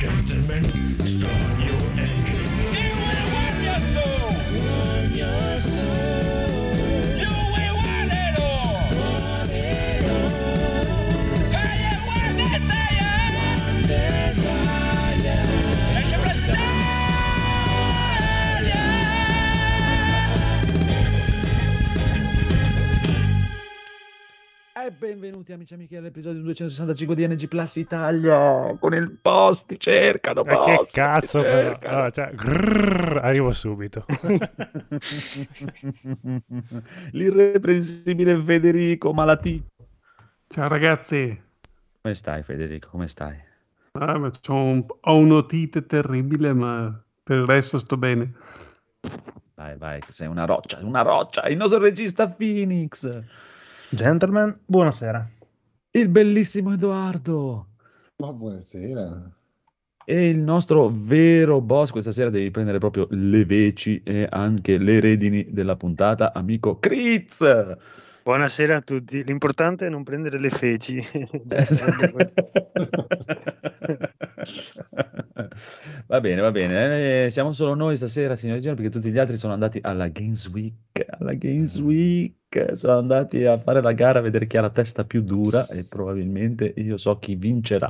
Gentlemen, start E benvenuti amici e amiche all'episodio 265 di NG Plus Italia con il posti, cercano Ma posti, che cazzo però? cercano. Ah, cioè, grrr, arrivo subito. L'irreprensibile Federico Malati. Ciao ragazzi, Come stai Federico? Come stai? Ah, ma c'ho un- ho un'otite terribile, ma per il resto sto bene. Vai, vai, sei una roccia, una roccia, il nostro regista Phoenix, Gentlemen, buonasera. il bellissimo Edoardo Ma buonasera. e il nostro vero boss. Questa sera devi prendere proprio le veci e anche le redini della puntata, amico Critz. Buonasera a tutti. L'importante è non prendere le feci. va bene, va bene. Eh, siamo solo noi stasera, signori e signori, perché tutti gli altri sono andati alla Games Week. Alla Games Week sono andati a fare la gara a vedere chi ha la testa più dura e probabilmente io so chi vincerà,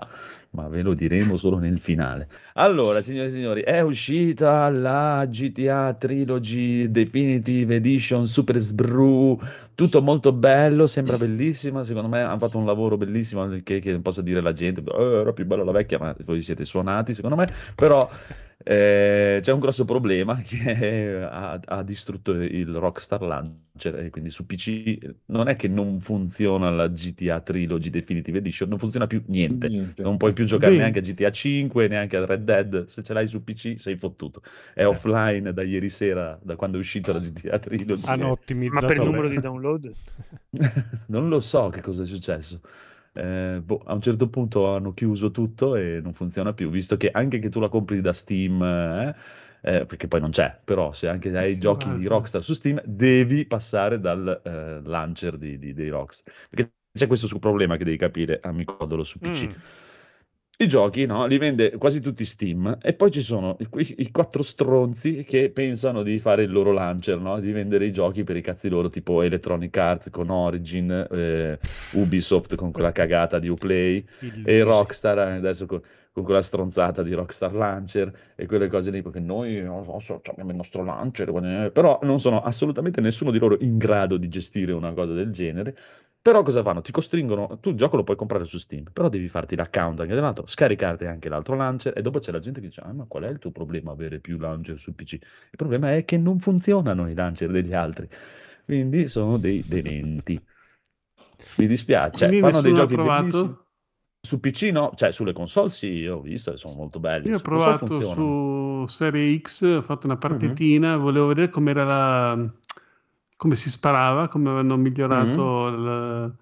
ma ve lo diremo solo nel finale. Allora, signori e signori, è uscita la GTA Trilogy Definitive Edition Super Sbrew tutto molto bello, sembra bellissima. Secondo me hanno fatto un lavoro bellissimo che, che possa dire la gente, "Eh, era più bella la vecchia, ma voi siete suonati, secondo me. Però eh, c'è un grosso problema che ha, ha distrutto il Rockstar Launcher e quindi su PC non è che non funziona la GTA Trilogy Definitive Edition, non funziona più niente. Niente. Non puoi più giocare Beh. neanche a GTA 5, neanche a Red Dead. Se ce l'hai su PC sei fottuto. È offline da ieri sera, da quando è uscita la GTA Trilogy. Hanno Ma ottimizzato per il numero di download? non lo so che cosa è successo. Eh, boh, a un certo punto hanno chiuso tutto e non funziona più, visto che anche che tu la compri da Steam, eh, eh, perché poi non c'è, però se anche hai Sì, giochi ma di. Rockstar su Steam, devi passare dal eh, launcher di, di- dei Rockstar. Perché c'è questo problema che devi capire, amico Codolo, su PC. Mm. I giochi, no, li vende quasi tutti Steam e poi ci sono i, i- quattro stronzi che pensano di fare il loro launcher, no? Di vendere i giochi per i cazzi loro, tipo Electronic Arts con Origin, eh, Ubisoft con quella cagata di Uplay Il- e Rockstar eh, adesso con, con quella stronzata di Rockstar Launcher e quelle cose lì, perché noi non so, abbiamo il nostro launcher, però non sono assolutamente nessuno di loro in grado di gestire una cosa del genere. Però cosa fanno? Ti costringono, tu il gioco lo puoi comprare su Steam, però devi farti l'account anche dell'altro, scaricarti anche l'altro launcher e dopo c'è la gente che dice, ah ma qual è il tuo problema avere più launcher su PC? Il problema è che non funzionano i launcher degli altri, quindi sono dei dementi. Mi dispiace, cioè, fanno dei giochi bellissimi. Su PC no, cioè sulle console sì, ho visto e sono molto belli. Io ho provato su Serie X, ho fatto una partitina, volevo vedere com'era la... come si sparava, come avevano migliorato il-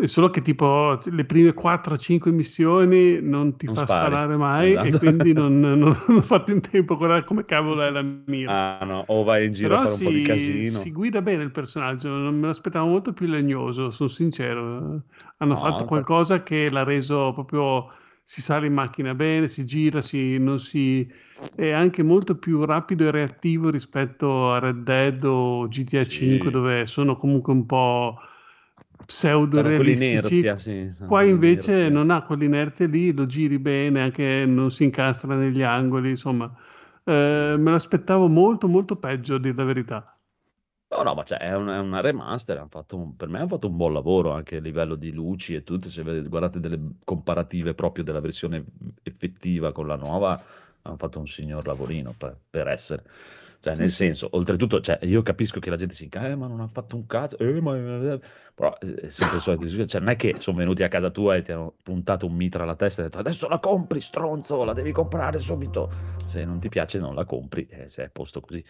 è Solo che tipo le prime 4-5 missioni non ti Non fa spari. sparare mai e Esatto. quindi non, non- non ho fatto in tempo a guardare come cavolo è la mira. Ah no, o vai in giro a fare un po' di si, casino. si guida bene il personaggio, non me l'aspettavo molto più legnoso, sono sincero. Hanno No, fatto qualcosa che l'ha reso proprio, si sale in macchina bene, si gira, si, non si, è anche molto più rapido e reattivo rispetto a Red Dead o GTA Sì. 5 dove sono comunque un po' pseudo realistici. sì, Qua invece quell'inerzia. non ha quell'inerzia lì, lo giri bene, anche non si incastra negli angoli, insomma. Eh, me l'aspettavo molto molto peggio, a dire la verità. No, no, ma cioè, è una, è una remaster, hanno fatto un- per me hanno fatto un buon lavoro anche a livello di luci e tutto, se vedete- guardate delle comparative proprio della versione effettiva con la nuova, hanno fatto un signor lavorino per, per essere. Cioè, nel senso, oltretutto, cioè, io capisco che la gente si dica, eh, ma non ha fatto un cazzo, eh, ma... Però eh, è sempre il solito cioè, non è che sono venuti a casa tua e ti hanno puntato un mitra alla testa e detto, adesso la compri, stronzo, la devi comprare subito. Se non ti piace non la compri, e se è posto così.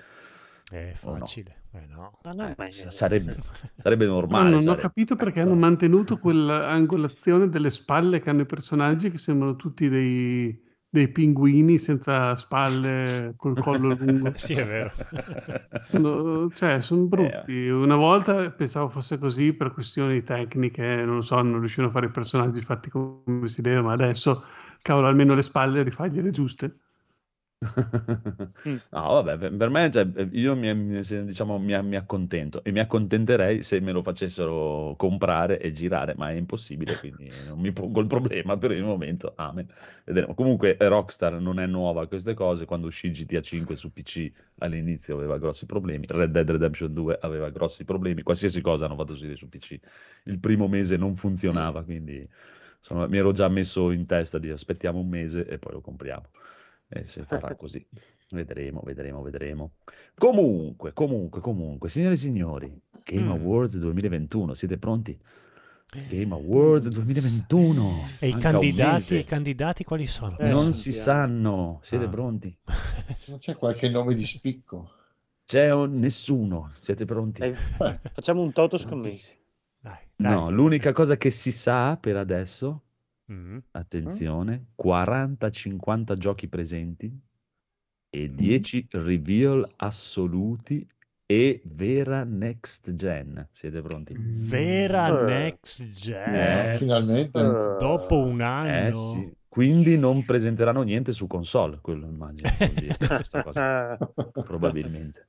È O no? facile. Eh no. Ma no, Eh, ma- sarebbe, sarebbe Ma normale. non ho sarebbe. capito perché hanno mantenuto quell'angolazione delle spalle che hanno i personaggi che sembrano tutti dei, dei pinguini senza spalle col collo lungo. Sì, è vero. No, cioè, sono brutti. Una volta pensavo fosse così per questioni tecniche, non lo so, non riuscivano a fare i personaggi fatti come si deve, ma adesso, cavolo, almeno le spalle rifagliele giuste. No, vabbè, per me, cioè, ehm, io mi diciamo mi mi accontento e mi accontenterei se me lo facessero comprare e girare, ma è impossibile, quindi non mi pongo il problema per il momento, amen. Vedremo. Comunque eh, Rockstar non è nuova a queste cose, quando uscì GTA 5 su PC all'inizio aveva grossi problemi, Red Dead Redemption 2 aveva grossi problemi, qualsiasi cosa hanno fatto uscire su PC. Il primo mese non funzionava, quindi insomma mi ero già messo in testa di aspettiamo un mese e poi lo compriamo. E si farà così. Vedremo, vedremo, vedremo. Comunque, comunque, comunque, signore e signori, Game Mm. Awards 2021, siete pronti? Game Awards 2021. E i candidati, i candidati quali sono? Eh, non si sanno, siete Ah. pronti? Non c'è qualche nome di spicco? C'è un- nessuno, siete pronti? Dai, facciamo un toto scommessi. Dai, dai. No, l'unica cosa che si sa per adesso, Mm. attenzione, 40-50 giochi presenti e 10 reveal assoluti e vera next gen. Siete pronti? Vera Eh. next gen. Eh, finalmente. Eh, Dopo un anno. Eh sì, quindi non presenteranno niente su console, quello immagino, dire probabilmente.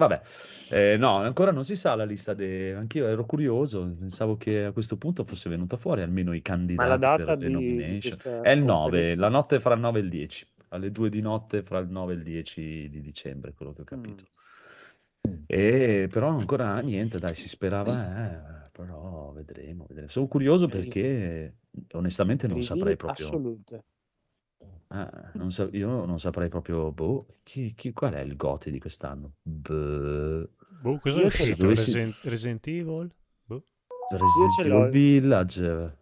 Vabbè, eh, no, ancora non si sa la lista dei... Anch'io ero curioso, pensavo che a questo punto fosse venuta fuori almeno i candidati ma la data per di, di È il 9, conferenza? la notte fra il 9 e il 10, alle 2 di notte fra il 9 e il 10 di dicembre, quello che ho capito. E però ancora niente, dai, si sperava, eh, però vedremo, vedremo. Sono curioso perché onestamente non saprei proprio... assolute. Ah, non sa- io non saprei proprio, boh, chi, chi- qual è il Goti di quest'anno? Boh, Boh, cosa è Io ce uscito? l'ho. Dovessi- Resident, Resident Evil? Boh. Resident ce Evil. Village,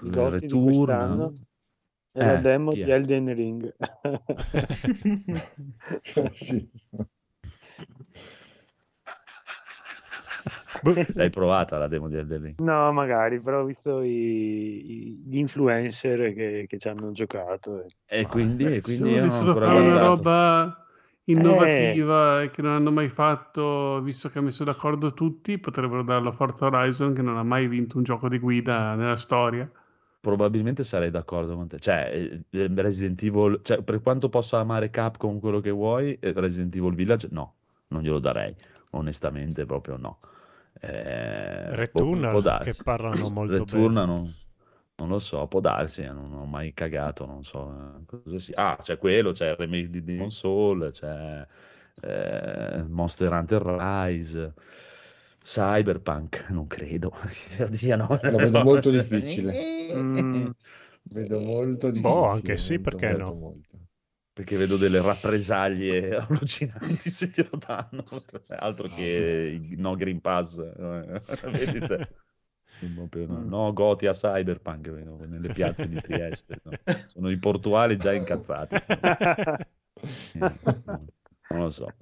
il goti di Return, quest'anno e la Eh, demo chi di è? Elden Ring. Sì. l'hai provata la demo di Elden Ring? no, magari, però ho visto i- i- gli influencer che, che ci hanno giocato. e- E quindi, e Se quindi io non ho volessero ancora fare una roba innovativa e che non hanno mai fatto, visto che ha messo d'accordo tutti, potrebbero darlo a Forza Horizon che non ha mai vinto un gioco di guida nella storia. Probabilmente sarei d'accordo con te. Cioè, eh, Resident Evil, cioè, per quanto possa amare Capcom quello che vuoi, eh, Resident Evil Village no, non glielo darei. Onestamente, proprio no. Eh, può, Returnal, può darsi. che parlano molto Returnal bene. non, non lo so, può darsi, eh, non ho mai cagato, non so eh, cosa sia. Ah, c'è quello, c'è il remake di Demon Soul, c'è eh, Monster Hunter Rise, Cyberpunk, non credo. Diano. Lo vedo molto difficile. Mm. Vedo molto difficile. Boh, anche sì, perché molto, no? molto. Perché vedo delle rappresaglie allucinanti se glielo danno, altro che no Green Pass, eh, vedi te? Proprio no, Goti a Cyberpunk nelle piazze di Trieste, no? sono i portuali già incazzati. Eh, no, non lo so.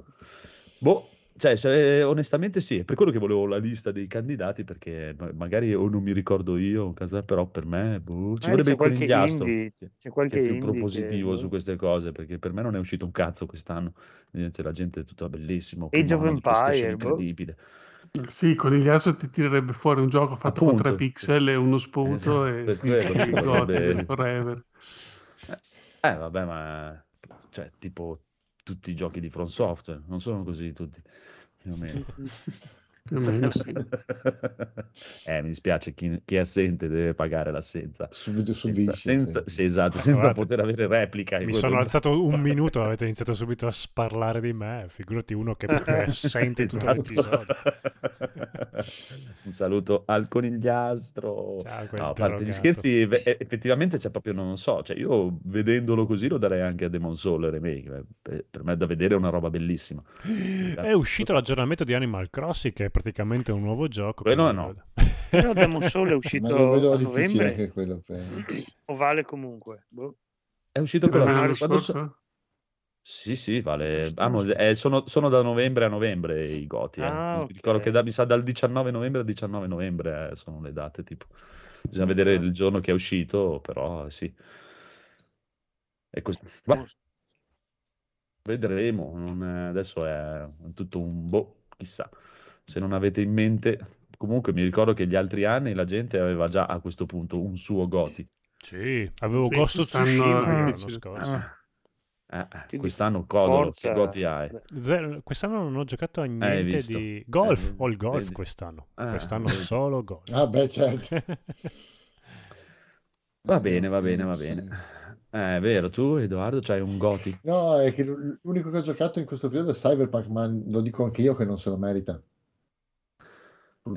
Boh, cioè, se- onestamente sì, è per quello che volevo la lista dei candidati, perché ma- magari o non mi ricordo io, però per me boh, ci Magari vorrebbe qualche conigliastro indie, che, c'è che qualche è più indie che- propositivo su queste cose, perché per me non è uscito un cazzo quest'anno. Eh, C'è la gente tutta bellissimo, Age of Empire, boh. incredibile. Sì, con il Conigliasso ti tirerebbe fuori un gioco fatto con tre Appunto. pixel e uno sputo Esatto, e per forever. Eh, vabbè, ma cioè, tipo tutti i giochi di From Software, non sono così tutti, più o meno. Più o meno sì. eh, mi dispiace, chi, chi è assente deve pagare l'assenza. Subito Senza, subisci. senza- sì. sì, esatto, senza Guardate, poter avere replica. Mi sono alzato un minuto, avete iniziato subito a sparlare di me. Figurati uno che è assente tutto Esatto. l'episodio. Un saluto al conigliastro. Ciao, No, a parte gli scherzi, effettivamente c'è proprio, non so, cioè io vedendolo così lo darei anche a Demon Soul Remake. Per, per me è da vedere è una roba bellissima. È uscito l'aggiornamento di Animal Crossing, che è praticamente un nuovo gioco. Quello no. Però Demon Soul è Ma uscito lo vedo a novembre anche quello. Per... o vale comunque? Boh. È uscito quando so- scorso? Sì, sì, vale. Ah, eh, sono, sono da novembre a novembre i Goti. eh. Ah, Mi ok. ricordo che da- mi sa dal 19 novembre al 19 novembre eh, sono le date, tipo. Bisogna vedere il giorno che è uscito, però eh, sì. E questo, bah, vedremo. non è- adesso è tutto un boh, chissà. Se non avete in mente, comunque mi ricordo che gli altri anni la gente aveva già a questo punto un suo Goti. Sì, avevo Sì, Ghost of quest'anno Tsushima l'anno scorso. Ah, Eh, eh, quest'anno Codolo, forza- che Goti hai? Zero- quest'anno non ho giocato a niente di golf. Eh, ho il golf vedi. quest'anno. Ah, quest'anno vedi. solo golf. Ah, beh, certo. Va bene, va bene, va bene. Eh, è vero, tu Edoardo c'hai un Goti. No, è che l'unico che ho giocato in questo periodo è Cyberpunk, ma lo dico anche io che non se lo merita.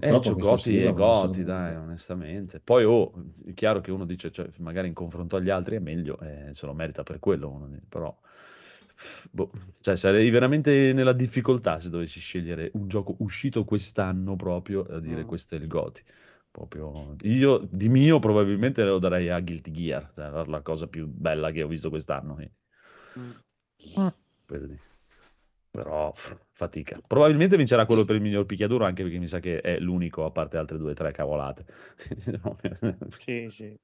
Eh, Purtroppo questo Goti e Goti, dai, onestamente. Poi, oh, è chiaro che uno dice, cioè, magari in confronto agli altri è meglio, eh, se lo merita per quello, uno però, boh, cioè, sarei veramente nella difficoltà se dovessi scegliere un gioco uscito quest'anno proprio, a dire Mm. questo è il Goti. Proprio, io di mio probabilmente lo darei a Guilty Gear, cioè, la la cosa più bella che ho visto quest'anno. quindi, Mm. per dire. Però pff, fatica. Probabilmente vincerà quello per il miglior picchiaduro, anche perché mi sa che è l'unico, a parte altre due o tre cavolate. Sì, sì.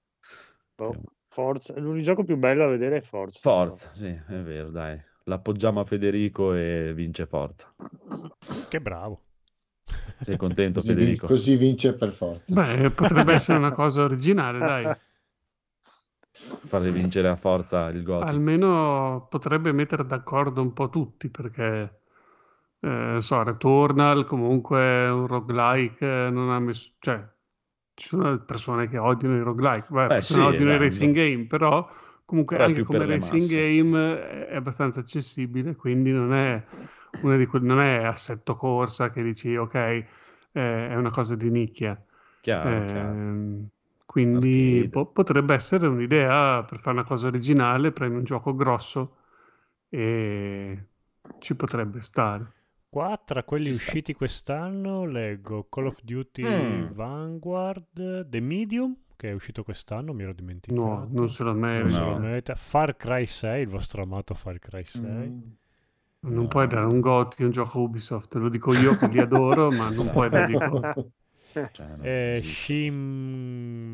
Boh, Forza. L'unico gioco più bello da vedere è Forza. Forza, sì, è vero, dai. L'appoggiamo a Federico e vince Forza. Che bravo. Sei contento, Così, vin- Federico? così vince per forza. Beh, potrebbe essere una cosa originale, dai. Fare vincere a Forza il Goti. Almeno potrebbe mettere d'accordo un po' tutti, perché eh, non so, Returnal comunque un roguelike, eh, non ha messo, cioè, ci sono persone che odiano i roguelike, beh, Beh, persone sì, odiano i racing game, però comunque Però anche come racing masse. game è abbastanza accessibile, quindi non è una di quelle, non è assetto corsa che dici ok, eh, è una cosa di nicchia. Chiaro, chiaro. Quindi po- potrebbe essere un'idea per fare una cosa originale, prendi un gioco grosso e ci potrebbe stare. Qua tra quelli Ci sta. usciti quest'anno leggo Call of Duty Mm. Vanguard, The Medium, che è uscito quest'anno, mi ero dimenticato. No, non se lo merita. No. merita. Far Cry 6, il vostro amato Far Cry 6. mm. Non No. puoi dare un GOTY a un gioco Ubisoft, lo dico io che li adoro, ma non puoi dargli GOTY. Cioè, E esiste. Shin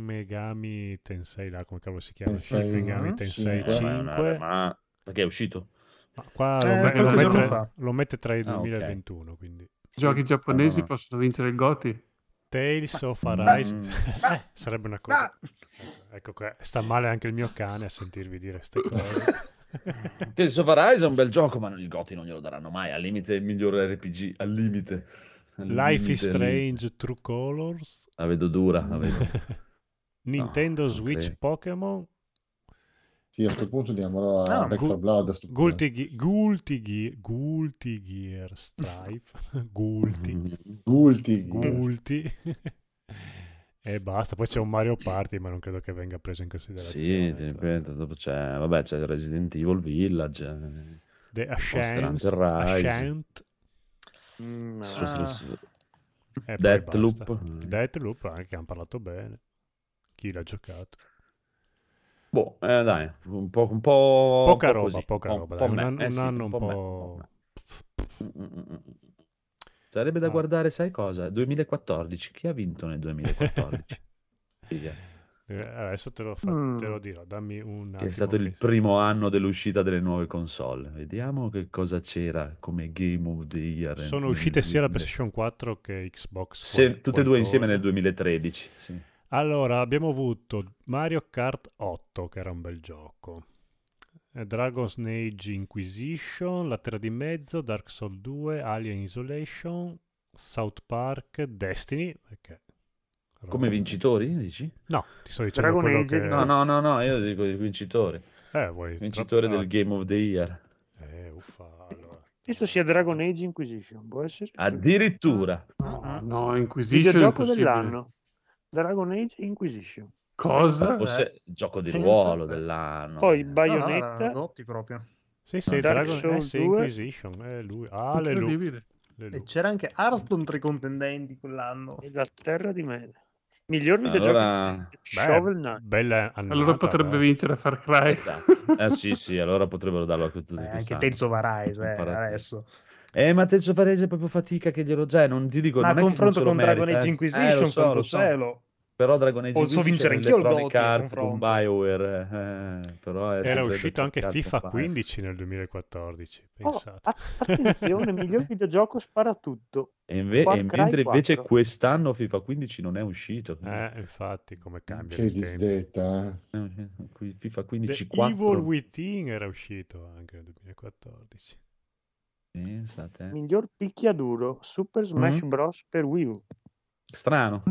Megami Tensei, là, come cavolo si chiama? Tensei, Shin Megami Tensei cinque. Ma è una- 5. ma- perché è uscito? Ma qua Eh, lo, lo mette, lo mette tra i Ah, ok. 2021, quindi. Giochi giapponesi no. possono vincere il GOTY? Tales of Mm. Arise. Eh, sarebbe una cosa. Ecco qua, sta male anche il mio cane a sentirvi dire queste cose. Tales of Arise è un bel gioco, ma il Goti non glielo daranno mai. Al limite è il miglior RPG, al limite. Life is. Strange True Colors. La vedo dura, la vedo. Nintendo non Switch credo. Pokémon. Sì, a questo punto diamolo a Ah, Back Gu- 4 Blood. Gulti, Gulti, Gulti Gear Strife. Gulti. Gulti. Gulti. e basta. Poi c'è un Mario Party, ma non credo che venga preso in considerazione. Sì, ti ripeto, dopo c'è, vabbè, c'è Resident Evil Village. eh, The Ascent. Ascent. Mm, ah. su- su- E poi Deathloop. Deathloop, anche hanno parlato bene. Chi l'ha giocato? Boh, eh, dai, un po', un po', Poca un po' roba, così, poca un roba, po' dai, un me, anno- eh un sì, anno un po'- mm. Sarebbe da Ah. guardare, sai cosa? 2014. Chi ha vinto nel 2014? Eh, Adesso te lo, fa- Mm. te lo dirò, dammi un Che è stato il che- primo anno dell'uscita delle nuove console. Vediamo che cosa c'era come Game of the Year. Sono uscite sia la 2000. PlayStation 4 che Xbox. Se- qual- tutte e due insieme nel qualcosa. 2013. Sì. Allora, abbiamo avuto Mario Kart 8, che era un bel gioco. eh, Dragon's Age Inquisition, La Terra di Mezzo, Dark Souls 2, Alien Isolation, South Park, Destiny. Perché... Come vincitori, dici? No, ti sto dicendo Dragon quello Age- che... No, no, no, no, io dico il vincitore. Eh, vuoi... Vincitore troppo- del Game of the Year. Eh, uffa, allora. Penso sia Dragon Age Inquisition, può essere? Addirittura. No, no, Inquisition è Videogioco dell'anno. Dragon Age Inquisition. Cosa? Forse gioco di ruolo dell'anno. Poi eh. Bayonetta. No, no, Gotti proprio. Sì, sì, Dark Dragon Souls eh, 2. Inquisition, è lui. Alleluia. Incredibile. E c'era anche Hearthstone tra i contendenti quell'anno. E la terra di me. Miglior videogioco. Allora- di Shovel Knight. Bella annata, Allora potrebbe beh. vincere Far Cry. Esatto. Eh sì, sì, allora potrebbero darlo a tutti Eh, anche of Arise, eh, adesso. Eh, ma Tenzo Farese è proprio fatica che glielo già, non ti dico, Ma non a è che non confronto con Dragon merita, Age eh. Inquisition, Eh, lo so, lo so. cielo. Però Dragon Age Posso vincere anch'io il a Arts con. BioWare, eh, però è Era uscito anche FIFA con BioWare. 15 nel 2014, Oh, pensate. a- attenzione, miglior videogioco spara tutto. E, inve- e mentre invece 4. quest'anno FIFA 15 non è uscito. Eh, infatti, come cambia Che disdetta. eh. Eh, FIFA The 15 Evil 4. Within era uscito anche nel 2014. Pensate. Miglior picchiaduro, Super Smash Mm. Bros. per Wii U. Strano.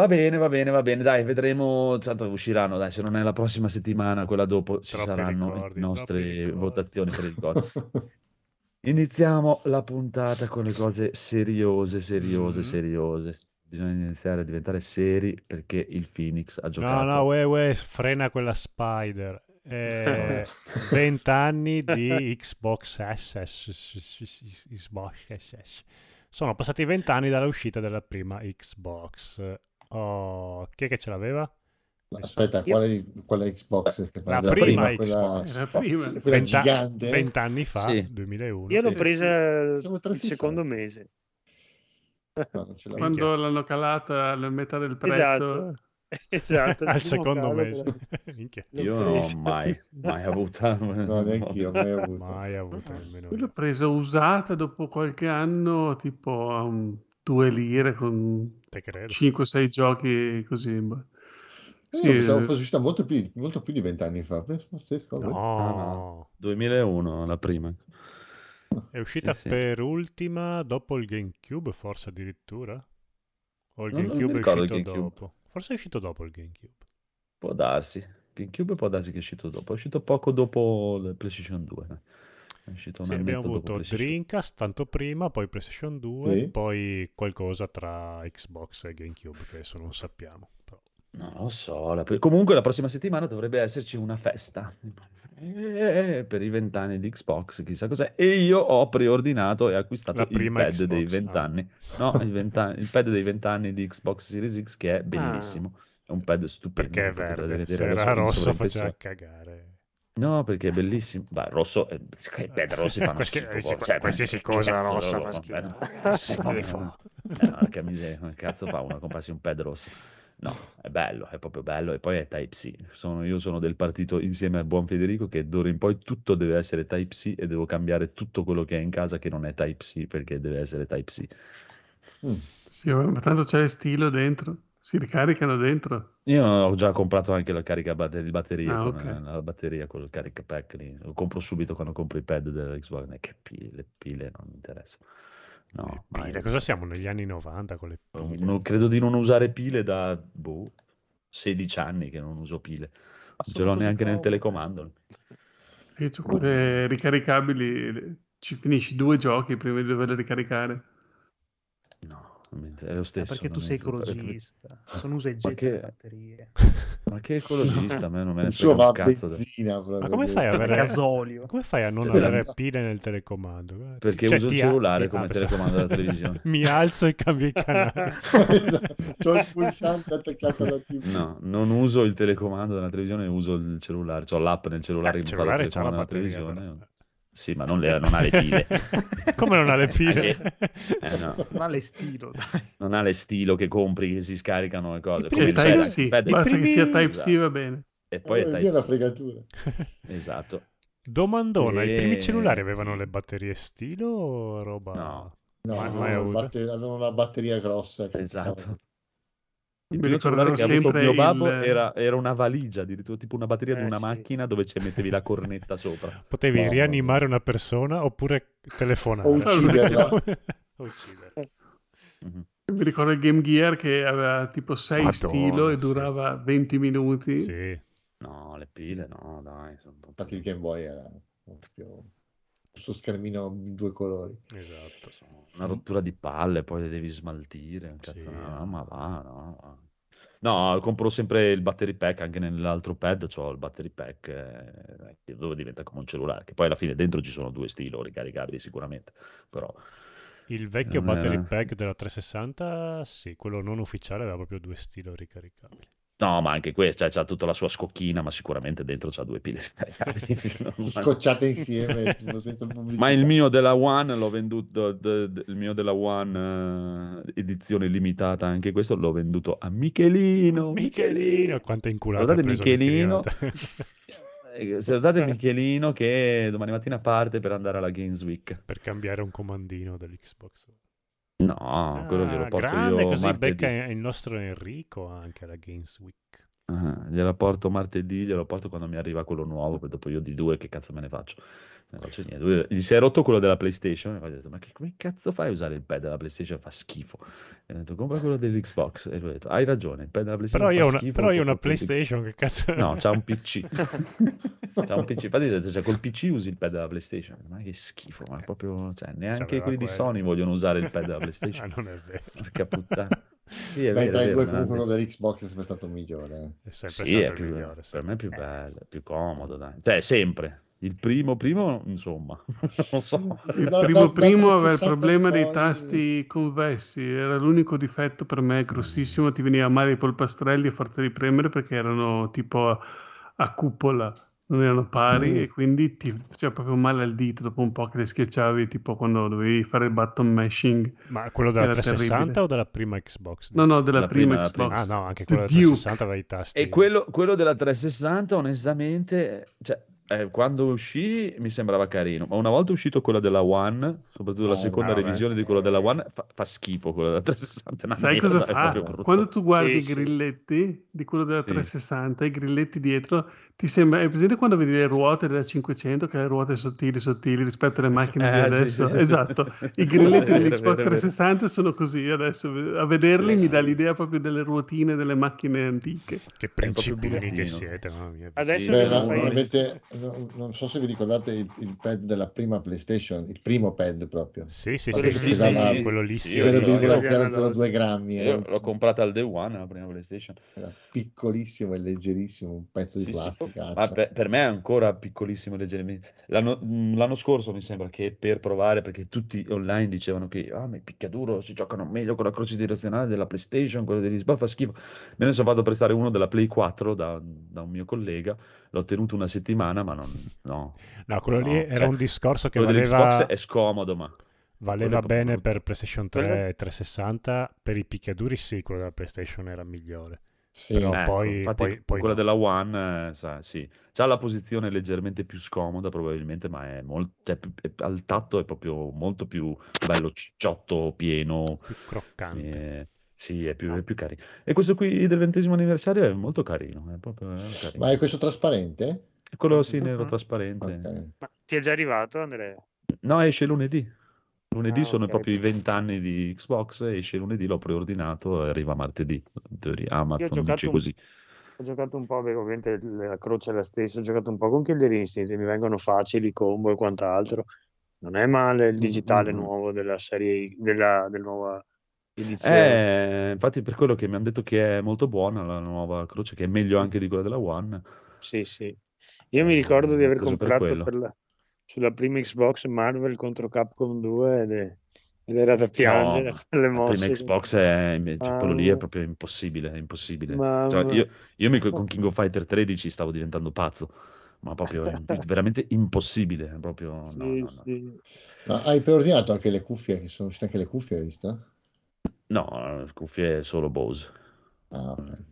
Va bene, va bene, va bene. Dai, vedremo. Tanto usciranno. Dai, se non è la prossima settimana, quella dopo ci Troppi saranno ricordi, le nostre votazioni per il GOTY. Iniziamo la puntata con le cose seriose, seriose, Mhm. seriose. Bisogna iniziare a diventare seri perché il Phoenix ha giocato. No, no, uè, uè, frena quella Spider. Eh, 20 anni di Xbox SS. Xbox SS. Sono passati 20 anni dall'uscita della prima Xbox. Oh, chi è che ce l'aveva? Aspetta, quale, quale Xbox stai La parlando? prima quella, Xbox. Era prima. quella 20, gigante. 20 anni fa, Sì. 2001. Io l'ho Sì, presa Siamo il 360. secondo mese. No. Quando l'hanno calata alla metà del prezzo. Esatto. Esatto. Al secondo calo mese. Io non ho mai, mai avuto. No, neanche io, mai avuto. mai avuto nemmeno Io l'ho presa usata dopo qualche anno, tipo a un- due lire con Te credo. 5-6 giochi così. Eh, Sì, pensavo eh, fosse uscita molto più, molto più di vent'anni fa. Cosa. No, No, no. 2001, la prima. è uscita Sì, sì. per ultima dopo il GameCube, forse addirittura? O il Non- non mi GameCube è uscito GameCube. dopo? Forse è uscito dopo il GameCube. Può darsi. GameCube può darsi che è uscito dopo. È uscito poco dopo il PlayStation 2. Eh. È uscito un Sì, abbiamo avuto Dreamcast tanto prima, poi PlayStation 2, Sì. poi qualcosa tra Xbox e GameCube, che adesso non sappiamo. però. Non lo so. la- Comunque la prossima settimana dovrebbe esserci una festa. Eh, per i vent'anni di Xbox, chissà cos'è. E io ho preordinato e acquistato il pad dei Xbox, ah. vent'anni. No, il, vent'anni- il pad dei vent'anni di Xbox Series X che è bellissimo. È un pad stupendo. Perché è verde, se era rosso faceva cagare. No, perché è bellissimo. Beh, rosso, eh, pad rossi fanno Qualche- schifo. eh, sì, poi, cioè, qualsiasi ma- cosa rossa no, fa no, schifo. no, Schifo. Eh, no, che miseria, come cazzo fa uno a comprarsi un pad rosso? No, è bello, è proprio bello e poi è Type-C. Sono, io sono del partito insieme al buon Federico che d'ora in poi tutto deve essere Type-C e devo cambiare tutto quello che è in casa che non è Type-C perché deve essere Type-C. Mm. sì, ma tanto c'è stilo dentro. Si ricaricano dentro. Io ho già comprato anche la carica batter- batteria, Ah, con ok. eh, la batteria con il carica pack lì. Lo compro subito quando compro i pad della Xbox. Eh, Che pile, le pile non mi interessa. No, pile, cosa siamo negli anni 90 con le pile? Non- credo di non usare pile da boh, 16 anni che non uso pile. Non ce l'ho neanche nel telecomando. Tu quelle ricaricabili ci finisci due giochi prima di doverle ricaricare. No, inter- è lo Ah, stesso. perché tu sei ecologista. Sono usa e Ma getta che- le batterie. Ma che ecologista, a me non me ne Il frega un cazzo. benzina. Ma come fai a avere... Gasolio. Come fai a non Cioè, avere pile nel telecomando? Perché Cioè, uso il cellulare ti- come ah, telecomando della televisione. Mi alzo e cambio i canali. C'ho il pulsante attaccato alla TV. No, non uso il telecomando della televisione, uso il cellulare. Ho l'app nel cellulare Eh, che il mi fa da cellulare c'ha la televisione. Sì, ma non, le- non ha le pile. Come non ha le pile? Eh, no. Ma le stilo, dai. Non ha le stilo che compri che si scaricano e cose. Come Type-C, è- basta che sia primi- Type-C va bene. E poi è Eh, la Type-C. fregatura. Esatto. Domandona, i primi cellulari avevano sì. le batterie stilo o roba? No. No, Mai- no, mai avuto? batte- avevano una batteria grossa. Esatto. stava- Il Mi ricorderò che avuto sempre mio babbo il- era, era una valigia, addirittura tipo una batteria di Eh, una sì. macchina dove ci mettevi la cornetta sopra. Potevi Mamma rianimare una persona oppure telefonare. O ucciderla. O ucciderla. Mhm. Mi ricordo il Game Gear che aveva tipo 6 Madonna, stilo e sì. durava 20 minuti. Sì. No, le pile, no, dai. sono un po' Infatti il Game Boy era proprio il suo schermino in due colori. Esatto. una rottura di palle, poi le devi smaltire. Sì. Cazzo, no, ma va, no. No, compro sempre il battery pack, anche nell'altro pad c'ho il battery pack, eh, dove diventa come un cellulare, che poi alla fine dentro ci sono due stilo ricaricabili sicuramente, però Il vecchio battery era- pack della 360, sì, quello non ufficiale aveva proprio due stilo ricaricabili. No, ma anche questo, cioè, c'ha tutta la sua scocchina, ma sicuramente dentro c'ha due pile scaricabili. Non- Scocciate insieme, tipo, senza pubblicità. Ma il mio della One l'ho venduto, d- d- il mio della One eh, edizione limitata, anche questo l'ho venduto a Michelino. Michelino, quanto è inculato Guardate Michelino. Eh, Salutate Michelino che domani mattina parte per andare alla Games Week. per cambiare un comandino dell'Xbox. No, quello glielo Ah, porto grande, io così martedì. becca il nostro Enrico anche alla Games Week. Ah, gliela porto martedì, glielo porto quando mi arriva quello nuovo, poi dopo io di due che cazzo me ne faccio? Ne faccio niente. Lui- Gli si è rotto quello della PlayStation, e ho detto, ma che, come cazzo fai a usare il pad della PlayStation? Fa schifo. E ho detto, compra quello dell'Xbox. E lui ha detto, hai ragione, il pad della PlayStation Però io fa ho una, schifo. però io ho una compra quello dell'Xbox." PlayStation, che cazzo... No, c'ha un PC. c'ha un PC. Infatti, ho detto, cioè, col PC usi il pad della PlayStation. Ma che schifo, ma proprio, cioè, neanche C'aveva quelli di quello. Sony vogliono usare il pad della ah, PlayStation. non è vero. Porca puttana. Sì, è Beh, vero, tra i due comunque quello dell'Xbox è sempre stato migliore. eh. È sempre Sì, stato è più, migliore. per me è più Eh, bello, più comodo, dai. Cioè, sempre. Il primo, primo, insomma, non so. Il No, primo no, primo aveva il 60 problema dei tasti convessi, era l'unico difetto per me grossissimo, ti veniva male i polpastrelli a forza di premere perché erano tipo a, a cupola, non erano pari Mm. e quindi ti faceva proprio male al dito dopo un po' che le schiacciavi, tipo quando dovevi fare il button mashing. Ma quello della Era 360 terribile. o della prima Xbox? No, no, della La prima, prima- Xbox. prima. Ah no, anche The quello della Duke. 360 aveva i tasti. E quello, quello della 360, onestamente, cioè, eh, quando uscì mi sembrava carino, ma una volta uscito quello della One, soprattutto la Eh, seconda vabbè. revisione di quello della One, fa, fa schifo quello della 360. è una Sai cosa fa? Quando tu guardi Sì, i sì. grilletti di quello della Sì. 360, i grilletti dietro, ti sembra, è presente quando vedi le ruote della 500, che le ruote sottili, sottili rispetto alle macchine di Eh, sì, adesso? sì, sì. Esatto, i grilletti dell'Xbox vero, è vero. 360 sono così adesso, a vederli Sì, mi sì. dà l'idea proprio delle ruotine delle macchine antiche. Che principini che siete, mamma mia. Adesso Beh, se no, fai avete- no- non so se vi ricordate il, il pad della prima PlayStation, il primo pad proprio. Sì, sì, Sì, sì, sì, sì, sì, sì, sì. quello lì Sì, sì, io ho lo visto. ricordo. 0,002 grammi, Io era, l'ho comprata al Day One, la prima PlayStation. era piccolissimo e leggerissimo, un pezzo di Sì, sì. plastica. Ma cioè. per, per me è ancora piccolissimo e leggermente. L'anno, mh, l'anno scorso mi sembra che per provare, perché tutti online dicevano che ah, ma è picchiaduro, si giocano meglio con la croce direzionale della PlayStation, quello degli sbaffa schifo. Me ne sono fatto prestare uno della Play 4 da, da un mio collega, l'ho tenuto una settimana, ma non, no. No, quello lì No, era cioè, un discorso che Quello valeva, dell'Xbox è scomodo, ma valeva è bene per PlayStation 3 Quello- e 360, per i picchiaduri sì, quello della PlayStation era migliore. Sì. però- Ecco, poi- infatti poi- poi quella no. della One, eh, sa, sì, c'ha la posizione leggermente più scomoda probabilmente, ma è molto, cioè, più- è- al tatto è proprio molto più bello, cicciotto, pieno, Più croccante. eh, sì, è più, è più carino. E questo qui del ventesimo anniversario è molto carino, è proprio è carino. Ma è questo trasparente? Quello sì, nero trasparente. Ok. Ma ti è già arrivato, Andrea? No, esce lunedì. Lunedì Ah, sono ok. proprio i vent'anni di Xbox, esce lunedì, l'ho preordinato e arriva martedì. In teoria Amazon dice un- così. Ho giocato un po', ovviamente la croce è la stessa, ho giocato un po' con Killer Instinct, mi vengono facili, combo e quant'altro. Non è male il digitale Mm, mm, mm. nuovo della serie, della, della nuova edizione. Eh, infatti per quello che mi hanno detto che è molto buona la nuova croce, che è meglio anche di quella della One. Sì, sì. Io mi ricordo di aver preso per comprato quello. per la- sulla prima Xbox Marvel contro Capcom 2 ed, è- ed era da piangere No, per le la prima Xbox è, cioè, quello lì è Mamma. proprio impossibile, è impossibile. Cioè, io, io mi- con King of Fighter 13 stavo diventando pazzo, ma proprio è veramente impossibile, proprio no, Sì, no, no. sì. Ma hai preordinato anche le cuffie? Che sono uscite anche le cuffie, hai visto? No, cuffie solo Bose. Ah, ok.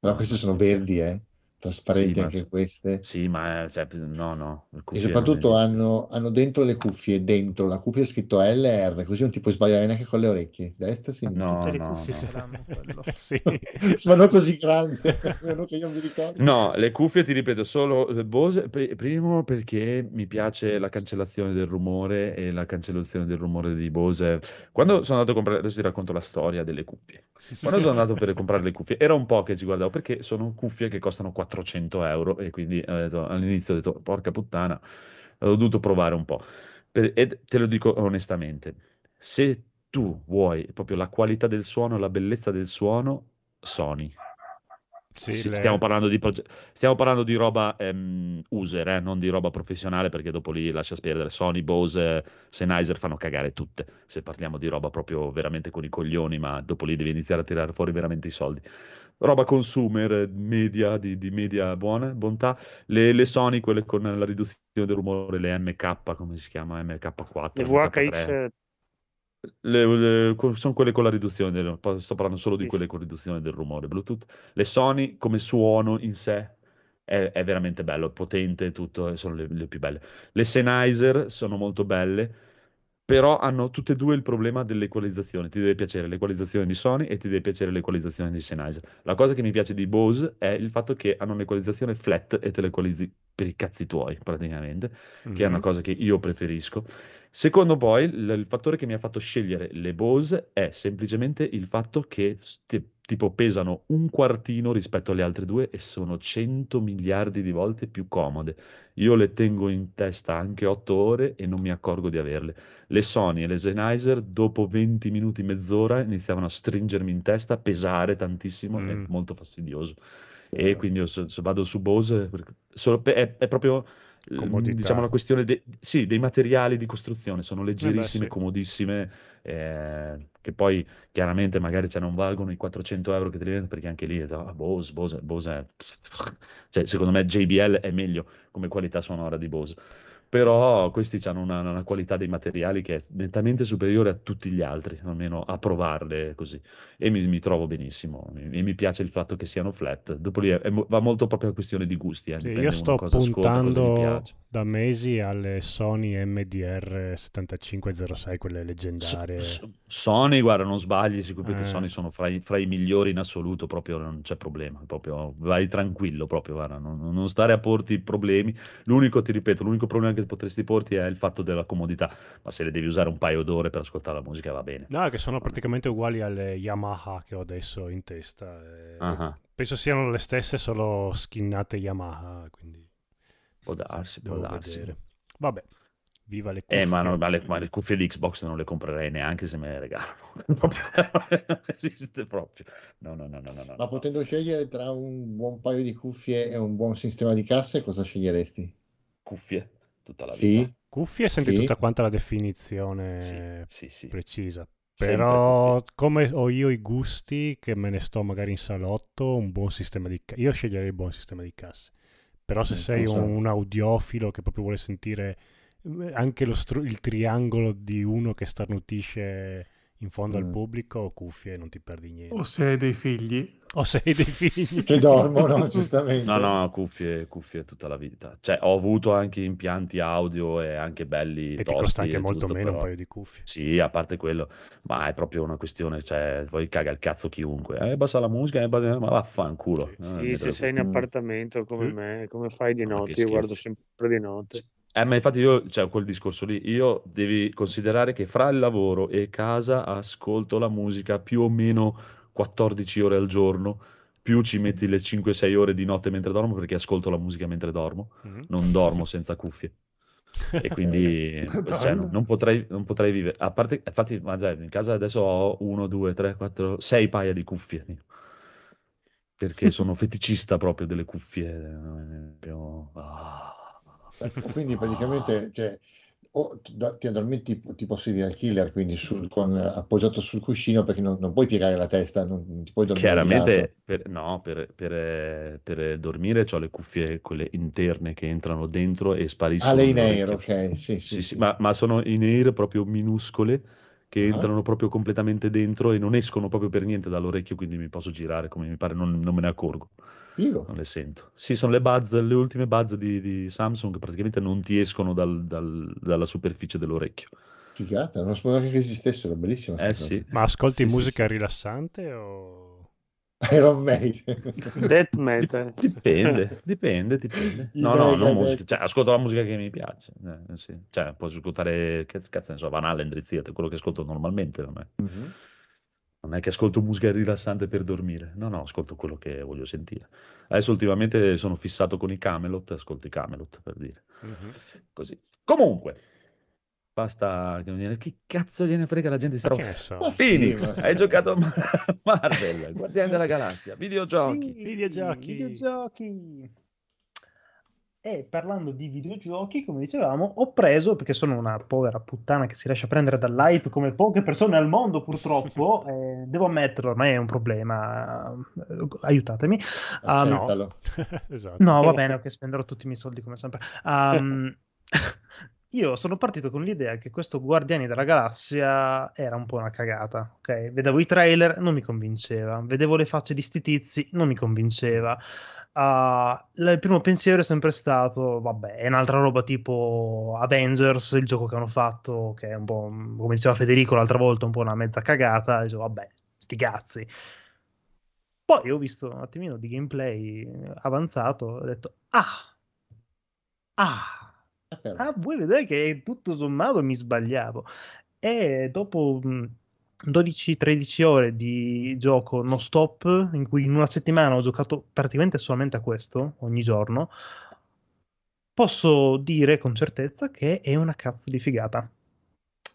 Però queste sono verdi, eh? Trasparenti Sì, ma anche s- queste. Sì, ma è- cioè, no, no, E soprattutto hanno, hanno dentro le cuffie, dentro la cuffia è scritto LR, così non ti puoi sbagliare neanche con le orecchie, destra e sinistra. No, Tutte le no, cuffie no. sì. Ma non così grande, almeno che io mi ricordo. No, le cuffie ti ripeto, solo eh, Bose, pri- primo perché mi piace la cancellazione del rumore e la cancellazione del rumore di Bose. Quando sono andato a comprare, adesso ti racconto la storia delle cuffie. Quando sono andato per comprare le cuffie, era un po' che ci guardavo perché sono cuffie che costano 400 euro e quindi ho detto- all'inizio ho detto, porca puttana, ho dovuto provare un po'. Per- e te lo dico onestamente, se tu vuoi proprio la qualità del suono, la bellezza del suono, Sony. Sì, Sì, le- stiamo, parlando di proge- stiamo parlando di roba ehm, user, eh, non di roba professionale, perché dopo lì lascia perdere. Sony, Bose, Sennheiser fanno cagare tutte. Se parliamo di roba proprio veramente con i coglioni, ma dopo lì devi iniziare a tirare fuori veramente i soldi. Roba consumer, eh, media, di, di media buona, bontà. Le, le Sony, quelle con la riduzione del rumore, le MK, come si chiama? MK4, Le MK3. VHX Le- le- sono quelle con la riduzione del, sto parlando solo di Sì, quelle sì. con riduzione del rumore Bluetooth. Le Sony come suono in sé è, è veramente bello, è potente, tutto, sono le, le più belle. Le Sennheiser sono molto belle, però hanno tutte e due il problema dell'equalizzazione. Ti deve piacere l'equalizzazione di Sony e ti deve piacere l'equalizzazione di Sennheiser. La cosa che mi piace di Bose è il fatto che hanno un'equalizzazione flat e te l'equalizzi per i cazzi tuoi, praticamente che è una cosa che io preferisco. Secondo poi, il, il fattore che mi ha fatto scegliere le Bose è semplicemente il fatto che s- ti- tipo pesano un quartino rispetto alle altre due e sono 100 miliardi di volte più comode. Io le tengo in testa anche 8 ore e non mi accorgo di averle. Le Sony e le Sennheiser, dopo 20 minuti, mezz'ora, iniziavano a stringermi in testa, a pesare tantissimo, è Mm. molto fastidioso. E quindi io se, se vado su Bose, per- è, è proprio eh, Comodità. diciamo la questione de- sì, dei materiali di costruzione, sono Eh beh, leggerissime, sì. comodissime, eh, che poi chiaramente magari cioè, non valgono i 400 euro che te li vendono, perché anche lì ah, Bose, Bose, Bose è... cioè, secondo me JBL è meglio come qualità sonora di Bose. Però questi hanno una, una qualità dei materiali che è nettamente superiore a tutti gli altri, almeno a provarle così e mi, mi trovo benissimo e mi piace il fatto che siano flat. Dopo lì è- è va molto proprio a questione di gusti, eh, Sì, io sto cosa ascolta, puntando piace. da mesi alle Sony MDR 7506, quelle So- leggendarie. so- Sony, guarda, non sbagli, perché Eh. Sony sono fra i, fra i migliori in assoluto, proprio non c'è problema, proprio vai tranquillo, proprio, guarda, non, non stare a porti problemi. L'unico, ti ripeto, l'unico problema che potresti porti è il fatto della comodità, ma se le devi usare un paio d'ore per ascoltare la musica va bene. No, che sono praticamente uguali alle Yamaha che ho adesso in testa. Ah, Penso siano le stesse, solo skinnate Yamaha, quindi può darsi, può devo darsi. vedere. Vabbè, viva le cuffie. Eh, ma, no, ma le, ma le cuffie di Xbox non le comprerei neanche se me le regalano. Proprio, non esiste proprio. No, no, no, no, no, no, Ma no. potendo scegliere tra un buon paio di cuffie e un buon sistema di casse, cosa sceglieresti? Cuffie tutta la Sì? vita. Cuffie senti Sì. tutta quanta la definizione Sì, sì, sì. precisa. Però come ho io i gusti che me ne sto magari in salotto, un buon sistema di casse. Io sceglierei il buon sistema di casse. Però se Mm, sei un, un audiofilo che proprio vuole sentire eh, anche lo stru- il triangolo di uno che starnutisce in fondo al Mm. pubblico, cuffie non ti perdi niente. O se hai dei figli. O sei dei figli. Che dormono, giustamente. No, no, cuffie, cuffie tutta la vita. Cioè, ho avuto anche impianti audio e anche belli E ti tosti costa anche e molto tutto, meno un però- paio di cuffie. Sì, a parte quello, ma è proprio una questione, cioè, poi caga il cazzo chiunque. Eh, basta la musica, eh, basta- ma vaffanculo. Sì, Eh, Sì, se sei in Mm. appartamento come Eh. me, come fai di notte? Io guardo sempre di notte. Eh, ma infatti io, cioè, quel discorso lì, io devi considerare che fra il lavoro e casa ascolto la musica più o meno 14 ore al giorno, più ci metti le 5-6 ore di notte mentre dormo perché ascolto la musica mentre dormo, Mhm. non dormo senza cuffie. E quindi cioè, non, potrei, non potrei vivere. A parte, infatti, ma già, in casa adesso ho 1, 2, 3, 4, 6 paia di cuffie. Perché sono feticista proprio delle cuffie. proprio- ah. Eh, Quindi praticamente cioè, o ti addormenti tipo serial killer, quindi sul- con, appoggiato sul cuscino perché non, non puoi piegare la testa, non, ti puoi dormire. Chiaramente, per, no, per, per, per dormire ho le cuffie, quelle interne che entrano dentro e Ah, spariscono le in air, ok, sì, sì, Sì, sì, sì. ma, ma sono in air proprio minuscole che Ah. entrano proprio completamente dentro e non escono proprio per niente dall'orecchio, quindi mi posso girare come mi pare, non, non me ne accorgo, Figo. non le sento. Sì, sono le buzz, le ultime buzz di, di Samsung che praticamente non ti escono dal- dal- dalla superficie dell'orecchio. Figata, non sapevo neanche che esistessero, bellissima Eh cosa. sì. Ma ascolti Sì, sì, musica sì. rilassante o... Iron Maiden. Death metal. Dipende, dipende, dipende. No, no, non musica. Cioè, ascolto la musica che mi piace. eh, sì. Cioè, posso ascoltare, che cazzo ne so, Van Halen, Drizziate, quello che ascolto normalmente. Non è, Mhm. non è che ascolto musica rilassante per dormire. No, no, ascolto quello che voglio sentire. Adesso ultimamente sono fissato con i Camelot, ascolto i Camelot, per dire. Mhm. Così. Comunque, Basta che cazzo gliene frega la gente ne so? Ma sì, Phoenix, ma- hai giocato a Mar- Marvel, Guardiani della Galassia, videogiochi. Sì, Videogiochi. videogiochi. E parlando di videogiochi, come dicevamo, ho preso, perché sono una povera puttana che si lascia prendere dall'hype come poche persone al mondo purtroppo, eh, devo ammetterlo, ormai è un problema, eh, aiutatemi. Um, Accettalo. esatto. No, va bene, ok, spenderò tutti i miei soldi come sempre. Um, io sono partito con l'idea che questo Guardiani della Galassia era un po' una cagata, ok? Vedevo i trailer, non mi convinceva. Vedevo le facce di sti tizi, non mi convinceva. L- il primo pensiero è sempre stato, vabbè, è un'altra roba tipo Avengers, il gioco che hanno fatto, che è un po', come diceva Federico l'altra volta, un po' una mezza cagata. E dicevo, vabbè, sti cazzi. Poi ho visto un attimino di gameplay avanzato, ho detto, ah, ah, Ah, ah, vuoi vedere che tutto sommato mi sbagliavo. E dopo mh, 12-13 ore di gioco non stop, in cui in una settimana ho giocato praticamente solamente a questo, ogni giorno, posso dire con certezza che è una cazzo di figata.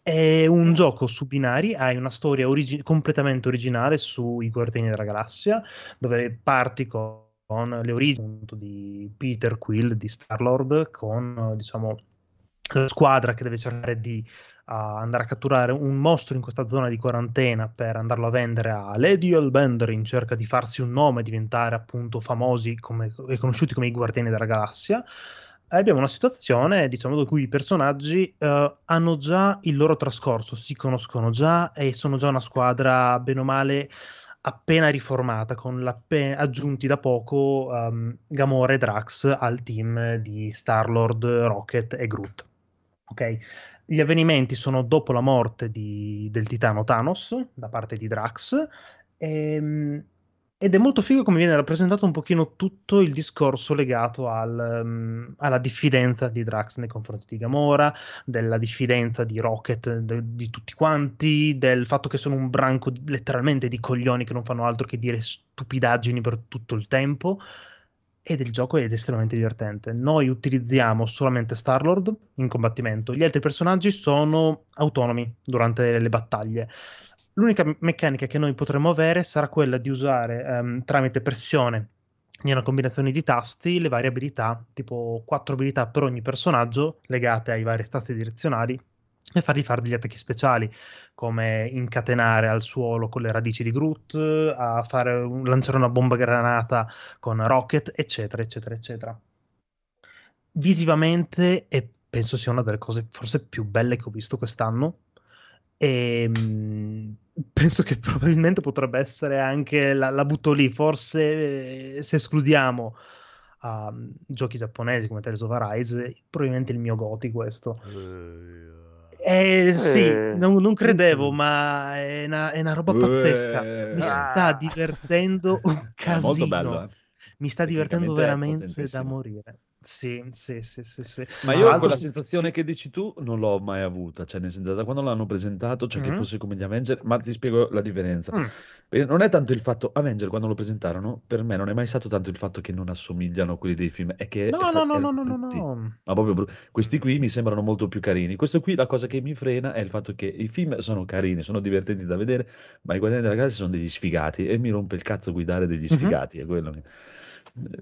È un gioco su binari, hai una storia origi- completamente originale sui Guardiani della Galassia, dove parti con, con le origini di Peter Quill, di Star-Lord, con diciamo la squadra che deve cercare di a andare a catturare un mostro in questa zona di quarantena per andarlo a vendere a Lady Elbender in cerca di farsi un nome e diventare appunto famosi e conosciuti come i Guardiani della Galassia. Abbiamo una situazione, diciamo, in cui i personaggi eh, hanno già il loro trascorso, si conoscono già e sono già una squadra, bene o male, appena riformata, con aggiunti da poco ehm, Gamora e Drax al team di Star-Lord, Rocket e Groot. Ok? Gli avvenimenti sono dopo la morte di- del titano Thanos da parte di Drax. ehm, ed è molto figo come viene rappresentato un pochino tutto il discorso legato al, ehm, alla diffidenza di Drax nei confronti di Gamora, della diffidenza di Rocket, de- di tutti quanti, del fatto che sono un branco letteralmente di coglioni che non fanno altro che dire stupidaggini per tutto il tempo. Ed il gioco è estremamente divertente. Noi utilizziamo solamente Star-Lord in combattimento, gli altri personaggi sono autonomi durante le battaglie. L'unica me- meccanica che noi potremo avere sarà quella di usare ehm, tramite pressione in una combinazione di tasti le varie abilità, tipo quattro abilità per ogni personaggio legate ai vari tasti direzionali e fargli fare degli attacchi speciali, come incatenare al suolo con le radici di Groot, a fare lanciare una bomba granata con Rocket, eccetera, eccetera, eccetera. Visivamente, e penso sia una delle cose forse più belle che ho visto quest'anno, e mm, penso che probabilmente potrebbe essere anche, la, la butto lì, forse eh, se escludiamo ah, giochi giapponesi come Tales of Arise, probabilmente il mio Goti questo. Eh, sì, Eh. non, non credevo, ma è una, è una roba pazzesca. Mi sta divertendo un casino. bello, eh. Mi sta divertendo veramente da morire. Sì, sì, sì, sì, sì. Ma io quella sensazione sì. che dici tu non l'ho mai avuta, cioè nel senso da quando l'hanno presentato, cioè che Mhm. fosse come gli Avenger, ma ti spiego la differenza. Mm. Non è tanto il fatto, Avenger quando lo presentarono, per me non è mai stato tanto il fatto che non assomigliano a quelli dei film, è che No, è- no, no, erano no, no, no, brutti. no. Ma proprio bru- questi qui mi sembrano molto più carini. Questo qui la cosa che mi frena è il fatto che i film sono carini, sono divertenti da vedere, ma i Guardiani della Galassia sono degli sfigati e mi rompe il cazzo guidare degli Mhm. sfigati, è quello che...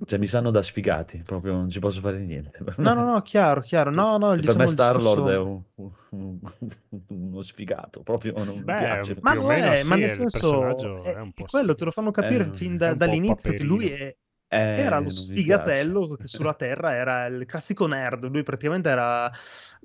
Cioè mi sanno da sfigati, proprio non ci posso fare niente. No, no, no, chiaro, chiaro. No, no, cioè, per me Star-Lord è discorso... un- un- uno sfigato, proprio non mi Beh, piace. Ma lo meno è, ma sì, nel il senso, è, è un po' è quello, te lo fanno capire Eh, fin è da- un po' dall'inizio che lui paperino. è, Eh, era lo sfigatello che sulla Terra era il classico nerd. Lui praticamente era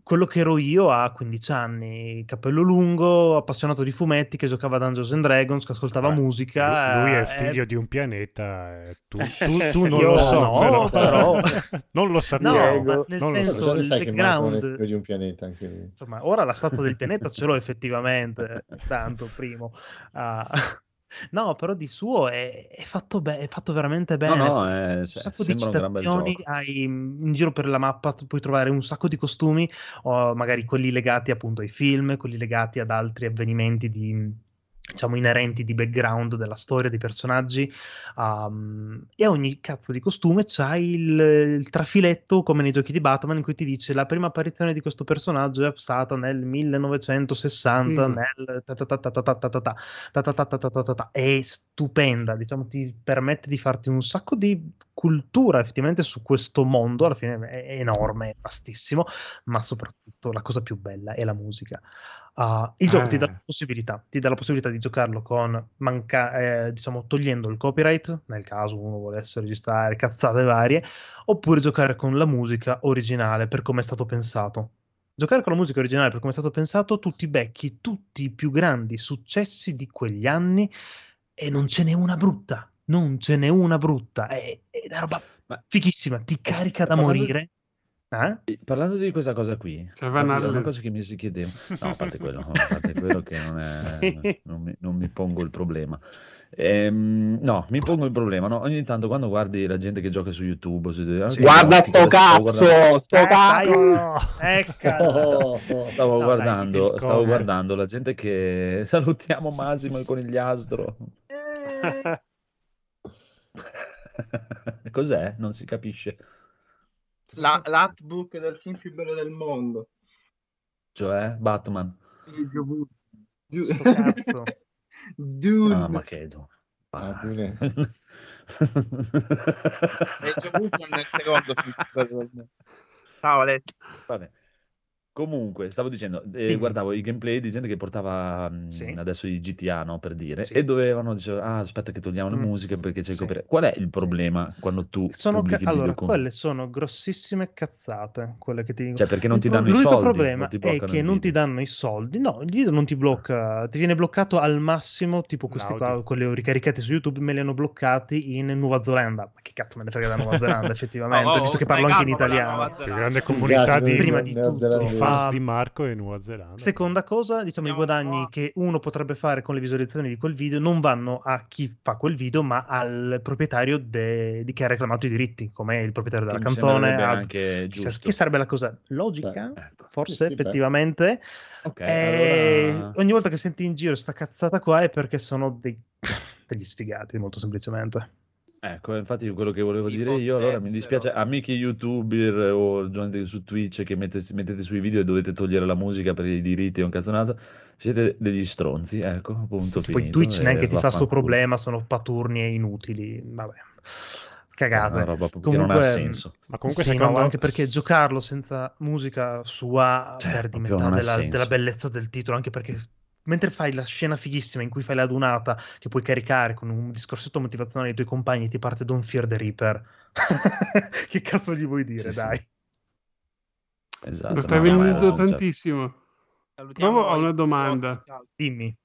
quello che ero io a 15 anni, capello lungo, appassionato di fumetti, che giocava a Dungeons and Dragons, che ascoltava Vabbè, musica. Lui, lui è eh, figlio di un pianeta, eh, tu, tu- tu non lo so, no, però, però- non lo No, sappiamo. ma nel non lo senso, ne il sai che Marco non è background... figlio di un pianeta anche lui? Insomma, ora la statua del pianeta ce l'ho effettivamente, tanto primo. Ah, no, però di suo è, è fatto, be- è fatto veramente No, bene. no, eh, un se- sacco di un citazioni, hai mm, in giro per la mappa puoi trovare un sacco di costumi, o magari quelli legati appunto ai film, quelli legati ad altri avvenimenti di, diciamo, inerenti di background della storia dei personaggi. Um, e ogni cazzo di costume c'ha il, il, trafiletto, come nei giochi di Batman, in cui ti dice la prima apparizione di questo personaggio è stata nel 1960, nel è stupenda, diciamo, ti permette di farti un sacco di cultura effettivamente su questo mondo, alla fine è enorme, è vastissimo, ma soprattutto la cosa più bella è la musica. Uh, il gioco ti dà la possibilità, ti dà la possibilità di giocarlo con manca- eh, diciamo, togliendo il copyright, nel caso uno volesse registrare cazzate varie, oppure giocare con la musica originale per come è stato pensato. Giocare con la musica originale per come è stato pensato, tu ti becchi tutti i più grandi successi di quegli anni e non ce n'è una brutta. Non ce n'è una brutta. È, è una roba Ma... fighissima, ti carica da morire. Eh? Parlando di questa cosa qui, Cioè, c'è una cosa che mi si chiedevo. No, a parte quello, no, a parte quello che non, è, non, mi, non mi pongo il problema. Ehm, no, mi pongo il problema. No? Ogni tanto quando guardi la gente che gioca su YouTube, su... Sì, guarda sto cazzo, sto Eh, cazzo. Ecco. Stavo, No, guardando, dai, stavo guardando la gente che salutiamo Massimo il conigliastro. Cos'è? Non si capisce. La, l'artbook del film più bello del mondo. Cioè, Batman. Giu- Sto cazzo. Dune. Ah, ma che do- Ah, Dune. E il secondo film più bello del mondo. Ciao Alessio. Vabbè. Comunque, stavo dicendo, eh, guardavo i gameplay di gente che portava mh, Sì. adesso i GTA, no, per dire, Sì. e dovevano, diceva, ah, aspetta che togliamo le Mm. musiche perché c'è il Sì. copyright. Qual è il problema quando tu Sono ca- allora, con... quelle sono grossissime cazzate, quelle che ti dico. Cioè, perché non Il ti pro- danno i l'unico soldi, problema non ti è che non ti danno i soldi. No, il video non ti blocca, ti viene bloccato al massimo, tipo questi qua, L'audio. quelli ricaricati su YouTube, me li hanno bloccati in Nuova Zelanda. Ma che cazzo me ne frega da Nuova Zelanda, effettivamente, Oh, oh, visto che parlo anche in italiano. Grande comunità di, Prima di tutto. Fans Ah, di Marco e Nuova Zelanda. Seconda cosa, diciamo, i Andiamo guadagni qua. che uno potrebbe fare con le visualizzazioni di quel video non vanno a chi fa quel video, ma al proprietario de- di chi ha reclamato i diritti, come il proprietario Che della mi canzone. sembrerebbe a- anche che che sarebbe la cosa logica, Beh, Ecco. forse sì, effettivamente. Ok, E allora... ogni volta che senti in giro sta cazzata qua è perché sono dei- degli sfigati, molto semplicemente. Ecco, infatti quello che volevo Sì, dire io, allora mi dispiace, amici youtuber o gente su Twitch che mettete, mettete sui video e dovete togliere la musica per i diritti o un cazzonato, siete degli stronzi, ecco, appunto Poi finito. Twitch neanche ti fa sto problema, sono paturni e inutili. Vabbè, È cagate. una roba che non ha Comunque, senso. Ma comunque sì, no, secondo... anche perché giocarlo senza musica sua Cioè, perdi proprio metà della, della bellezza del titolo, anche perché mentre fai la scena fighissima in cui fai la dunata, che puoi caricare con un discorsetto motivazionale ai tuoi compagni, ti parte Don't Fear the Reaper. che cazzo gli vuoi dire, Sì, sì. dai? Esatto, Lo stai cioè, tantissimo. Salutiamo a una domanda. Dimmi.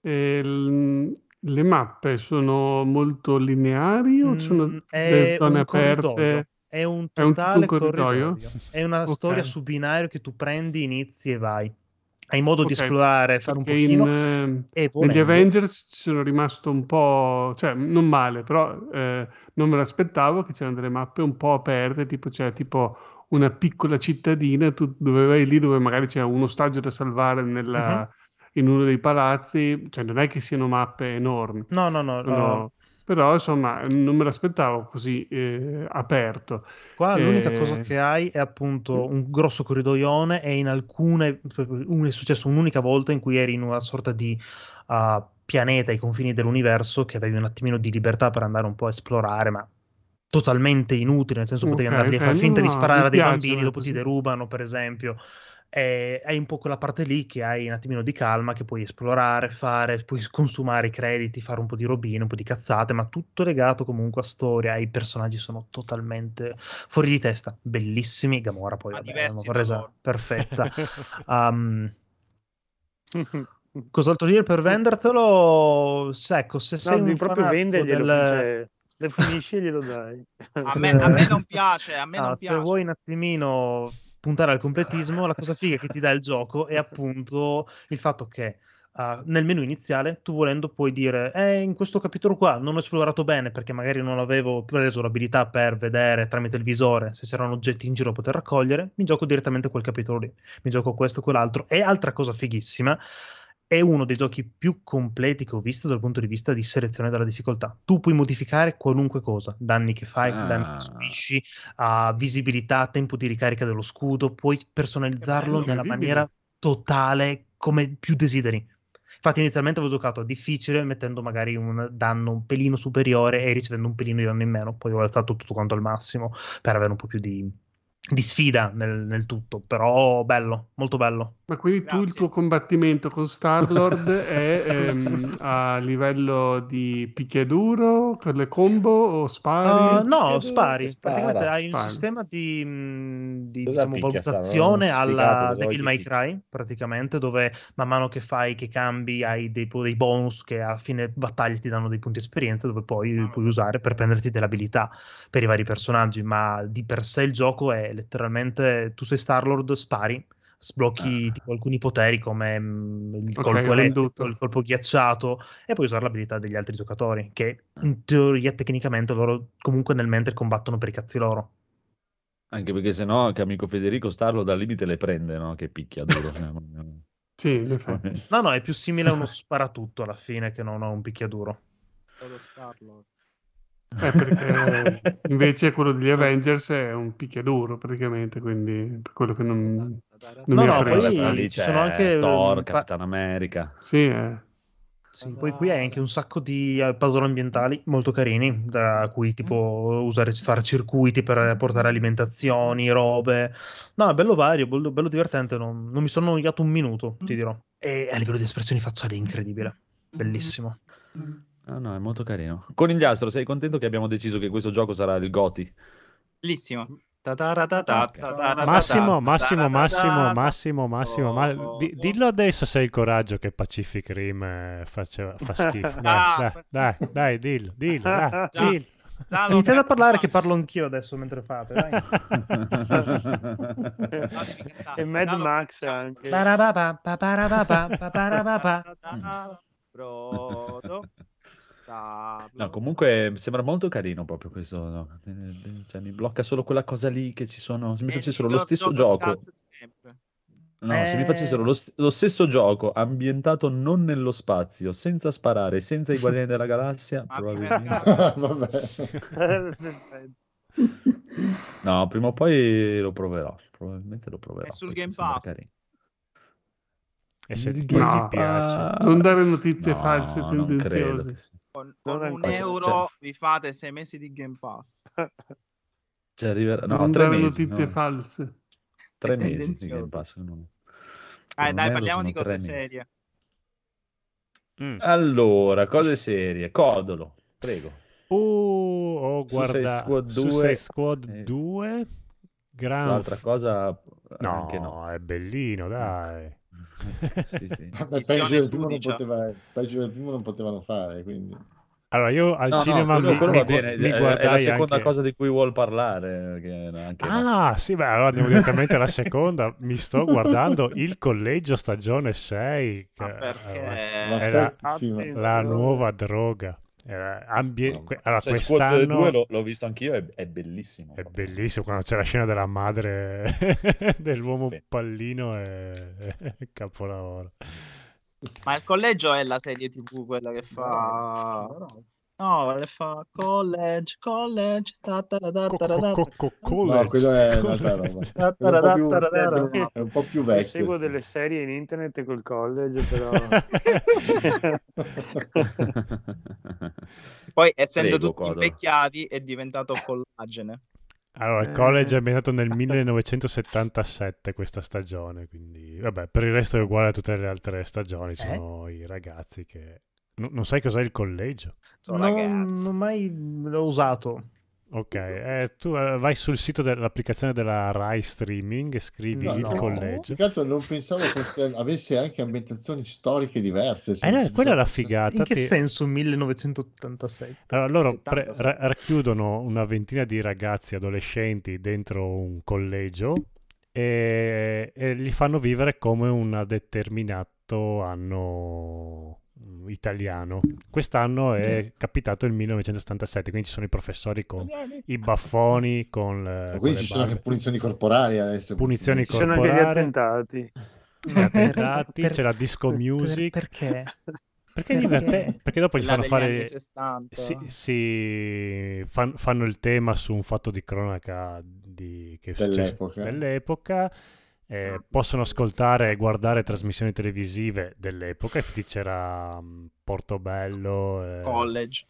E l- le mappe sono molto lineari o sono Mm, delle è zone corridoio. aperte? È un È un- totale un corridoio? corridoio. È una Ok. storia su binario che tu prendi, inizi e vai. Hai modo di Ok, esplorare, fare un Perché in, pochino eh, e negli Avengers ci sono rimasto un po', cioè non male, però eh, non me l'aspettavo che c'erano delle mappe un po' aperte, tipo c'è tipo una piccola cittadina, tu dove vai lì dove magari c'è un ostaggio da salvare nella- Mhm. in uno dei palazzi, cioè non è che siano mappe enormi, No, no, no, sono- no. Però insomma non me l'aspettavo così eh, aperto. Qua l'unica Eh, cosa che hai è appunto un grosso corridoione e in alcune un- è successo un'unica volta in cui eri in una sorta di uh, pianeta ai confini dell'universo che avevi un attimino di libertà per andare un po' a esplorare, ma totalmente inutile, nel senso potevi Ok, andare lì a ok, far finta no, di sparare a dei bambini, dopo ti così. derubano, per esempio. E hai un po' quella parte lì che hai un attimino di calma, che puoi esplorare, fare, puoi consumare i crediti, fare un po' di robine, un po' di cazzate, ma tutto legato comunque a storia. I personaggi sono totalmente fuori di testa, bellissimi. Gamora poi Ma vabbè, diversi l'hanno resa da loro. perfetta. Um, cos'altro dire per vendertelo? Se- Ecco, se sei No, un proprio venderglielo, del- cioè, le finisci e glielo dai. A me, a me non piace, a me Ah, non se piace. vuoi un attimino puntare al completismo, la cosa figa che ti dà il gioco è appunto il fatto che ah, nel menu iniziale tu volendo puoi dire eh, in questo capitolo qua non ho esplorato bene perché magari non avevo preso l'abilità per vedere tramite il visore se c'erano oggetti in giro da poter raccogliere, mi gioco direttamente quel capitolo lì, mi gioco questo o quell'altro. E altra cosa fighissima è uno dei giochi più completi che ho visto dal punto di vista di selezione della difficoltà. Tu puoi modificare qualunque cosa, danni che fai, danni Ah. che subisci, a visibilità, tempo di ricarica dello scudo, puoi personalizzarlo bello, nella maniera totale come più desideri. Infatti inizialmente avevo giocato a difficile mettendo magari un danno un pelino superiore e ricevendo un pelino di danno in meno, poi ho alzato tutto quanto al massimo per avere un po' più di, di sfida nel, nel tutto, però bello, molto bello. Ma quindi tu il Grazie. tuo combattimento con Star-Lord è ehm, a livello di picchiaduro, con le combo o Uh, spari? no, Chiedo- spari. spara. Praticamente hai un sistema di, di, diciamo, Star? valutazione alla Devil May. Cry, praticamente, dove man mano che fai, che cambi, hai dei, dei bonus che a fine battaglia ti danno dei punti esperienza, dove poi puoi usare per prenderti delle abilità per i vari personaggi. Ma di per sé il gioco è letteralmente tu sei Star-Lord, spari. Sblocchi tipo alcuni poteri come mh, il Ok, colpo elettrico, il colpo ghiacciato e puoi usare l'abilità degli altri giocatori, che in teoria tecnicamente loro comunque nel mentre combattono per i cazzi loro. Anche perché sennò che amico Federico Starlo dal limite le prende, no? Che picchia duro. Sì, in effetti. No, no, è più simile a uno sparatutto alla fine che non a un picchiaduro. Solo Star-Lord. Eh, perché invece quello degli Avengers è un picchiaduro praticamente, quindi per quello che non, non No, no, poi lì ci c'è sono anche, Thor, mm, pa- Capitan America. Sì, eh. Sì, poi qui hai anche un sacco di eh, puzzle ambientali molto carini, da cui tipo usare, fare circuiti per portare alimentazioni, robe. No, è bello vario, bello, bello divertente, non, non mi sono annoiato un minuto, ti dirò. E a livello di espressioni facciali è incredibile, bellissimo. Ah, no, è molto carino. Conigliastro, sei contento che abbiamo deciso che questo gioco sarà il Goti? Bellissimo. Massimo, Massimo, Massimo, Massimo, Massimo, ma di- dillo adesso se hai il coraggio che Pacific Rim eh, faceva- fa schifo. Dai, Ah. dai, dai, dai, dillo, dillo, dai, dillo. Già Iniziate a parlare che parlo anch'io adesso mentre fate, dai. E Mad Max anche. Parababa, Brodo. No, comunque sembra molto carino proprio questo. no? Eh, Cioè, mi blocca solo quella cosa lì che ci sono. Se mi Eh, facessero lo stesso gioco. No, se mi Eh. facessero lo, st- lo stesso gioco ambientato non nello spazio, senza sparare, senza i Guardiani della Galassia, probabilmente. No, prima o poi lo proverò. Probabilmente lo proverò. È sul Game Pass. E se Game ti piace. Non dare notizie No, false non credo tendenziose. Con, con un ancora. euro Cioè- vi fate sei mesi di Game Pass. Cioè, arriverà... No, non tre mesi. notizie no? false. Tre mesi di Game. Pass. non- Dai, con dai, parliamo di cose serie. Mm. Allora, cose serie. Codolo, prego. Uh, Suicide guardato Squad 2. Suicide Squad Eh. 2. Gran L'altra cosa No, anche no. è bellino, dai. Sì, sì. Vabbè, peggio, del primo non poteva, peggio del primo non potevano fare, quindi... Allora, io al No, no, cinema quello, mi, quello mi bene, mi è- è, la guardai seconda anche... cosa di cui vuol parlare. Che anche no. Ah, sì, beh, allora andiamo direttamente alla seconda. Mi sto guardando il collegio stagione 6. Ma che- perché? Sì, ma- la nuova droga. Eh, ambie- No, que- allora, Squad quest'anno 2 l'ho, l'ho visto anch'io, è, è bellissimo. è proprio. bellissimo quando c'è la scena della madre dell'uomo Sì. pallino è, è capolavoro. Ma il collegio è la serie TV, quella che fa... No, le fa college, college, sta ta ta ta Co- ta ta ta. co- co- No, college. quello è un'altra roba. College. È, un po' più, vecchio. seguo delle serie in internet col college, però... Poi, essendo Prego, tutti invecchiati, è diventato collagene. Allora, il college è ambientato nel 1977 questa stagione, quindi vabbè, per il resto è uguale a tutte le altre stagioni, sono i ragazzi che... No- non sai cos'è il collegio? Sono Non, non mai l'ho usato. Ok, eh, tu eh, vai sul sito dell'applicazione della Rai Streaming e scrivi No, il no. collegio. Più che altro non pensavo fosse- avesse anche ambientazioni storiche diverse. Eh, no, quella è la figata. In che ti- senso 1987? Allora, loro pre- 76. ra- racchiudono una ventina di ragazzi adolescenti dentro un collegio e, e li fanno vivere come un determinato anno italiano. Quest'anno è capitato il 1977, quindi ci sono i professori con i baffoni, con, le- con quindi ci sono anche punizioni corporali adesso. Punizioni Ci sono anche gli corporali. attentati. Gli attentati, Per- c'è la disco per- music. perché? Perché è divertente? Perché dopo gli fanno fare... 60. Sì, sì, fan- fanno il tema su un fatto di cronaca di, che è successo Dell'epoca. Eh, possono ascoltare e guardare trasmissioni televisive dell'epoca, infatti c'era mm, Portobello, eh, College.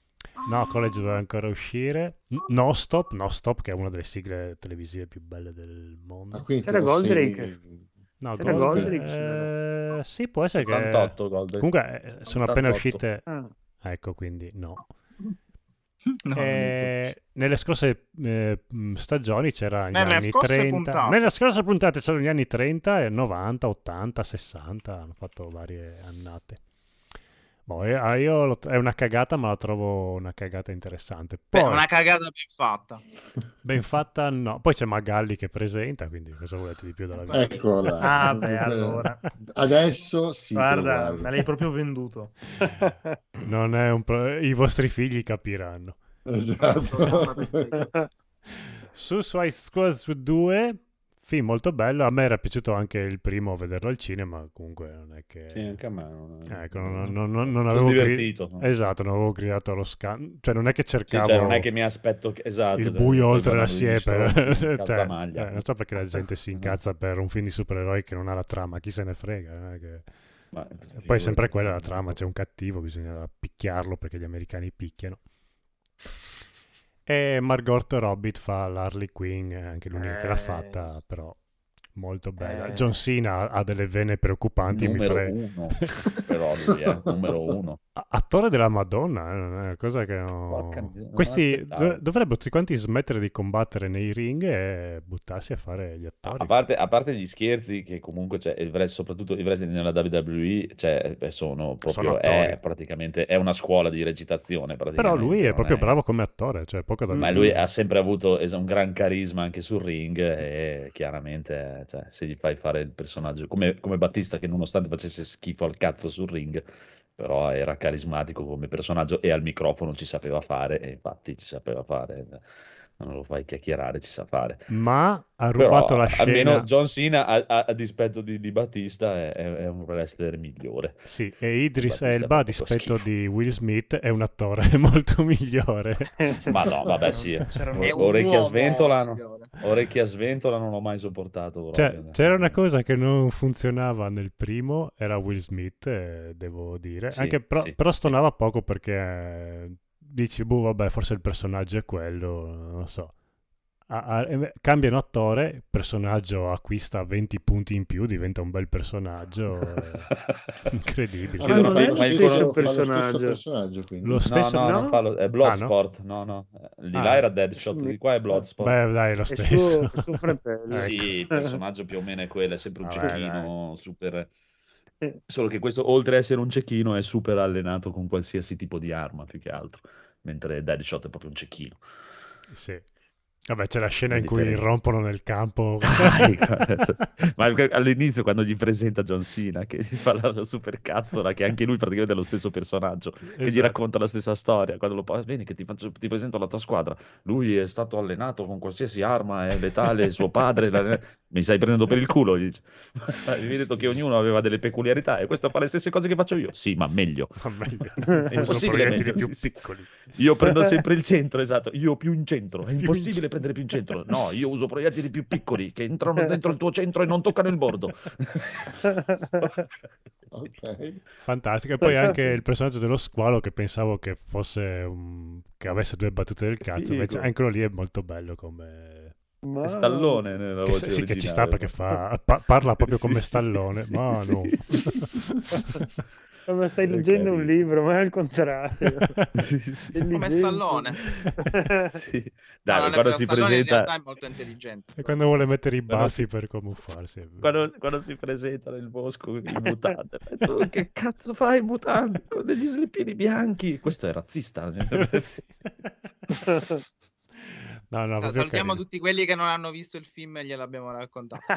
no, College doveva ancora uscire, N- No Stop, No Stop che è una delle sigle televisive più belle del mondo. Ah, C'era Goldrake? sei- No, C'era Gold- Goldrick, se eh, sì, può essere che... 88 Golden. Comunque eh, sono appena 88. uscite... Ah. Ecco, quindi no. No, Eh, nelle scorse eh, stagioni c'erano gli Nelle anni scorse 30. puntate. Nelle scorse puntate c'erano gli anni 30 e 90, 80, 60. Hanno fatto varie annate. Boh, eh, ah, io lo- è una cagata, ma la trovo una cagata interessante. Beh, Poi, una cagata ben fatta. ben fatta, no. Poi c'è Magalli che presenta, quindi cosa volete di più dalla vita? Eccola. Ah, beh, allora. Adesso sì. Guarda, me l'hai proprio venduto. Non è un pro- I vostri figli capiranno. Esatto. Suicide Squad 2, film molto bello. A me era piaciuto anche il primo vederlo al cinema. Comunque, non è che. Sì, anche a me. Non, Ecco, non, non- non- non avevo divertito. no? Esatto, non avevo gridato allo scan. Cioè, non è che Sì, cercavo cioè, non è che mi aspetto che- esatto, il cioè, buio poi oltre la siepe. Cioè, eh, non so perché la gente si incazza per un film di supereroi che non ha la trama. Chi se ne frega? è che- Ma- Poi è figurati. sempre quella la trama. C'è un cattivo, bisogna picchiarlo perché gli americani picchiano. E Margot Robbie fa l'Harley Quinn, è anche l'unica che l'ha Eh. fatta, però molto bella. Eh. John Cena ha delle vene preoccupanti. mi numero farei- uno però lui è numero uno Attore della Madonna, eh, è una cosa che no- Porca Questi dov- dovrebbero tutti quanti smettere di combattere nei ring e buttarsi a fare gli attori. a parte, a parte gli scherzi che comunque cioè, il wrestling- soprattutto il wrestling nella WWE cioè, beh, sono proprio Sono è praticamente è una scuola di recitazione Però lui è proprio bravo come attore, cioè poco da ma lui ha sempre avuto un gran carisma anche sul ring e chiaramente cioè, se gli fai fare il personaggio come, come Battista che nonostante facesse schifo al cazzo sul ring però era carismatico come personaggio e al microfono ci sapeva fare e infatti ci sapeva fare non lo fai chiacchierare ci sa fare Ma ha rubato però la scena. almeno John Cena a, a- a dispetto di, di Battista è, è- un wrestler migliore Sì, e Idris Battista Elba, a dispetto schifo. di Will Smith, è un attore molto migliore. ma no vabbè sì C'era un- È un orecchie a uomo sventola no. migliore. orecchie a sventola non ho mai sopportato Cioè, c'era una cosa che non funzionava nel primo, era Will Smith, eh, devo dire. Sì, Anche però, sì, però sì. stonava poco perché eh, dici, boh, vabbè, forse il personaggio è quello, non lo so. Ah, ah, e beh, cambiano attore, il personaggio acquista 20 punti in più, diventa un bel personaggio. incredibile. Ah, Ma non è lo stesso, personaggio. quindi. Lo No, stesso no, no? non fa lo- è Bloodsport, no, no. Di là Ah. era Deadshot, di qua è Bloodsport. Beh, dai, è lo stesso. suo, è suo fratello. Ecco. Sì, il personaggio più o meno è quello, è sempre un Vabbè, cecchino super... Eh. Solo che questo, oltre ad essere un cecchino, è super allenato con qualsiasi tipo di arma, più che altro. Mentre Deadshot è proprio un cecchino. Sì. Vabbè, c'è la scena in cui irrompono nel campo. Dai, guarda. ma all'inizio quando gli presenta John Cena che gli fa la, la super cazzola che anche lui praticamente è lo stesso personaggio che gli Esatto. racconta la stessa storia quando lo parla bene che ti, faccio- ti presento la tua squadra lui è stato allenato con qualsiasi arma è letale suo padre la- mi stai prendendo per il culo gli dice. avevi detto che ognuno aveva delle peculiarità e questo fa le stesse cose che faccio io sì ma meglio Ma meglio. È impossibile proiettili meglio, più sì, sì. io prendo sempre il centro, esatto, io più in centro, è impossibile prendere più in centro. No, io uso proiettili più piccoli che entrano dentro il tuo centro e non toccano il bordo. Ok. Fantastico. E poi anche il personaggio dello squalo che pensavo che fosse un... che avesse due battute del cazzo. Invece anche quello lì è molto bello come. Ma... Stallone nella Che, voce sì, che ci sta perché fa... pa- parla proprio Sì, come sì, Stallone. sì, ma no. sì. Ma stai È leggendo un libro, ma è al contrario. Sì, sì. È Come Stallone. Sì. No, Dai, non è quando si Stallone in presenta realtà è molto intelligente. E quando vuole mettere i bassi si- per camuffarsi. quando, quando si presenta nel bosco in mutande, tu che cazzo fai in mutande con degli slippini bianchi? Questo è razzista. Sì. No, no, proprio Salutiamo carino. tutti quelli che non hanno visto il film e gliel'abbiamo raccontato.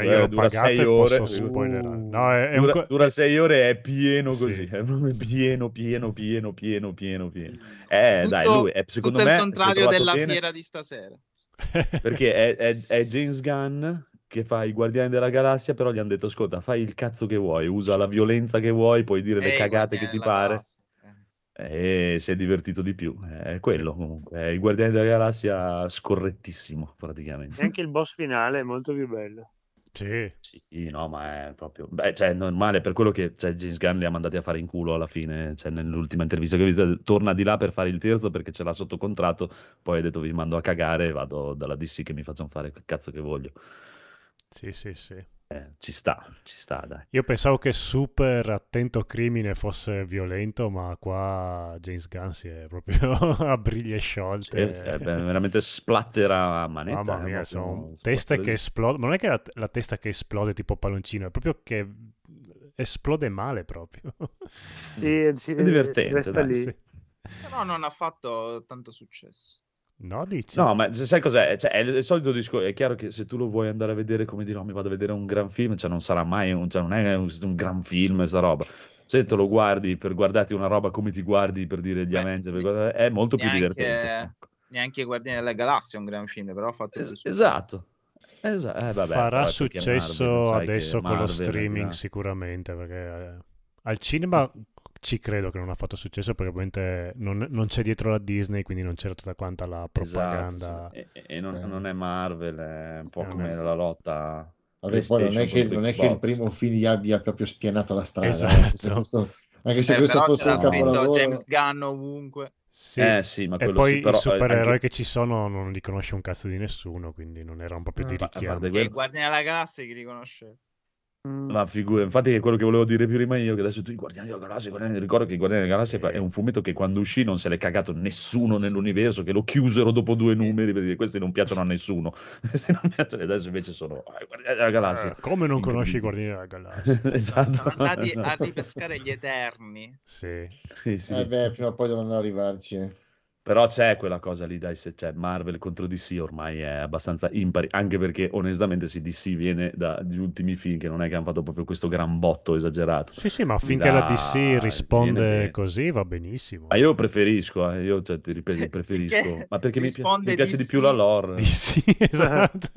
Eh, io l'ho dura pagato sei e ore. posso Uh. No, è, è un Dura, co- dura sei ore, è pieno Sì. così, è proprio pieno, pieno, pieno, pieno, pieno, pieno. Eh, Tutto- dai, lui è secondo Tutto me il è contrario della bene, fiera di stasera. perché è, è- è James Gunn che fa i Guardiani della Galassia, però gli hanno detto, ascolta, fai il cazzo che vuoi, usa la violenza che vuoi, puoi dire le Ehi, cagate che ti pare. Galassia. Eh. E si è divertito di più. È quello comunque. È i Guardiani della Galassia scorrettissimo, praticamente. E anche il boss finale è molto più bello. Sì. Sì, no, ma è proprio... Beh, cioè, è normale, per quello che cioè, James Gunn li ha mandati a fare in culo alla fine, cioè, nell'ultima intervista che ho visto, torna di là per fare il terzo perché ce l'ha sotto contratto, poi ha detto vi mando a cagare e vado dalla DC che mi facciano fare quel cazzo che voglio. Sì, sì, sì. Eh, ci sta, ci sta, dai. Io pensavo che Super Attento Crimine fosse violento, ma qua James Gunn si è proprio a briglie sciolte. è veramente splattera a manetta. Mamma eh, mia, sono teste che esplodono. Ma non è che la, la testa che esplode tipo palloncino, è proprio che esplode male proprio. Sì, È divertente, resta dai, lì. Sì. Però non ha fatto tanto successo. No, dici? No, ma sai cos'è? Cioè, è il solito discorso. È chiaro che se tu lo vuoi andare a vedere come dire, no, mi vado a vedere un gran film, cioè non sarà mai un, cioè non è un, un gran film, sta roba. Se te lo guardi per guardarti una roba come ti guardi per dire gli Beh, Avengers, per guardare- è molto più neanche- divertente. Neanche i Guardiani della Galassia è un gran film, però ha fatto Es- più esatto. Esatto. Eh, vabbè, Farà successo Marvel, adesso con lo Marvel è streaming sicuramente, perché eh, al cinema ci credo che non ha fatto successo perché ovviamente non, non c'è dietro la Disney, quindi non c'era tutta quanta la propaganda. Esatto, sì. E, e non, Eh. non è Marvel, è un po' Non come è- la lotta Vabbè, poi non è, che, non è che il primo film gli abbia proprio spianato la strada. eh, Esatto. Anche se questo, anche se Eh, questo fosse un no. capolavoro. James Gunn ovunque. Sì. Eh sì, ma E poi sì, però i eh, supereroi anche- che ci sono non li conosce un cazzo di nessuno, quindi non erano proprio Mm, di a parte richiamo. Che quello- i Guardiani della Galassia chi li conosce? Mm. Ma figura, infatti è quello che volevo dire prima io, che adesso tu i Guardiani della Galassia, Guardiani- ricordo che i Guardiani della Galassia è un fumetto che quando uscì non se l'è cagato nessuno nell'universo, che lo chiusero dopo due numeri per dire questi non piacciono a nessuno. Questi non piacciono, e adesso invece sono ah, i Guardiani della Galassia. Eh, come non conosci i. Guardiani della Galassia? esatto. Sono andati a ripescare gli Eterni. sì. Sì, sì. Eh beh, prima o poi devono arrivarci. Però c'è quella cosa lì, dai, se c'è Marvel contro DC ormai è abbastanza impari, anche perché onestamente se DC viene dagli ultimi film che non è che hanno fatto proprio questo gran botto esagerato. Sì, sì, ma finché la DC risponde così va benissimo. Ma io preferisco, eh, io cioè, ti ripeto, Sì, preferisco, ma perché mi, pi- mi piace di DC. più la lore. Di sì, esatto.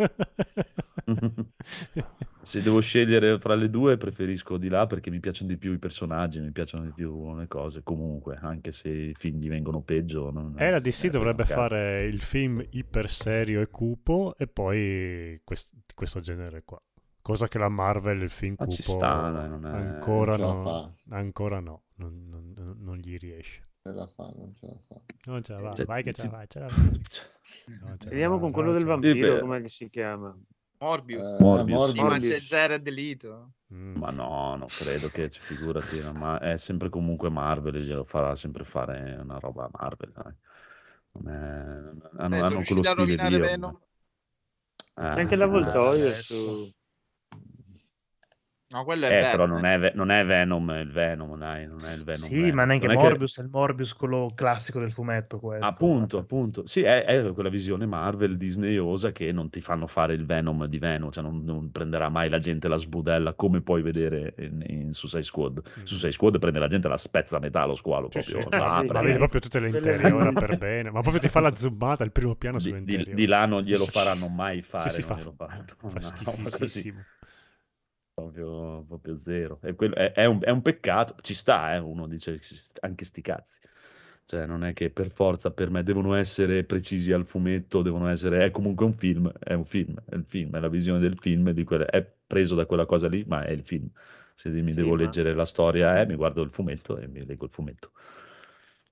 Se devo scegliere fra le due, preferisco di là perché mi piacciono di più i personaggi, mi piacciono di più le cose. Comunque, anche se i film gli vengono peggio. Non, E la eh, DC dovrebbe fare il film iper serio e cupo e poi quest- questo genere qua. Cosa che la Marvel, il film Ma cupo, ci sta, dai, non è- ancora, non no, fa. ancora no, non, non- non- gli riesce. Ce la fa, non ce la fa. Non ce la va, Cioè, vai che ce la vai, ce la ce la Vediamo con quello del vampiro, che si chiama? Morbius. Eh, Morbius. Sì, ma Morbius. c'è Jared Leto. Mm. Ma no, non credo che ci figurati, no, ma è sempre comunque Marvel, glielo farà sempre fare una roba Marvel, dai. Non è- hanno, Eh, sono hanno quello stile. Venom. ormai. C'è Eh, anche l'avvoltoio adesso. su... No, quello è Eh, però non è, non è Venom, il Venom, dai, non è il Venom. Sì, Venom. ma neanche Non è che- Morbius è il Morbius quello classico del fumetto questo. Appunto, appunto. Sì, è, è quella visione Marvel Disneyosa che non ti fanno fare il Venom di Venom, cioè non, non prenderà mai la gente la sbudella come puoi vedere in, in Suicide Squad. Mm. Suicide Squad prende la gente e la spezza a metà lo squalo Sì, proprio. sì. la Ah, sì, Ma vedi proprio tutte le interiora per bene, ma proprio ti fa la zoomata, il primo piano di, di- sull'interiore. di là non glielo faranno mai fare, Sì, sì, non fa, glielo faranno. fa No. Proprio, proprio zero. E quello- è, è un, è un peccato, ci sta, eh, uno dice anche sti cazzi. Cioè, non è che per forza per me devono essere precisi al fumetto, devono essere, è comunque un film, è un film, è il film, è la visione del film, di quella- è preso da quella cosa lì, ma è il film. Se mi Sì, devo ma- leggere la storia, eh, mi guardo il fumetto e mi leggo il fumetto.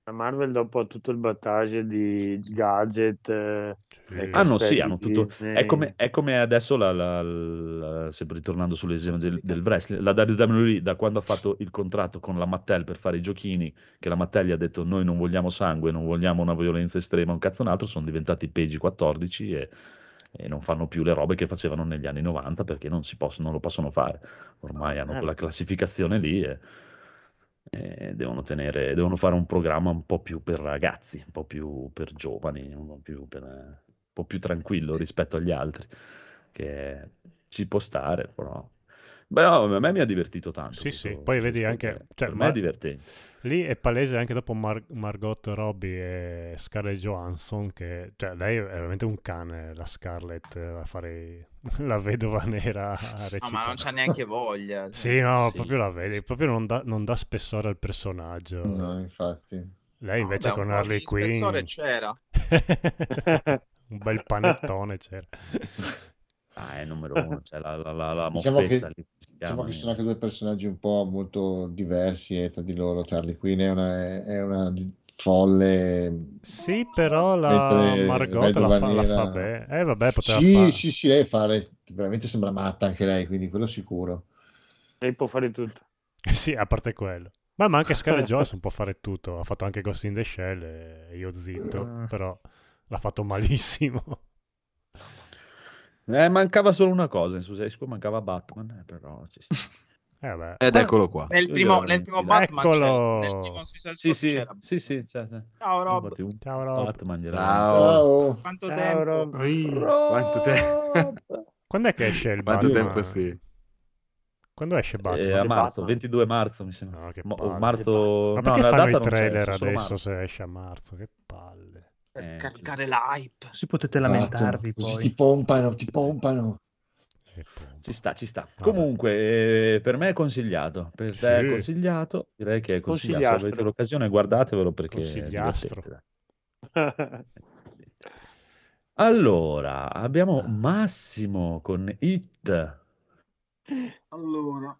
La Marvel dopo ha tutto il battage di gadget. eh, Sì. Ah no, sì, hanno tutto. Disney. È come, è come adesso, la, la- la- sempre ritornando sull'esempio del, del wrestling, la WWE da quando ha fatto il contratto con la Mattel per fare i giochini, che la Mattel gli ha detto noi non vogliamo sangue, non vogliamo una violenza estrema, un cazzo un altro, sono diventati PG-14 e, e non fanno più le robe che facevano negli anni 90 perché non, si possono, non lo possono fare. Ormai hanno Eh. quella classificazione lì e, e devono, tenere, devono fare un programma un po' più per ragazzi, un po' più per giovani, un po' più, per, un po' più tranquillo rispetto agli altri, che ci può stare, però Beh, no, a me mi ha divertito tanto. Sì, sì, poi vedi anche- cioè, per me è ma- divertente. Lì è palese anche dopo Mar- Margot Robbie e Scarlett Johansson che, cioè, lei è veramente un cane, la Scarlett, a fare la vedova nera a No, ma non c'ha neanche voglia. cioè. Sì, no, Sì, proprio la vedi, proprio non dà, non dà spessore al personaggio. No, infatti. Lei invece Vabbè, con Harley di spessore Quinn... c'era. un bel panettone c'era. Ah, è numero uno, cioè la, la, la, la Diciamo che- moffetta lì, Diciamo che sono anche due personaggi un po' molto diversi eh, tra di loro. Charlie Quinn è una, è una folle. Sì, però la Margot la fa, la fa bene. Eh, vabbè, poteva Sì, fare... sì, sì, lei fare, veramente sembra matta anche lei, quindi quello sicuro. Lei può fare tutto. Sì, a parte quello. Ma, ma anche Scarlett Johansson può fare tutto. Ha fatto anche Ghost in the Shell e io zitto, Mm. però l'ha fatto malissimo. Eh, mancava solo una cosa in Suicide Squad, mancava Batman, eh, però ci sta. Eh. Ed eccolo qua. Nel primo, nel primo. Batman c'era, Eccolo. nel primo Sì, sì, c'era. sì, sì, cioè. Ciao Rob, Ciao Rob. Batman Ciao. Ciao. quanto Ciao, tempo? Rob. Poi- Quanto te- Quando è che esce il Quanto Batman? tempo sì? Quando esce Batman? Eh, a Che marzo, Batman? 22 marzo mi sembra. No, che Mo- palle. marzo... Ma no, perché la fanno data i non c'è, trailer adesso se esce a marzo? Che palle. Per Eh, caricare l'hype. Così potete Esatto, lamentarvi così poi. ti pompano, ti pompano. Pompa. Ci sta, ci sta. Vabbè. Comunque, eh, per me è consigliato. Per te è Sì. consigliato. Direi che è consigliato. Se avete l'occasione, guardatevelo perché è. Allora, abbiamo Massimo con It. Allora,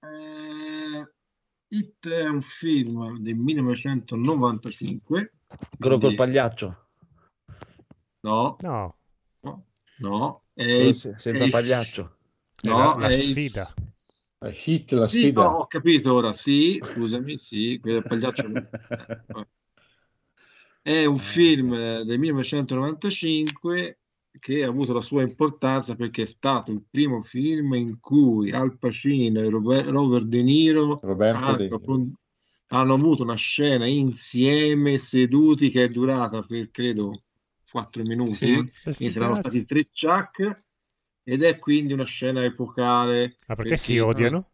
eh, It è un film del 1995. Quello col quindi- pagliaccio. No, No, no, no. È è senza il- pagliaccio. è no, la, la è il- sfida. Eh, Hit la Sì, sfida. no, ho capito ora, sì, scusami, sì, del pagliaccio. È un film del 1995 che ha avuto la sua importanza perché è stato il primo film in cui Al Pacino e Robert, Robert De Niro Roberto De hanno, Niro. Hanno avuto una scena insieme seduti che è durata per credo 4 minuti. Sì. Questi Quindi saranno stati tre ciak ed è quindi una scena epocale. Ma perché si odiano?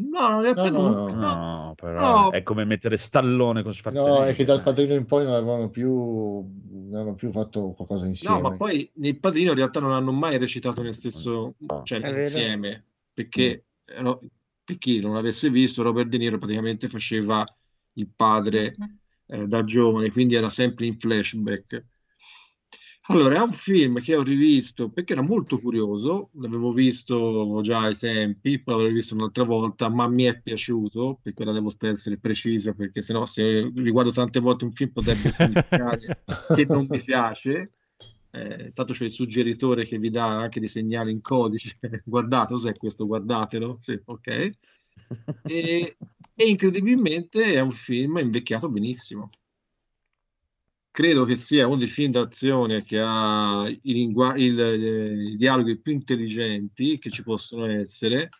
No, in realtà No, no, no, no. no. No, però No. è come mettere Stallone con No, Schwarzenegger. è che dal dai. padrino in poi non avevano più, non avevano più fatto qualcosa No, insieme. ma poi nel Padrino in realtà non hanno mai recitato nel stesso, cioè È vero. insieme, perché eh, no, per chi non l'avesse visto, Robert De Niro praticamente faceva il padre eh, da giovane, quindi era sempre in flashback. Allora, è un film che ho rivisto perché era molto curioso, l'avevo visto già ai tempi, poi l'avevo visto un'altra volta, ma mi è piaciuto, perché ora devo essere preciso, perché sennò se riguardo tante volte un film potrebbe significare che non mi piace. Eh, tanto c'è il suggeritore che vi dà anche dei segnali in codice. Guardate, cos'è questo? Guardatelo. Sì, ok. E, e incredibilmente è un film invecchiato benissimo. Credo che sia uno dei film d'azione che ha i, lingua- il- eh, i dialoghi più intelligenti che ci possono essere.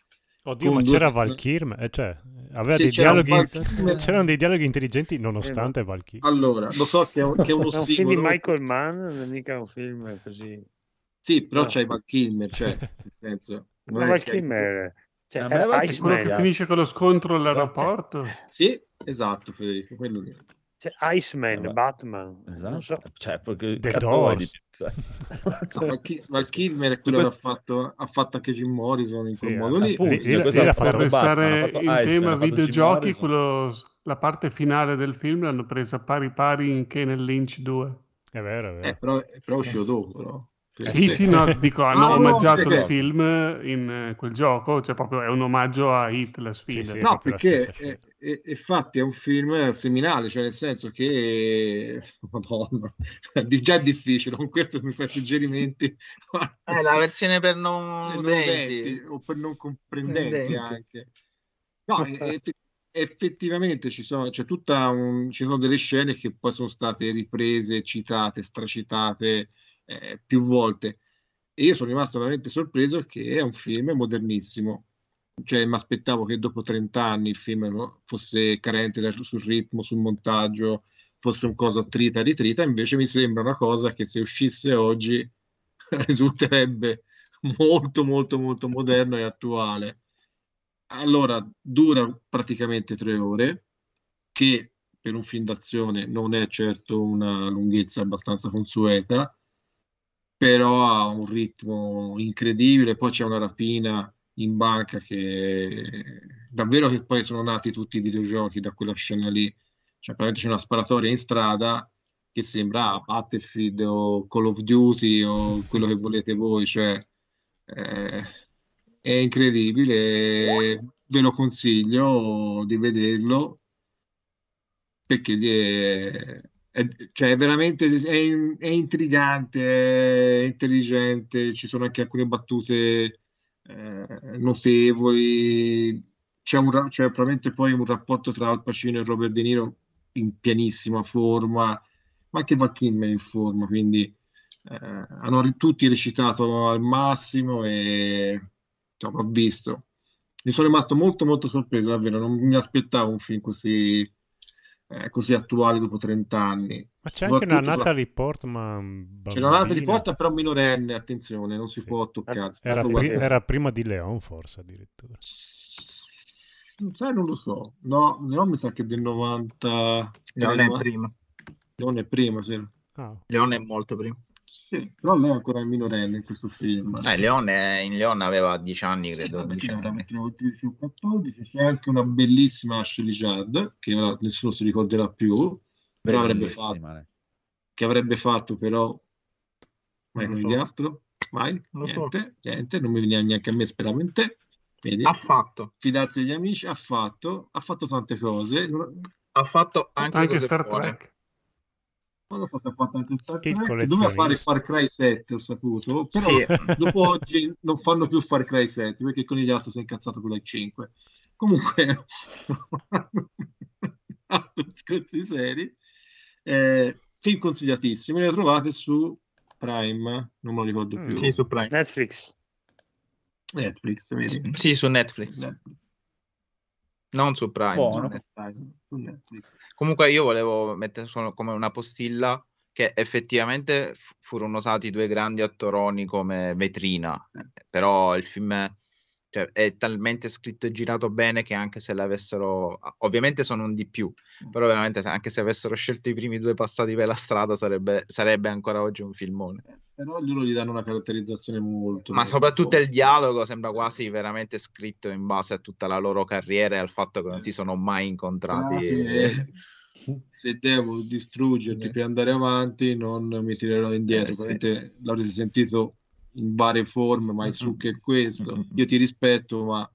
Oddio, ma c'era person- Val Kilmer, eh, cioè, aveva Sì, dei c'era dialoghi, c'erano dei dialoghi intelligenti nonostante Val Kilmer. Allora, lo so che è, un- che è uno È un film di. Michael Mann, non è mica un film così. Sì, però No. c'è Val Kilmer, cioè, nel senso, non Ma è Val Kilmer, cioè, Val era quello che finisce con lo scontro all'aeroporto. Sì, esatto, Federico, quello lì. cioè, Iceman, Vabbè. Batman, non Esatto. so. Cioè, perché The Doors. Più? Cioè. No, Val, Ki- Val Kilmer è quello che ha Questo- fatto, ha fatto anche Jim Morrison in quel Sì, modo lì. appunto, Lì- cioè, questo Per restare in Iceman, tema videogiochi, quello- la parte finale del film l'hanno presa pari pari in Kane Lynch 2. È vero, è vero. Eh, però, però è uscito dopo, però. Sì, sì, no, dico, hanno Ah, no, omaggiato perché- il film in eh, quel gioco, cioè proprio è un omaggio a Hit, la sfida. Sì, sì. No, perché è, è- infatti è un film seminale, cioè nel senso che, madonna, di- già è difficile, con questo mi fai suggerimenti Eh, la versione per non per non udenti. udenti o per non comprendenti Udenti. anche. No, e- effettivamente ci sono, tutta un- ci sono delle scene che poi sono state riprese, citate, stracitate eh, più volte. E io sono rimasto veramente sorpreso che è un film modernissimo. Cioè, mi aspettavo che dopo 30 anni il film fosse carente sul ritmo, sul montaggio, fosse un cosa trita ritrita, invece mi sembra una cosa che se uscisse oggi risulterebbe molto molto molto moderno e attuale. Allora, dura praticamente tre ore, che per un film d'azione non è certo una lunghezza abbastanza consueta, però ha un ritmo incredibile. Poi c'è una rapina in banca che davvero che poi sono nati tutti i videogiochi da quella scena lì. Cioè, praticamente c'è una sparatoria in strada che sembra Battlefield o Call of Duty o quello che volete voi, cioè eh, è incredibile, ve lo consiglio di vederlo perché è, è, cioè è veramente è, è intrigante, è intelligente, ci sono anche alcune battute eh, notevoli. C'è, un, c'è probabilmente poi un rapporto tra Al Pacino e Robert De Niro in pienissima forma, ma anche Val Kilmer in forma, quindi eh, hanno tutti recitato al massimo e insomma, ho visto. Mi sono rimasto molto molto sorpreso, davvero, non mi aspettavo un film così, eh, così attuale dopo 30 anni. Ma c'è anche una Soprattutto tra- Natalie Portman C'è una bambina. Portman però minorenne, attenzione, non si può toccare. Era, pri- era prima di Leon, forse addirittura. Sai, non lo so. No, Leon mi sa che è del 90. Leone è prima. Leone è prima, sì. Ah. Leone è molto prima. Sì, però lei è ancora minorenne in questo film. Eh, Leone, in Leone aveva 10 anni, credo. Perché 11 anni. avrà 13 o 14. C'è anche una bellissima Ashley Judd, che ora nessuno si ricorderà più, però avrebbe fatto, eh. che avrebbe fatto però Vai con so. gli astro? Vai, Non lo so. niente, niente, non mi veniva neanche a me, speravo in te. Vedi? Ha fatto. Fidarsi degli amici, ha fatto, ha fatto tante cose. Ha fatto anche, Anche Star. Trek. Non lo so se ha fatto anche Star Trek. Doveva fare. Far Cry 7, ho saputo, però Sì. dopo oggi non fanno più Far Cry 7 perché con gli astro si è incazzato con la 5. Comunque, altro discorsi seri. Eh, film consigliatissimi, le trovate su Prime, non me lo ricordo Mm. più. Sì, su Prime. Netflix. Netflix, vedi? Sì, su Netflix. Netflix. Non su Prime. Buono. su Netflix. Su Netflix. Comunque io volevo mettere solo come una postilla che effettivamente furono usati due grandi attoroni come vetrina, eh, però il film è, cioè, è talmente scritto e girato bene che anche se l'avessero, ovviamente sono un di più, però veramente anche se avessero scelto i primi due passati per la strada sarebbe, sarebbe ancora oggi un filmone. Però loro gli danno una caratterizzazione molto Ma soprattutto forte. il dialogo sembra quasi veramente scritto in base a tutta la loro carriera e al fatto che non si sono mai incontrati. Eh, se devo distruggerti per andare avanti, non mi tirerò indietro. Eh, sì. L'avrete sentito in varie forme, ma il succo è questo. Io ti rispetto, ma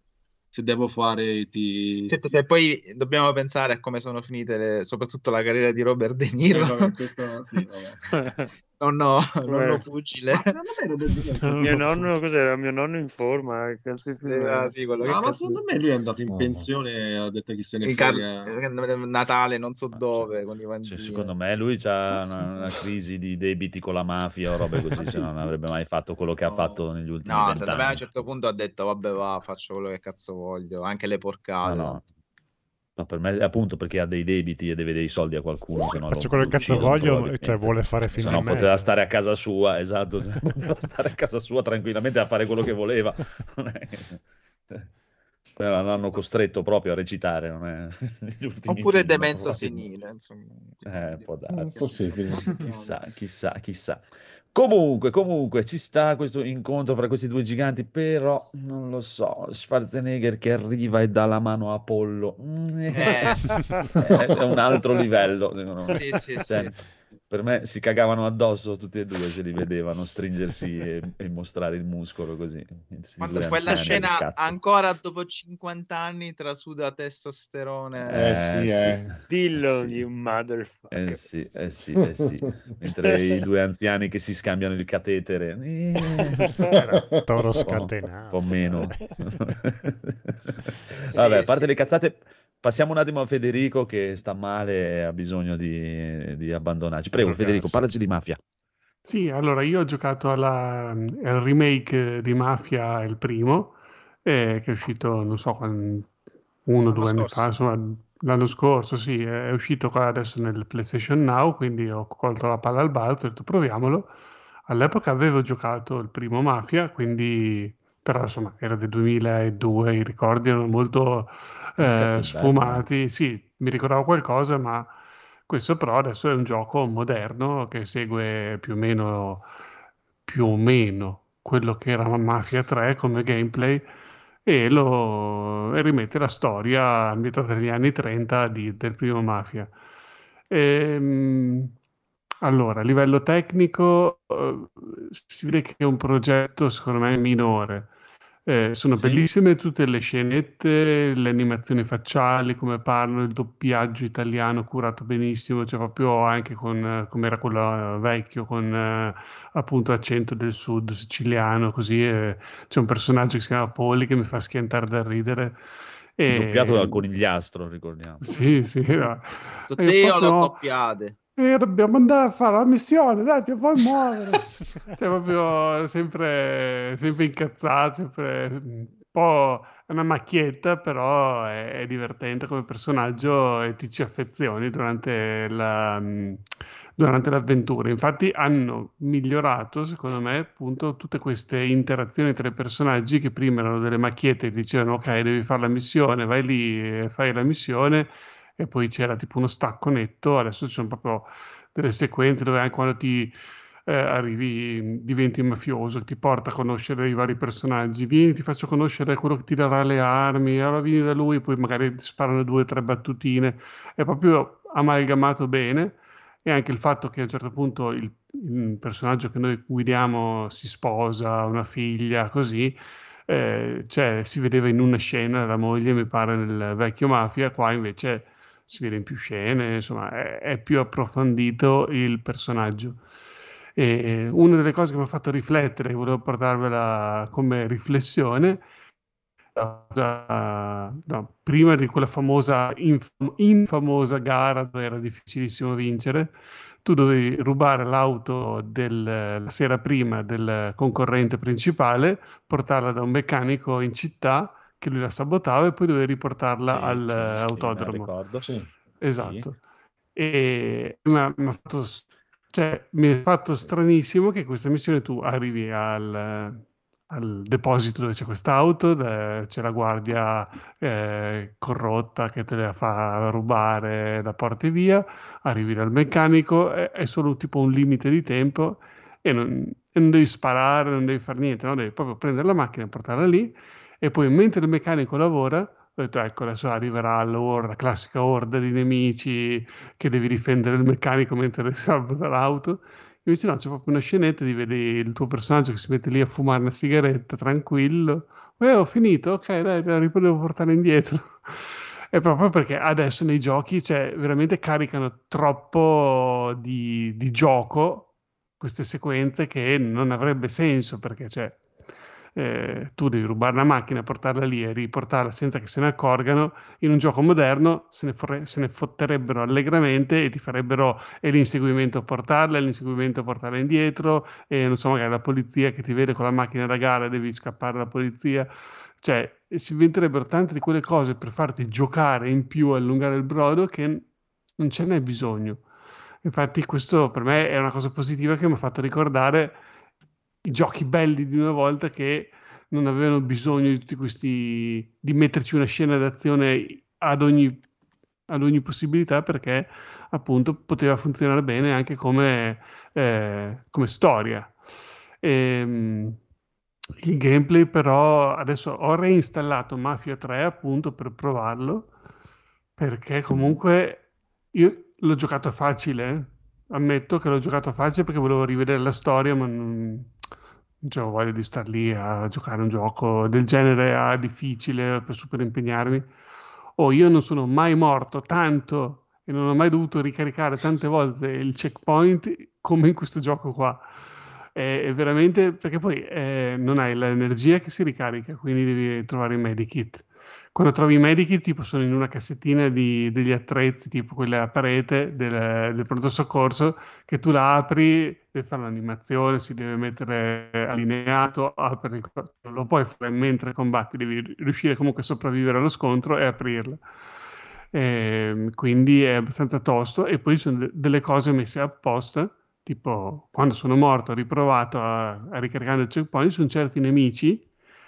se devo fare ti... Certo, se poi dobbiamo pensare a come sono finite le- soprattutto la carriera di Robert De Eh, Niro, vabbè, questo- sì. nonno, nonno pugile. Mio nonno, cos'era? Mio nonno in forma. eh, cazzo Ah, sì, quello che Ah, ma secondo me lui è andato in No. pensione e ha detto chi se ne in car- frega. Natale, non so Ma dove, cioè, con i Cioè, secondo me lui ha una, una crisi di debiti con la mafia o robe così, se no non avrebbe mai fatto quello che ha No. fatto negli ultimi No, secondo me a un certo punto ha detto vabbè va, faccio quello che cazzo voglio, anche le porcate. no. No, per me appunto perché ha dei debiti e deve dei soldi a qualcuno che non Faccio lo quello che cazzo voglio, cioè vuole fare Se film no poteva stare a casa sua, esatto, poteva stare a casa sua tranquillamente a fare quello che voleva. L'hanno costretto proprio a recitare, non è... Oppure film, demenza senile, insomma. Eh, può Non darsi. so se Chissà, chissà, chissà. Comunque, comunque, ci sta questo incontro fra questi due giganti, però non lo so, Schwarzenegger che arriva e dà la mano a Apollo, Eh. è, è un altro livello, secondo me. Sì, sì, Cioè, sì. Per me si cagavano addosso tutti e due se li vedevano stringersi e, e mostrare il muscolo così. Quando quella scena ancora dopo 50 anni trasuda testosterone. Eh, sì, eh. Dillo, Eh, sì. you motherfucker. Eh sì, eh sì, eh sì. Mentre i due anziani che si scambiano il catetere. eh, toro scatenato. un po' meno. Sì, Vabbè, a parte sì. le cazzate, passiamo un attimo a Federico che sta male e ha bisogno di, di abbandonarci. Prego, Drogarsi. Federico, parlaci di mafia. Sì, allora io ho giocato alla- al remake di Mafia, il primo, eh, che è uscito, non so, uno o due anni scorso. fa, insomma, l'anno scorso, sì, è uscito qua adesso nel PlayStation Now, quindi ho colto la palla al balzo, ho detto proviamolo. all'epoca avevo giocato il primo Mafia, quindi però insomma era del 2002, i ricordi erano molto eh, sfumati. Sì, mi ricordavo qualcosa, ma questo però adesso è un gioco moderno che segue più o meno, più o meno quello che era Mafia 3 come gameplay e, lo, e rimette la storia ambientata negli anni 30 di- del primo Mafia. Ehm, allora, a livello tecnico, eh, si vede che è un progetto secondo me minore. Eh, sono Sì? bellissime tutte le scenette, le animazioni facciali, come parlano, il doppiaggio italiano curato benissimo, cioè proprio anche con, come era quello eh, vecchio, con eh, appunto accento del sud siciliano, così. eh, c'è un personaggio che si chiama Poli che mi fa schiantare da ridere. Doppiato dal E... conigliastro, ricordiamo. Sì, sì, no. Tutte io proprio... doppiate. E dobbiamo andare a fare la missione, dai, ti puoi muovere. Cioè, proprio sempre, sempre incazzato, sempre un po' una macchietta, però è, è divertente come personaggio e ti ci affezioni durante la, mh, durante l'avventura. Infatti hanno migliorato, secondo me, appunto tutte queste interazioni tra i personaggi che prima erano delle macchiette che dicevano ok, devi fare la missione, vai lì e fai la missione e poi c'era tipo uno stacco netto, adesso ci sono proprio delle sequenze dove anche quando ti eh, arrivi, diventi mafioso, ti porta a conoscere i vari personaggi, vieni, ti faccio conoscere quello che ti darà le armi, allora vieni da lui, poi magari sparano due o tre battutine, è proprio amalgamato bene e anche il fatto che a un certo punto il, il personaggio che noi guidiamo si sposa, una figlia, così, eh, cioè, si vedeva in una scena la moglie, mi pare, nel vecchio Mafia, qua invece si vede in più scene, insomma, è, è più approfondito il personaggio. E una delle cose che mi ha fatto riflettere, e volevo portarvela come riflessione, da- no, prima di quella famosa, infam- infamosa gara dove era difficilissimo vincere, tu dovevi rubare l'auto del- la sera prima del concorrente principale, portarla da un meccanico in città che lui la sabotava e poi dovevi riportarla Sì, sì, sì, all'autodromo. ricordo. Sì. Sì. Esatto. E mi ha, fatto, cioè, mi è fatto stranissimo che questa missione tu arrivi al, al deposito dove c'è quest'auto, c'è la guardia eh, corrotta che te la fa rubare, la porti via, arrivi dal meccanico, è, è solo tipo un limite di tempo e non, e non devi sparare, non devi fare niente, no? Devi proprio prendere la macchina, portarla lì e poi mentre il meccanico lavora, ho detto ecco adesso arriverà l'or- la classica orda di nemici che devi difendere il meccanico mentre sabota l'auto. Invece no, c'è proprio una scenetta di vedi il tuo personaggio che si mette lì a fumare una sigaretta tranquillo. Eh, ho finito, ok, dai, la devo portare indietro. È proprio perché adesso nei giochi, cioè, veramente caricano troppo di, di gioco queste sequenze che non avrebbe senso perché, cioè, eh, tu devi rubare la macchina, portarla lì e riportarla senza che se ne accorgano. In un gioco moderno se ne, forre- se ne fotterebbero allegramente e ti farebbero e l'inseguimento a portarla, e l'inseguimento a portarla indietro, e non so, magari la polizia che ti vede con la macchina da gara devi scappare dalla polizia. Cioè, si inventerebbero tante di quelle cose per farti giocare in più, allungare il brodo, che non ce n'è bisogno. Infatti, questo per me è una cosa positiva che mi ha fatto ricordare i giochi belli di una volta che non avevano bisogno di tutti questi di metterci una scena d'azione ad ogni, ad ogni possibilità perché appunto poteva funzionare bene anche come, eh, come storia. Ehm, il gameplay però adesso ho reinstallato Mafia 3 appunto per provarlo perché comunque io l'ho giocato facile, eh. Ammetto che l'ho giocato facile perché volevo rivedere la storia, ma non, non c'avevo voglia di star lì a giocare un gioco del genere a difficile per super impegnarmi. Oh, io non sono mai morto tanto e non ho mai dovuto ricaricare tante volte il checkpoint come in questo gioco qua. È, è veramente perché poi eh, non hai l'energia che si ricarica, quindi devi trovare i medikit. Quando trovi i medikit, tipo sono in una cassettina di- degli attrezzi, tipo quella a parete del, del pronto soccorso, che tu la apri, devi fare l'animazione, si deve mettere allineato, apri, lo puoi fare mentre combatti, devi riuscire comunque a sopravvivere allo scontro e aprirla. Ehm, quindi è abbastanza tosto e poi ci sono de- delle cose messe apposta tipo quando sono morto ho riprovato a, a ricaricare il checkpoint, sono certi nemici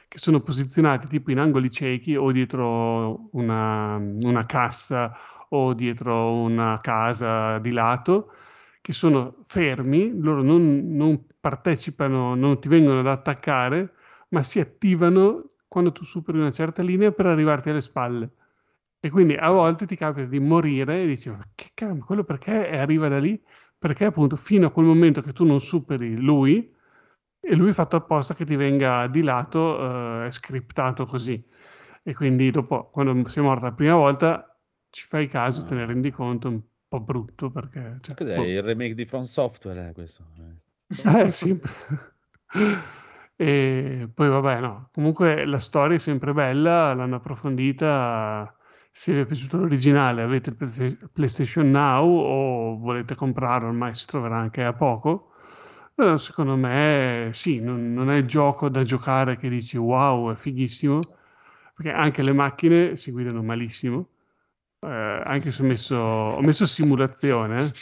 che sono posizionati tipo in angoli ciechi o dietro una, una cassa o dietro una casa di lato, che sono fermi, loro non, non partecipano, non ti vengono ad attaccare, ma si attivano quando tu superi una certa linea per arrivarti alle spalle. E quindi a volte ti capita di morire e dici, ma che cazzo, quello perché arriva da lì? Perché appunto fino a quel momento che tu non superi lui, e lui è fatto apposta che ti venga di lato, eh, è scriptato così. E quindi dopo, quando sei morta la prima volta, ci fai caso, te ne rendi conto, un po' brutto perché... Cioè, Cos'è boh. il remake di From Software? È questo? Eh sì. E poi vabbè, no. Comunque la storia è sempre bella, l'hanno approfondita. Se vi è piaciuto l'originale, avete il Play- PlayStation Now o volete comprarlo, ormai si troverà anche a poco. Eh, secondo me sì, non, non è il gioco da giocare che dici wow, è fighissimo, perché anche le macchine si guidano malissimo. Eh, anche se ho messo, ho messo simulazione,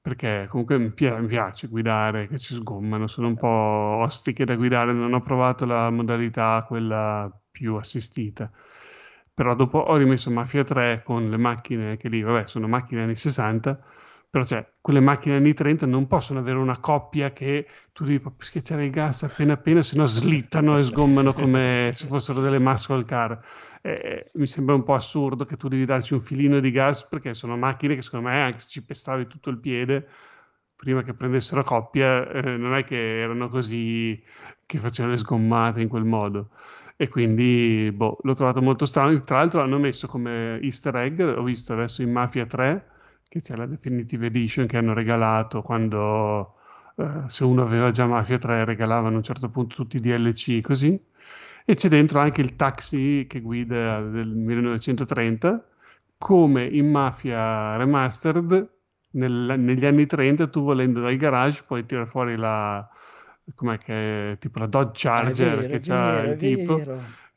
perché comunque mi, pia- mi piace guidare, che ci sgommano, sono un po' ostiche da guidare, non ho provato la modalità, quella più assistita. Però dopo ho rimesso Mafia 3 con le macchine che lì, vabbè, sono macchine anni 60, però cioè, quelle macchine anni 30 non possono avere una coppia che tu devi proprio schiacciare il gas appena appena, se no slittano e sgommano come se fossero delle muscle car. Eh, mi sembra un po' assurdo che tu devi darci un filino di gas perché sono macchine che secondo me anche se ci pestavi tutto il piede prima che prendessero coppia eh, non è che erano così che facevano le sgommate in quel modo e quindi boh, l'ho trovato molto strano tra l'altro hanno messo come easter egg ho visto adesso in Mafia 3 che c'è la Definitive Edition che hanno regalato quando eh, se uno aveva già Mafia 3 regalavano a un certo punto tutti i DLC così. E c'è dentro anche il taxi che guida del 1930 come in Mafia Remastered nel- negli anni 30 tu volendo dal garage puoi tirare fuori la com'è che tipo la Dodge è Charger vero, che c'ha vero, il tipo.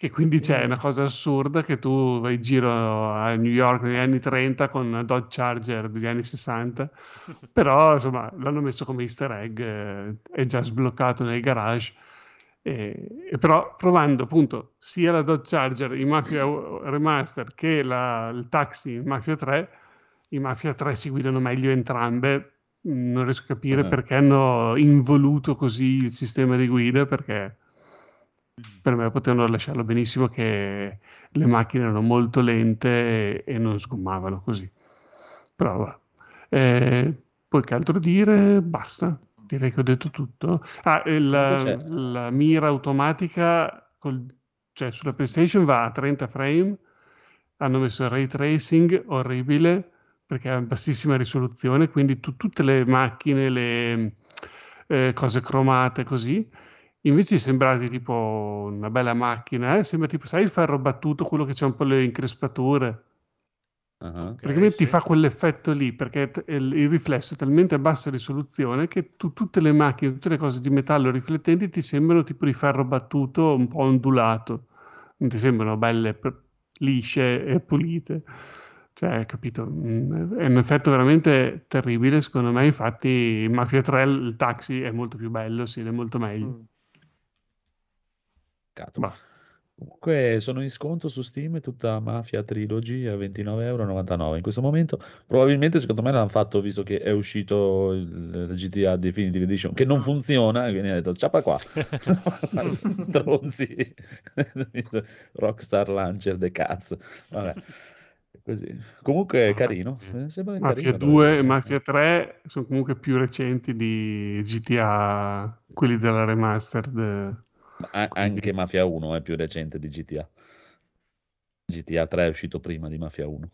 Che quindi c'è una cosa assurda che tu vai in giro a New York negli anni 30 con Dodge Charger degli anni 60 però insomma l'hanno messo come easter egg eh, è già sbloccato nel garage e, e però provando appunto sia la Dodge Charger in Mafia Remaster che la- il taxi in Mafia 3 i Mafia 3 si guidano meglio entrambe non riesco a capire Ah. perché hanno involuto così il sistema di guida perché per me potevano lasciarlo benissimo che le macchine erano molto lente e, e non sgommavano così però va. Eh, poi che altro dire? Basta. Direi che ho detto tutto. Ah, la, la mira automatica, col- cioè sulla PlayStation va a 30 frame, hanno messo il ray tracing orribile perché ha bassissima risoluzione, quindi tu- tutte le macchine, le eh, cose cromate così, invece di sembrare tipo una bella macchina, eh, sembra tipo, sai il ferro battuto, quello che c'ha un po' le increspature. Ah, Praticamente ti sì. fa quell'effetto lì perché t- il, il riflesso è talmente a bassa risoluzione che tu- tutte le macchine, tutte le cose di metallo riflettenti ti sembrano tipo di ferro battuto un po' ondulato, non ti sembrano belle, per- lisce e pulite. Cioè, capito? Mm, È un effetto veramente terribile, secondo me. Infatti, in Mafia 3 il taxi è molto più bello, sì, è molto meglio. Mm. Peccato. Bah. Comunque sono in sconto su Steam tutta Mafia Trilogy a 29,99€ in questo momento. Probabilmente secondo me l'hanno fatto visto che è uscito il, il GTA Definitive Edition che non funziona, quindi ha detto ciapa qua, stronzi, Rockstar Launcher the cazzo. Vabbè. Così. Comunque è Vabbè. carino, eh, sembra Mafia carino, 2 e Mafia 3 sono comunque più recenti di GTA, quelli della remastered. Ma anche Mafia 1 è più recente di GTA. GTA 3 è uscito prima di Mafia 1,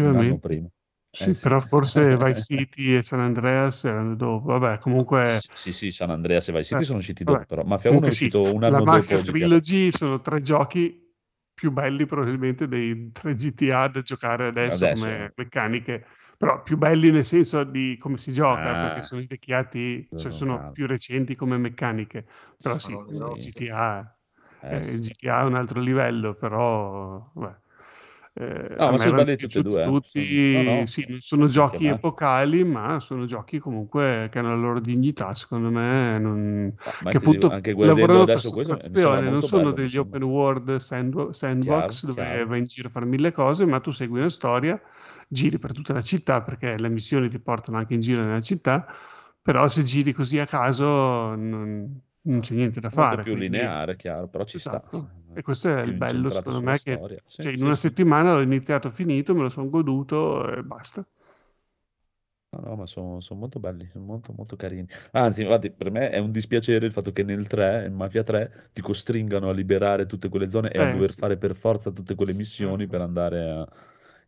un anno Effettivamente. prima. Sì, Eh, sì. però forse Vice City e San Andreas erano dopo. Vabbè, comunque... Sì, sì, San Andreas e Vice City Eh, sono usciti vabbè. dopo, però Mafia 1 è Comunque sì, uscito un la anno Mafia dopo GTA. Trilogy sono tre giochi più belli probabilmente dei tre GTA da giocare adesso, Adesso. come meccaniche, però più belli nel senso di come si gioca, Ah. perché sono invecchiati, cioè Sono più recenti come meccaniche, però sì, sì. GTA, Eh, eh, sì. GTA è un altro livello, però vabbè. Eh, No, ma me sono belli tutti e due. eh. tutti, no, no, sì, non sono giochi chiamati. epocali, ma sono giochi comunque che hanno la loro dignità, secondo me, non- Ma- che appunto anche lavorano per sottrazione, non sono bello, degli sembra. open world sand- sandbox Chiaro, dove chiaro. vai in giro a fare mille cose, ma tu segui una storia, giri per tutta la città perché le missioni ti portano anche in giro nella città, però se giri così a caso non, non c'è niente da Molto fare. più quindi- lineare, chiaro, però ci sta. Esatto. E questo è il bello, secondo me, che. Sì, cioè, in sì, una settimana l'ho iniziato, finito, me lo sono goduto e basta. No, no, ma sono, sono molto belli, sono molto, molto carini. Anzi, infatti, per me è un dispiacere il fatto che nel 3, in Mafia 3, ti costringano a liberare tutte quelle zone e a Eh, dover sì. fare per forza tutte quelle missioni per andare a...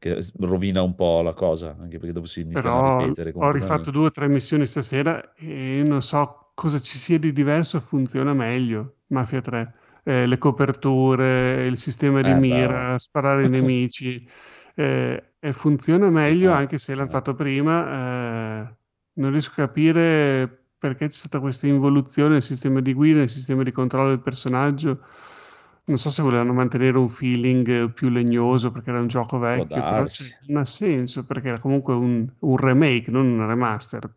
che rovina un po' la cosa, anche perché dopo si iniziano a Però ripetere ho rifatto due o tre missioni stasera e non so cosa ci sia di diverso, funziona meglio Mafia 3. Eh, le coperture, il sistema di Eh, mira, sparare ai nemici, eh, e funziona meglio Eh, anche se l'hanno eh. fatto prima. eh, non riesco a capire perché c'è stata questa involuzione nel sistema di guida, nel sistema di controllo del personaggio. Non so se volevano mantenere un feeling più legnoso perché era un gioco vecchio, però non ha senso perché era comunque un, un remake, non un remaster.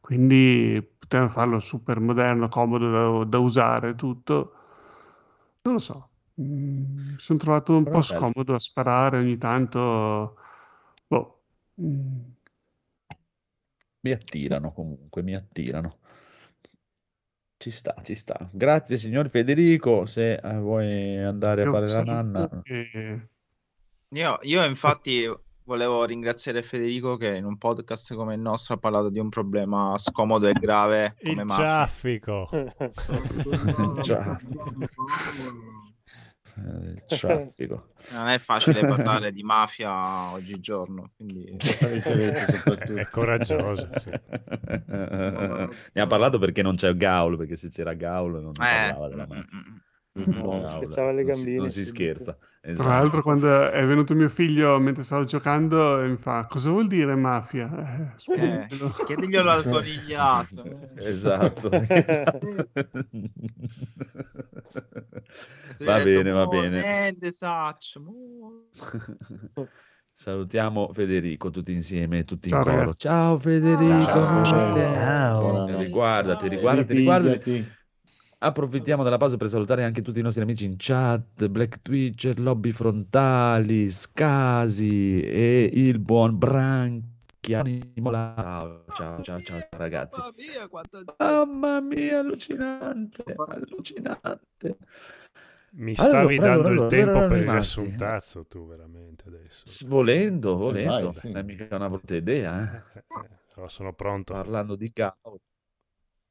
Quindi potevano farlo super moderno, comodo da, da usare tutto. Non lo so. Mm, mi sono trovato un Però po' bello. scomodo a sparare ogni tanto. Boh. Mm, Mi attirano comunque, mi attirano. Ci sta, ci sta. Grazie signor Federico, se eh, vuoi andare a fare la nanna. che- Io, io infatti volevo ringraziare Federico che in un podcast come il nostro ha parlato di un problema scomodo e grave come Il mafia. traffico. Già. Eh, Il traffico. Non è facile parlare di mafia oggigiorno, quindi. È coraggioso. sì. Ne ha parlato perché non c'è Gaul, perché se c'era Gaul non Eh, parlava della mm, mafia. mm, mm. No, spezzava le non si- Non si scherza. Tra Esatto. l'altro, quando è venuto mio figlio mentre stavo giocando, mi fa: Cosa vuol dire mafia? Eh, Eh, spiegatelo." chiediglielo al conigliato. Esatto, esatto. Va detto, bene, va "Oh, bene. niente, saccio, mo". Salutiamo Federico tutti insieme, tutti in Ciao, coro. ragazzi. Ciao Federico. Ciao. Ciao. Buonanotte. Riguardati, Ciao. riguardati, riguardati. Ripigliati. Approfittiamo della pausa per salutare anche tutti i nostri amici in chat, Black Twitcher, Lobby Frontali, Scasi e il buon Branchia. Ciao, ciao, ciao, ciao ragazzi. Mamma mia, gente. Mamma mia, allucinante, allucinante. Mi Allora, stavi allora, dando allora, il tempo erano per il riassuntazzo tu veramente adesso. Volendo, volendo, vai, sì. non è mica una brutta idea, eh. Allora sono pronto. Parlando di caos.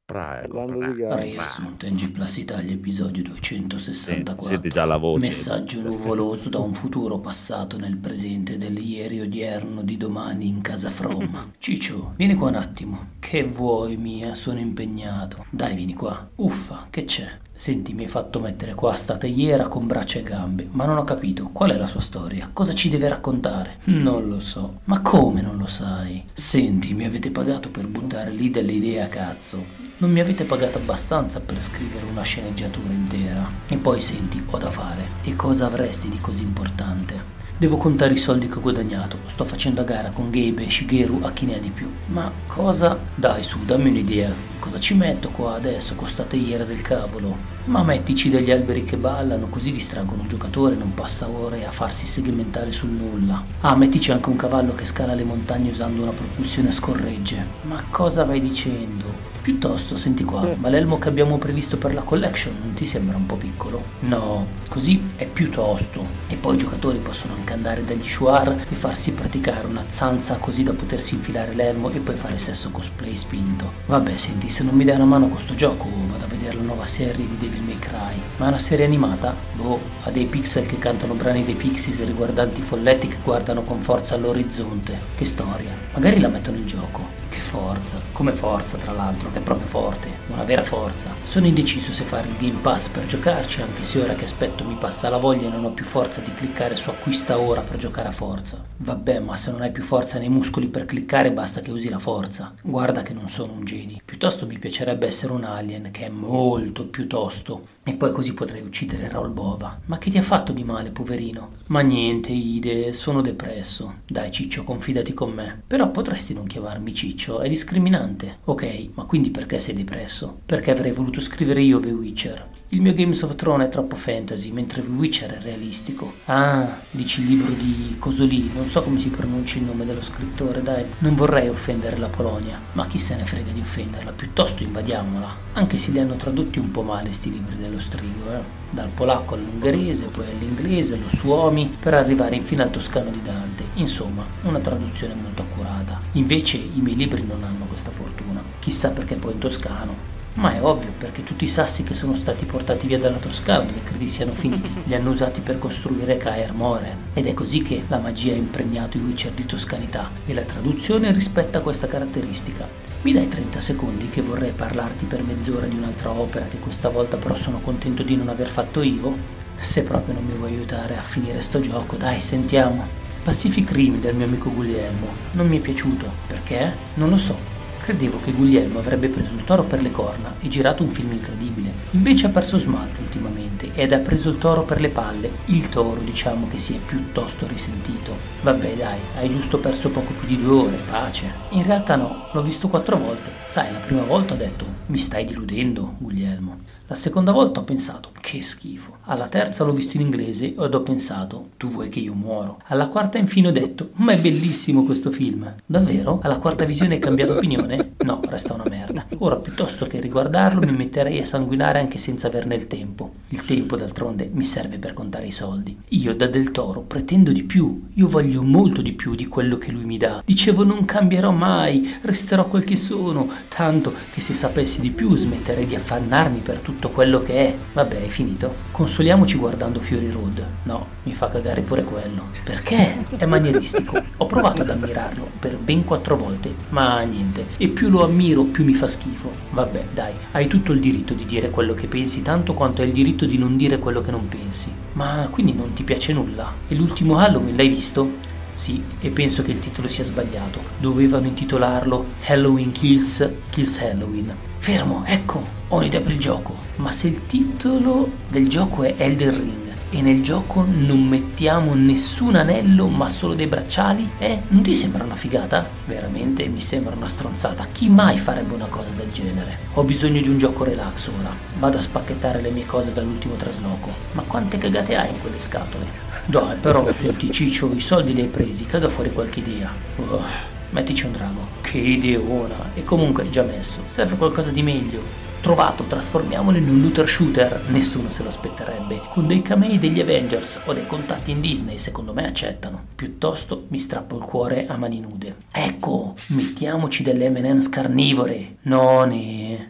Prego, Parlando di gara. Riassunto in G Plus Italia, episodio Sì, 264. senti già la voce. Messaggio nuvoloso da un futuro passato nel presente del ieri odierno di domani in casa From. Ciccio, vieni qua un attimo. Che vuoi mia? Sono impegnato. Dai, vieni qua. Uffa, che c'è? Senti, mi hai fatto mettere qua sta teiera con braccia e gambe, ma non ho capito qual è la sua storia. Cosa ci deve raccontare? Non lo so. Ma come non lo sai? Senti, mi avete pagato per buttare lì delle idee a cazzo. Non mi avete pagato abbastanza per scrivere una sceneggiatura intera. E poi senti, ho da fare. E cosa avresti di così importante? Devo contare i soldi che ho guadagnato. Sto facendo a gara con Gabe e Shigeru a chi ne ha di più. Ma cosa? Dai su, dammi un'idea. Cosa ci metto qua adesso con sta teiera del cavolo? Ma mettici degli alberi che ballano, così distraggono un giocatore e non passa ore a farsi segmentare sul nulla. Ah, mettici anche un cavallo che scala le montagne usando una propulsione a scorregge. Ma cosa vai dicendo? Piuttosto, senti qua, ma l'elmo che abbiamo previsto per la collection non ti sembra un po' piccolo? No, così è più tosto. E poi i giocatori possono anche andare dagli shuar e farsi praticare una zanza così da potersi infilare l'elmo e poi fare sesso cosplay spinto. Vabbè, senti, se non mi dai una mano con sto gioco vado a vedere la nuova serie di Devil May Cry. Ma è una serie animata? Boh, ha dei pixel che cantano brani dei Pixies riguardanti folletti che guardano con forza all'orizzonte. Che storia. Magari la mettono in gioco. Che forza, come forza tra l'altro, che è proprio forte, una vera forza. Sono indeciso se fare il Game Pass per giocarci, anche se ora che aspetto mi passa la voglia e non ho più forza di cliccare su acquista ora per giocare a forza. Vabbè, ma se non hai più forza nei muscoli per cliccare basta che usi la forza. Guarda che non sono un Jedi. Piuttosto mi piacerebbe essere un alien che è molto più tosto. E poi così potrei uccidere Raul Bova. Ma che ti ha fatto di male, poverino? Ma niente, Ide, sono depresso. Dai, Ciccio, confidati con me. Però potresti non chiamarmi Ciccio, è discriminante. Ok, ma quindi perché sei depresso? Perché avrei voluto scrivere io The Witcher. Il mio Games of Thrones è troppo fantasy, mentre The Witcher è realistico. Ah, dici il libro di Cosolì, non so come si pronuncia il nome dello scrittore, dai. Non vorrei offendere la Polonia, ma chi se ne frega di offenderla, piuttosto invadiamola. Anche se li hanno tradotti un po' male sti libri dello strigo, eh. Dal polacco all'ungherese, poi all'inglese, lo suomi, per arrivare infine al toscano di Dante. Insomma, una traduzione molto accurata. Invece i miei libri non hanno questa fortuna. Chissà perché poi in toscano ma è ovvio perché tutti i sassi che sono stati portati via dalla Toscana dove credi siano finiti li hanno usati per costruire Caer More ed è così che la magia ha impregnato i Witcher di toscanità e la traduzione rispetta questa caratteristica. Mi dai 30 secondi che vorrei parlarti per mezz'ora di un'altra opera che questa volta però sono contento di non aver fatto io? Se proprio non mi vuoi aiutare a finire sto gioco, dai, sentiamo. Pacific Rim del mio amico Guglielmo. Non mi è piaciuto. Perché? Non lo so. Credevo che Guglielmo avrebbe preso il toro per le corna e girato un film incredibile. Invece ha perso smalto ultimamente ed ha preso il toro per le palle. Il toro diciamo che si è piuttosto risentito. Vabbè dai, hai giusto perso poco più di due ore, pace. In realtà no, l'ho visto quattro volte. Sai, la prima volta ho detto, mi stai deludendo, Guglielmo. La seconda volta ho pensato, che schifo. Alla terza l'ho visto in inglese ed ho pensato, tu vuoi che io muoro. Alla quarta infine ho detto, ma è bellissimo questo film. Davvero? Alla quarta visione hai cambiato opinione? No, resta una merda. Ora, piuttosto che riguardarlo, mi metterei a sanguinare anche senza averne il tempo. Il tempo, d'altronde, mi serve per contare i soldi. Io, da Del Toro, pretendo di più. Io voglio molto di più di quello che lui mi dà. Dicevo, non cambierò mai, resterò quel che sono. Tanto che se sapessi di più smetterei di affannarmi per tutto quello che è. Vabbè, è finito. Consoliamoci guardando Fury Road. No, mi fa cagare pure quello. Perché? È manieristico. Ho provato ad ammirarlo per ben quattro volte, ma niente. E più lo ammiro, più mi fa schifo. Vabbè, dai, hai tutto il diritto di dire quello che pensi, tanto quanto hai il diritto di non dire quello che non pensi. Ma quindi non ti piace nulla? E l'ultimo Halloween l'hai visto? Sì, e penso che il titolo sia sbagliato. Dovevano intitolarlo Halloween Kills Kills Halloween. Fermo, ecco, ho un'idea per il gioco. Ma se il titolo del gioco è Elden Ring e nel gioco non mettiamo nessun anello ma solo dei bracciali, eh? Non ti sembra una figata? Veramente mi sembra una stronzata. Chi mai farebbe una cosa del genere? Ho bisogno di un gioco relax ora. Vado a spacchettare le mie cose dall'ultimo trasloco. Ma quante cagate hai in quelle scatole? Dai, però, senti Ciccio, i soldi li hai presi, caga fuori qualche idea. Uff, mettici un drago. Che ideona. E comunque già messo. Serve qualcosa di meglio. Trovato, trasformiamolo in un looter shooter, nessuno se lo aspetterebbe. Con dei camei degli Avengers o dei contatti in Disney, secondo me accettano. Piuttosto mi strappo il cuore a mani nude. Ecco, mettiamoci delle M&M's carnivore. No.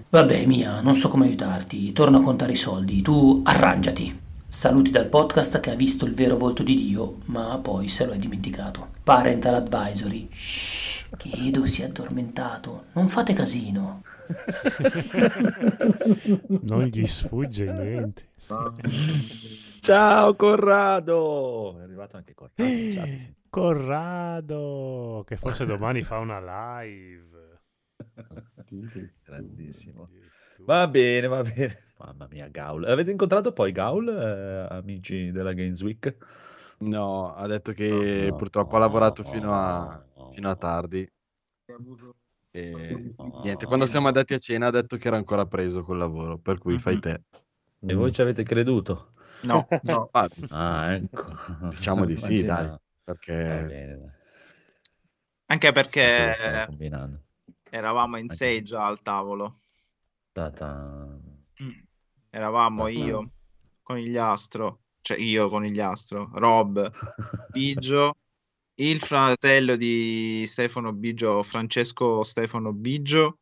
Vabbè, Mia, non so come aiutarti. Torno a contare i soldi. Tu arrangiati. Saluti dal podcast che ha visto il vero volto di Dio, ma poi se lo è dimenticato. Parental advisory. Shh, che Edo si è addormentato. Non fate casino. Non gli sfugge niente. Ciao Corrado! È arrivato anche Corrado. chat, sì. Corrado, che forse domani fa una live. Grandissimo. Va bene, va bene. Mamma mia, Gaul. Avete incontrato poi Gaul, eh, amici della Games Week? No, ha detto che purtroppo ha lavorato fino a, fino a tardi. E niente, quando siamo andati a cena ha detto che era ancora preso col lavoro, per cui fai te. E voi ci avete creduto? No, no. Ah, Ah, ecco. Diciamo di sì, dai, perché. Anche perché eravamo in sei già al tavolo. Ta-ta. Eravamo io, Conigliastro, cioè io, Conigliastro, Rob, Biggio, il fratello di Stefano Biggio, Francesco Stefano Biggio,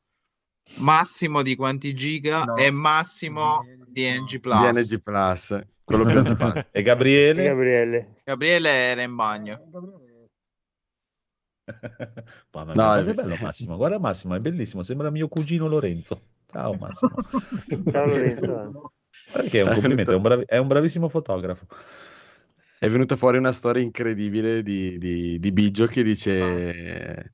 Massimo di quanti giga No. e Massimo di NG Plus. DNG Plus, quello più antipatico. E Gabriele? Gabriele. Gabriele era in bagno. Mamma mia, No, è bello Massimo. Guarda Massimo, è bellissimo. Sembra mio cugino Lorenzo. Ciao Massimo. Ciao Lorenzo. Che è un È complimento, è un, bravi- è un bravissimo fotografo. È venuta fuori una storia incredibile di, di, di Biggio che dice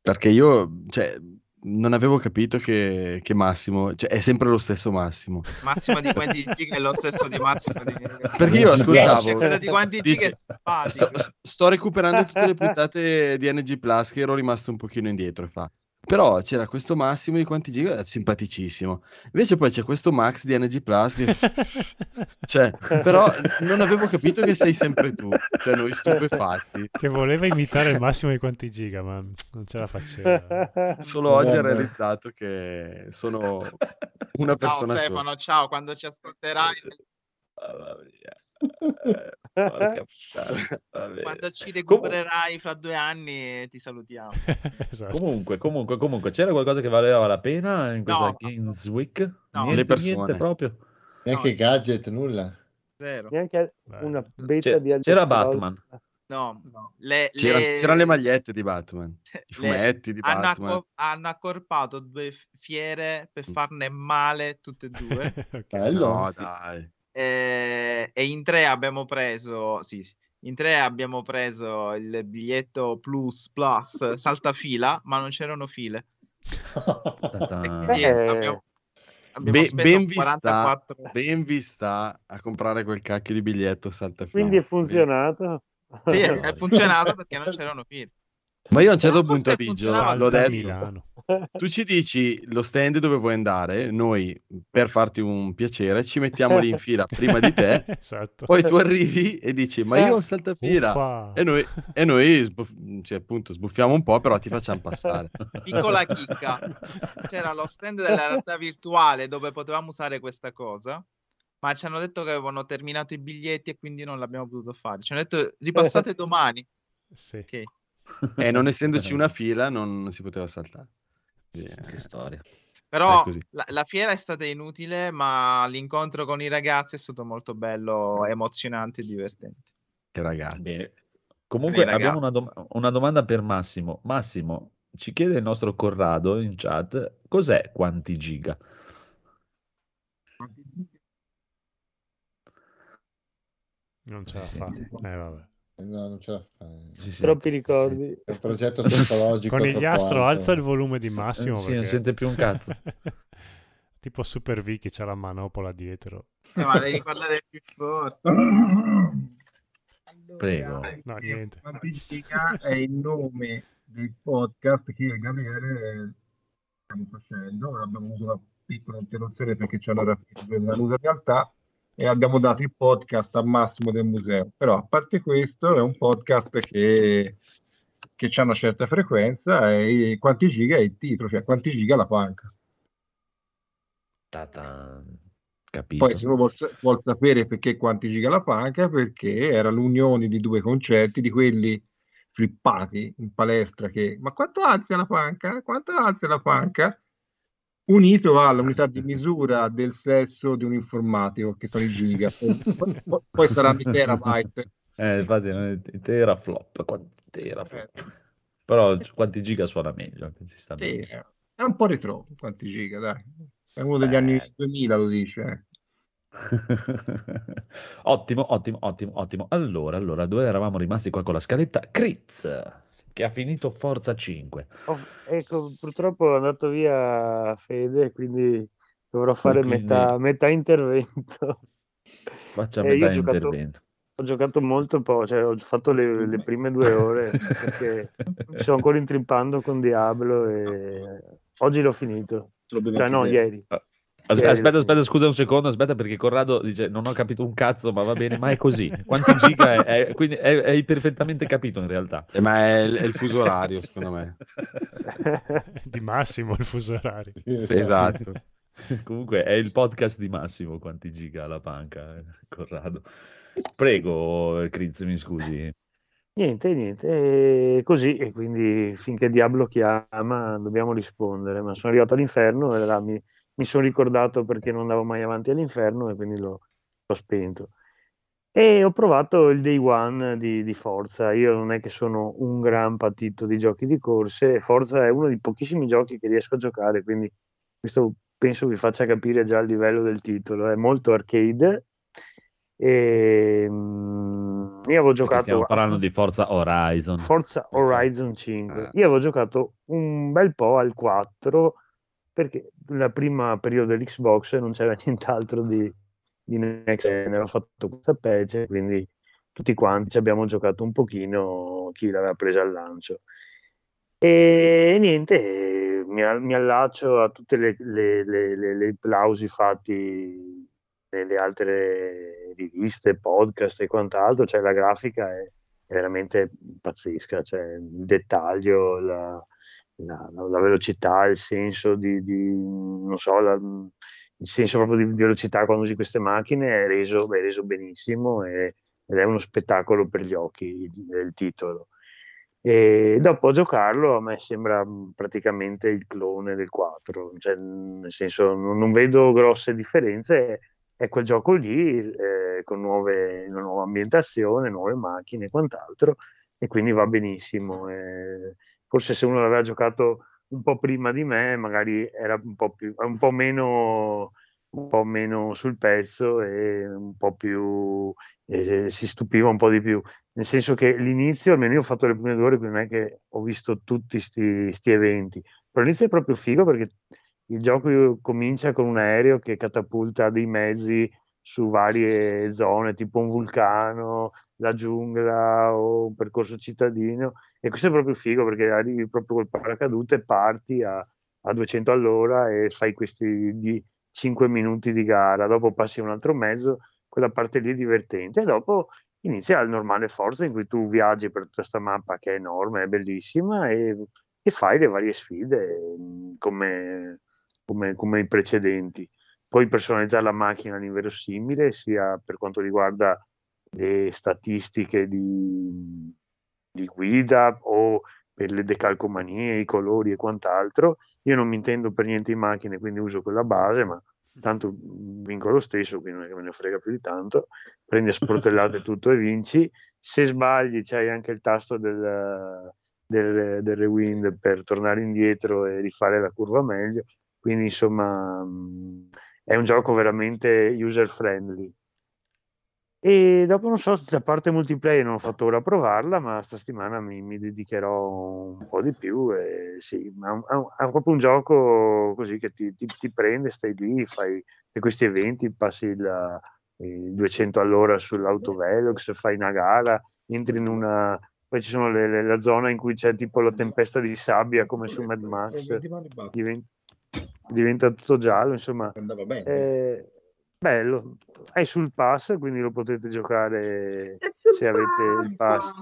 perché io, cioè, non avevo capito che, che Massimo, cioè è sempre lo stesso Massimo. Massimo di quanti giga è lo stesso di Massimo di Perché io ascoltavo. Di quanti giga è dice, sto, sto recuperando tutte le puntate di NG Plus che ero rimasto un pochino indietro e fa. Però c'era questo Massimo di quanti giga, è simpaticissimo. Invece poi c'è questo Max di NG Plus che... cioè, però non avevo capito che sei sempre tu, cioè noi stupefatti. Che voleva imitare il massimo di quanti giga, ma non ce la faceva. Solo oggi ha realizzato che sono una Ciao persona sola. Stefano, ciao, quando ci ascolterai, Mamma Eh, quando ci Com- recupererai fra due anni ti salutiamo. Esatto. Comunque, comunque, comunque, c'era qualcosa che valeva la pena in questa No. Games Week? No. Niente, Le persone. niente proprio. Neanche gadget, nulla. Zero. Neanche Beh. una beta C'è- di c'era. Batman. No, le, C'era- le- C'erano le magliette di Batman, i le- fumetti di hanno, Batman. acco- hanno accorpato due fiere per farne male tutte e due. Bello. No, dai. Eh, e in tre abbiamo preso, sì, sì, in tre abbiamo preso il biglietto plus plus saltafila, ma non c'erano file. Eh. abbiamo, abbiamo Be- ben, vi sta, 44 ben vi sta a comprare quel cacchio di biglietto saltafila. Quindi è funzionato. Sì, è, funzionato perché non c'erano file. Ma io a un certo punto Biggio l'ho Salta detto, Milano. Tu ci dici lo stand dove vuoi andare, noi per farti un piacere ci mettiamo lì in fila prima di te, esatto. poi tu arrivi e dici ma io ho saltafila Uffa. e noi, e noi sbuff- cioè, appunto sbuffiamo un po' però ti facciamo passare. Piccola chicca, c'era lo stand della realtà virtuale dove potevamo usare questa cosa, ma ci hanno detto che avevano terminato i biglietti e quindi non l'abbiamo potuto fare. Ci hanno detto ripassate domani. Sì. Ok. E non essendoci una fila non si poteva saltare. Eh, Che storia. Però la, la fiera è stata inutile, ma l'incontro con i ragazzi è stato molto bello, emozionante e divertente. Che ragazzi. Bene. Comunque Beh, abbiamo una, dom- una domanda per Massimo. Massimo, ci chiede il nostro Corrado in chat, cos'è quanti giga? Non ce la fa. Eh, vabbè. No, non ce la fa. Sì, sì. Troppi ricordi. È un progetto tecnologico. Conigliastro, alza il volume di Massimo. Sì, non perché- sente più un cazzo. tipo Super V che c'ha la manopola dietro. Eh, ma devi parlare più forte. Prego. No, niente. Quantifica è il nome del podcast che io e Gabriele stiamo facendo. Abbiamo avuto una piccola interruzione perché c'è una della nuda realtà e abbiamo dato il podcast a Massimo del museo. Però a parte questo è un podcast che, che ha una certa frequenza e quanti giga è il titolo, cioè quanti giga la panca. Ta-ta. Capito. Poi se uno vuol, vuol sapere perché quanti giga la panca, perché era l'unione di due concetti, di quelli flippati in palestra che ma quanto alza la panca? Quanto alza la panca? Unito all'unità di misura del sesso di un informatico, che sono i giga. Poi, poi- poi saranno i terabyte. Eh, infatti, i teraflop, quanti teraflop. Però quanti giga suona meglio, Sì, è un po' retro, quanti giga, dai. È uno degli anni 2000, lo dice. eh. Ottimo, ottimo, ottimo, ottimo. Allora, allora, dove eravamo rimasti qua con la scaletta? Critz, che ha finito Forza 5. Oh, ecco, purtroppo è andato via Fede, quindi dovrò fare quindi- metà, metà intervento. Faccia Eh, io metà ho giocato, intervento. ho giocato molto poco, cioè ho fatto le, le prime due ore perché mi sto ancora intrippando con Diablo e oggi l'ho finito. Cioè no, ieri. As- Aspetta, l'ho aspetta, scusa un secondo, aspetta perché Corrado dice non ho capito un cazzo, ma va bene, ma è così. Quanti giga è? È- quindi è- hai perfettamente capito in realtà. Eh, ma è il, è il fuso orario, secondo me. di Massimo il fuso orario. Esatto. Comunque è il podcast di Massimo, quanti giga la panca, eh, Corrado. Prego, Criz, mi scusi. Niente, niente, e così, e quindi finché Diablo chiama dobbiamo rispondere, ma sono arrivato all'inferno e là mi, mi sono ricordato perché non andavo mai avanti all'inferno e quindi l'ho, l'ho spento. E ho provato il Day One di, di Forza, io non è che sono un gran patito di giochi di corse, Forza è uno dei pochissimi giochi che riesco a giocare, quindi questo penso vi faccia capire già il livello del titolo, è molto arcade. E, mm, io avevo giocato stiamo a parlando di Forza Horizon. Forza Horizon 5. Io avevo giocato un bel po' al 4 perché la prima periodo dell'Xbox non c'era nient'altro di, di next gen, aveva fatto questa patch, quindi tutti quanti ci abbiamo giocato un pochino chi l'aveva presa al lancio. E niente, mi, mi allaccio a le- le applausi fatti nelle altre riviste, podcast e quant'altro, cioè la grafica è, è veramente pazzesca, cioè il dettaglio, la, la- la- velocità, il senso di, di- non so, la- il senso proprio di velocità quando usi queste macchine è reso, è reso benissimo e- ed è uno spettacolo per gli occhi il, il titolo. E dopo a giocarlo a me sembra mh, praticamente il clone del 4, cioè, nel senso non, non vedo grosse differenze, è quel gioco lì eh, con nuove, una nuova ambientazione, nuove macchine e quant'altro, e quindi va benissimo. eh. Forse se uno l'aveva giocato un po' prima di me, magari era un po', più, un po' meno un po' meno sul pezzo e un po' più eh, si stupiva un po' di più. Nel senso che l'inizio, almeno io ho fatto le prime due ore, quindi non è che ho visto tutti questi eventi, però l'inizio è proprio figo perché il gioco comincia con un aereo che catapulta dei mezzi su varie zone, tipo un vulcano, la giungla o un percorso cittadino. E questo è proprio figo perché arrivi proprio col paracadute e parti a, a 200 all'ora e fai questi di 5 minuti di gara. Dopo passi un altro mezzo, quella parte lì è divertente. E dopo inizia il normale Forza in cui tu viaggi per tutta questa mappa che è enorme, è bellissima e, e fai le varie sfide mh, come, come, come i precedenti. Puoi personalizzare la macchina all'inverosimile, sia per quanto riguarda le statistiche di, di guida o per le decalcomanie, i colori e quant'altro. Io non mi intendo per niente in macchine, quindi uso quella base, ma tanto vinco lo stesso, quindi non è che me ne frega più di tanto. Prendi a sportellate tutto e vinci. Se sbagli c'hai anche il tasto del, del, del rewind per tornare indietro e rifare la curva meglio. Quindi insomma è un gioco veramente user friendly. E dopo non so, la parte multiplayer non ho fatto ora provarla, ma sta settimana mi, mi dedicherò un po' di più. E sì, ma è, proprio un gioco così che ti, ti- ti prende, stai lì, fai questi eventi, passi il, il 200 all'ora sull'autovelox, fai una gara, entri in una... Poi ci sono le- le- la zona in cui c'è tipo la tempesta di sabbia come su Mad Max, diventa, diventa tutto giallo, insomma. Andava bene. Eh, bello, è sul pass, quindi lo potete giocare se avete il pass.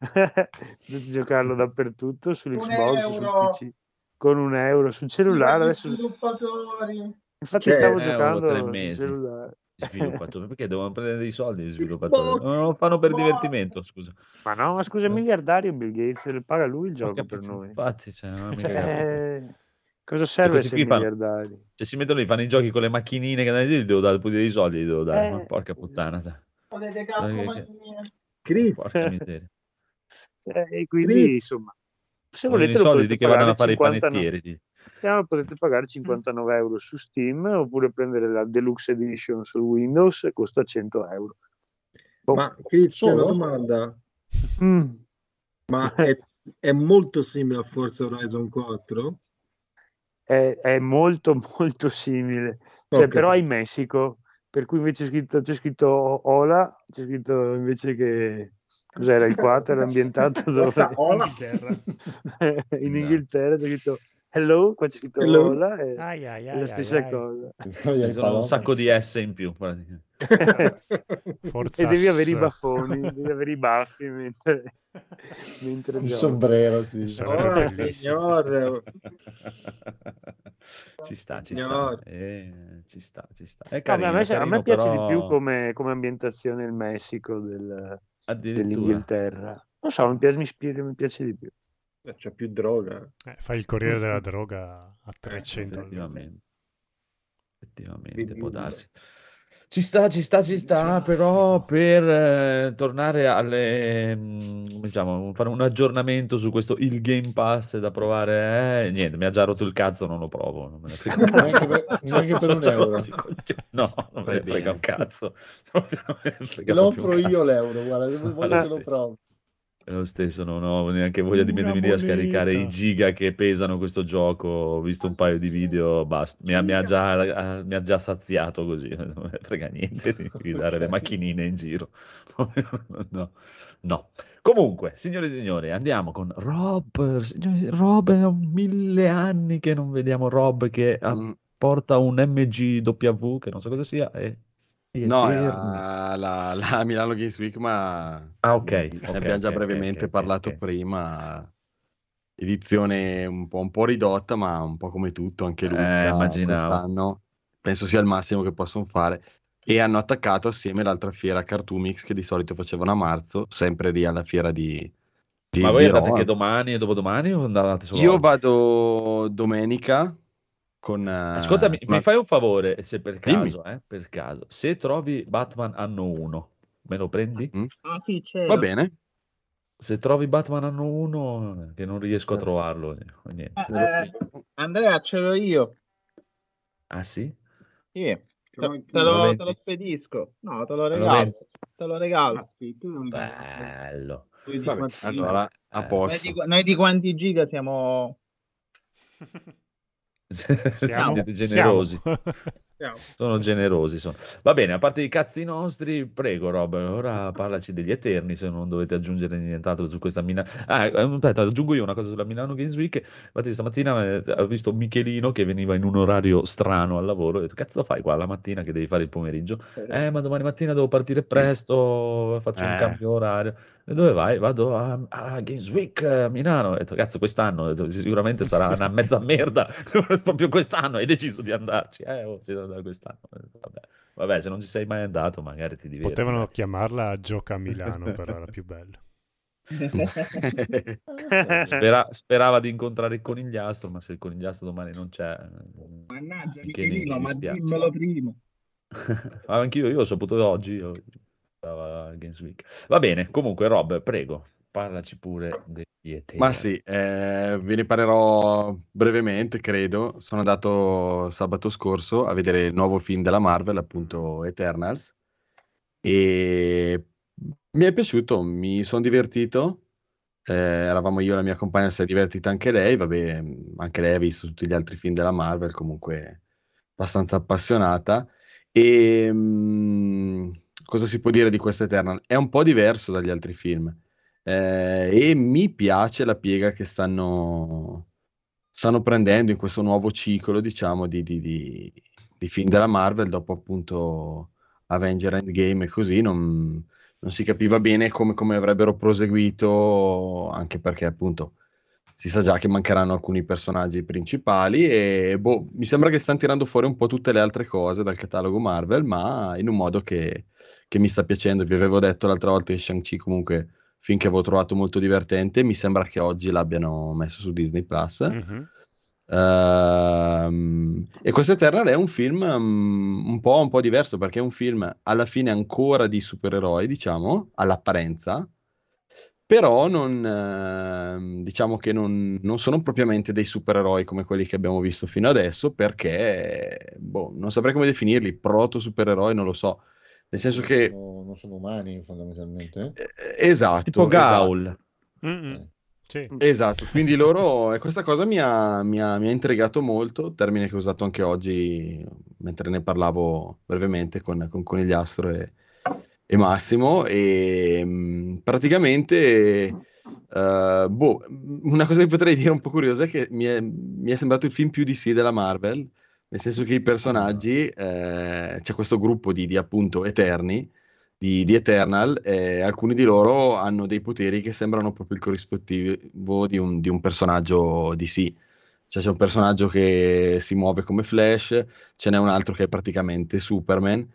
potete giocarlo dappertutto, sull'Xbox, sul. PC, con un euro, sul cellulare. Adesso, sviluppatori. infatti Cioè, stavo euro, giocando sul cellulare. Sviluppatori, perché devono prendere dei soldi gli sviluppatori? Non lo fanno per divertimento, scusa. Ma no, ma scusa, è miliardario Bill Gates, paga lui il gioco per noi. infatti, cioè, non ho mica Cioè. Cosa Cioè, serve essere qui fanno, miliardari? cioè, si mettono lì, fanno i giochi con le macchinine che gli devo dare pure dei soldi, gli devo dare, ma Eh. porca puttana, cioè. Volete che- calcomanie? Chris, porca miseria. Cioè, e quindi, Chris, insomma, se volete i soldi potete di che pagare a fare i 59 panettieri. ti- Eh, potete pagare 59 euro su Steam oppure prendere la Deluxe Edition su Windows e costa 100 euro. Boh. ma c'è una domanda. Mm. Ma è, è molto simile a Forza Horizon 4? È, è molto molto simile, cioè, Ok. però è in Messico, per cui invece c'è scritto, c'è scritto Ola, c'è scritto invece che cos'era il 4 era ambientato dove? Ola. in. Inghilterra c'è scritto Hello, qua c'è scritto Hello. Ola e Ai, ai, è ai, la stessa ai, ai. cosa. Ci sono un sacco di S in più. praticamente. E devi avere i baffoni, devi avere i baffi mentre, mentre Il sombrero. sì. Oh, signor, Ci sta, ci sta. Eh, ci sta, ci sta. È No, a carino, me, è a carino, me piace di più come, come ambientazione il Messico del- dell'Inghilterra. Non so, mi piace, mi ispira- mi piace di più. C'è più droga. Eh, fai il corriere della droga a Eh, 300 all'ora. effettivamente. Effettivamente, può darsi. Ci sta, ci sta, ci sta, però per eh, tornare alle, mm, diciamo, fare un aggiornamento su questo il Game Pass da provare, eh, niente, mi ha già rotto il cazzo, non lo provo, non me ne frega un Neanche per, cazzo. neanche per un euro. No, non me ne frega bene. un cazzo. Proprio non me ne frega Lo proprio offro un io l'euro, guarda, voglio che lo provo. È lo stesso, non ho neanche voglia di mettermi lì a scaricare i giga che pesano questo gioco. Ho visto un paio di video, basta. Mi ha, mi ha già, eh, mi ha già saziato così. Non frega niente di guidare le macchinine in giro. No, no. Comunque, signore e signori, andiamo con Rob. Rob, è mille anni che non vediamo Rob che Mm. porta un MGW, che non so cosa sia, e No, era la, la Milano Games Week, ma Ah, ok, ne ok, abbiamo già ok, ok, brevemente parlato prima. Edizione un po', un po' ridotta, ma un po' come tutto, anche Eh, lunga immaginavo. quest'anno. Penso sia il massimo che possono fare. E hanno attaccato assieme l'altra fiera Cartoomix, che di solito facevano a marzo, sempre lì alla fiera di, di, Ma voi andate Roma. anche domani e dopodomani o andate solo Io oggi? vado domenica con... eh, Ascoltami, una- mi fai un favore, se per caso, eh, per caso, se trovi Batman anno 1, me lo prendi? Mm? Ah sì, c'è. Va bene. Se trovi Batman anno 1, che non riesco a trovarlo, eh, niente. Eh, eh, stesso. Andrea, ce l'ho io. Ah sì? Sì, te, te lo te lo spedisco. No, te lo regalo. Te lo regalo. Bello. Vabbè, allora a Eh. noi posto. di, noi di quanti giga siamo... Siamo? Siete generosi. Siamo. siamo? Sono generosi. Sono. Va bene, a parte i cazzi nostri, prego Rob, ora parlaci degli Eterni, se non dovete aggiungere nient'altro su questa Milano. Ah, eh, aspetta, aggiungo io una cosa sulla Milano Games Week. Infatti stamattina eh, ho visto Michelino che veniva in un orario strano al lavoro. Ho detto, cazzo fai qua la mattina che devi fare il pomeriggio? Eh, ma domani mattina devo partire presto, faccio un Eh. cambio orario. E dove vai? Vado a, a Games Week a Milano. Ho detto, cazzo, quest'anno detto, sicuramente sarà una mezza merda. Proprio quest'anno hai deciso di andarci. Eh, oh, ci devo andare quest'anno. Vabbè. Vabbè, se non ci sei mai andato, magari ti diverti. Potevano chiamarla Gioca a Milano per la più bella. Spera- sperava di incontrare il conigliastro, ma se il conigliastro domani non c'è, eh, Mannaggia, Michelino, Michelino, mi ma dimmelo prima. Ah, anch'io, io ho saputo oggi, io stavo a Games Week. Va bene, comunque Rob, prego, parlaci pure degli Eterni. Ma sì, eh, ve ne parlerò brevemente, credo. Sono andato sabato scorso a vedere il nuovo film della Marvel, appunto Eternals, e mi è piaciuto, mi sono divertito. Eh, eravamo io e la mia compagna, si è divertita anche lei. Vabbè, anche lei ha visto tutti gli altri film della Marvel, comunque abbastanza appassionata. E mm, cosa si può dire di questo Eternal? È un po' diverso dagli altri film. Eh, e mi piace la piega che stanno, stanno prendendo in questo nuovo ciclo, diciamo, di, di- di- di film della Marvel, dopo appunto Avenger Endgame e così, non, non si capiva bene come, come avrebbero proseguito, anche perché appunto si sa già che mancheranno alcuni personaggi principali e boh, mi sembra che stanno tirando fuori un po' tutte le altre cose dal catalogo Marvel, ma in un modo che, che mi sta piacendo. Vi avevo detto l'altra volta che Shang-Chi comunque finché avevo trovato molto divertente, mi sembra che oggi l'abbiano messo su Disney Plus. Mhm. Ehm, e questo Eternal è un film um, un po', un po' diverso perché è un film alla fine ancora di supereroi, diciamo, all'apparenza, però non, ehm, diciamo che non, non sono propriamente dei supereroi come quelli che abbiamo visto fino adesso perché, boh, non saprei come definirli, proto supereroi, non lo so. Nel senso che, Sono- non sono umani fondamentalmente. eh, esatto, Tipo esatto. Gaul. Mm-mm. Sì. Esatto, quindi loro, e questa cosa mi ha, mi ha- mi ha intrigato molto, termine che ho usato anche oggi mentre ne parlavo brevemente con, con Conigliastro e, e Massimo, e mh, praticamente, eh, boh, una cosa che potrei dire un po' curiosa è che mi è, mi è sembrato il film più DC della Marvel, nel senso che i personaggi, eh, c'è questo gruppo di, di appunto Eterni, di, di Eternal, e alcuni di loro hanno dei poteri che sembrano proprio il corrispettivo di un, di un personaggio DC. Cioè c'è un personaggio che si muove come Flash, ce n'è un altro che è praticamente Superman,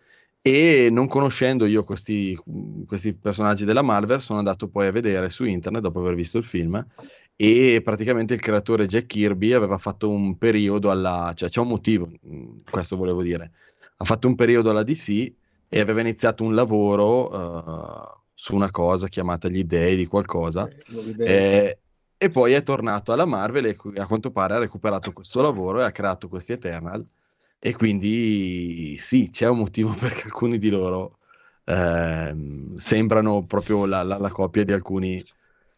e non conoscendo io questi, questi personaggi della Marvel, sono andato poi a vedere su internet dopo aver visto il film e praticamente il creatore Jack Kirby aveva fatto un periodo alla... cioè c'è un motivo, mh, questo volevo dire, ha fatto un periodo alla DC e aveva iniziato un lavoro eh, su una cosa chiamata Gli Dei di qualcosa eh, e poi è tornato alla Marvel e a quanto pare ha recuperato questo lavoro e ha creato questi Eternal e quindi sì, c'è un motivo perché alcuni di loro ehm, sembrano proprio la, la- la copia di alcuni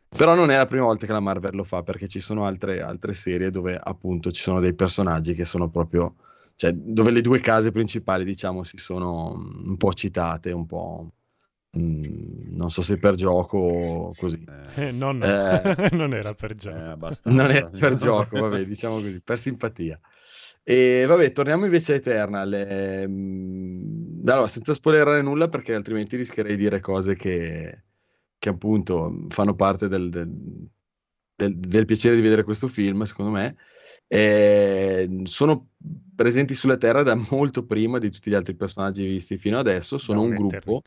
però non è la prima volta che la Marvel lo fa perché ci sono altre, altre serie dove appunto ci sono dei personaggi che sono proprio cioè dove le due case principali diciamo si sono mm, un po' citate un po' mm, non so se per gioco o così Eh, no, no, Eh, non era per gioco. abbastanza. non è per gioco, vabbè, diciamo così, per simpatia. E vabbè, torniamo invece a Eternal. Ehm, allora, senza spoilerare nulla, perché altrimenti rischierei di dire cose che, che appunto fanno parte del, del- del- del piacere di vedere questo film, secondo me. Eh, sono presenti sulla Terra da molto prima di tutti gli altri personaggi visti fino adesso. Sono un gruppo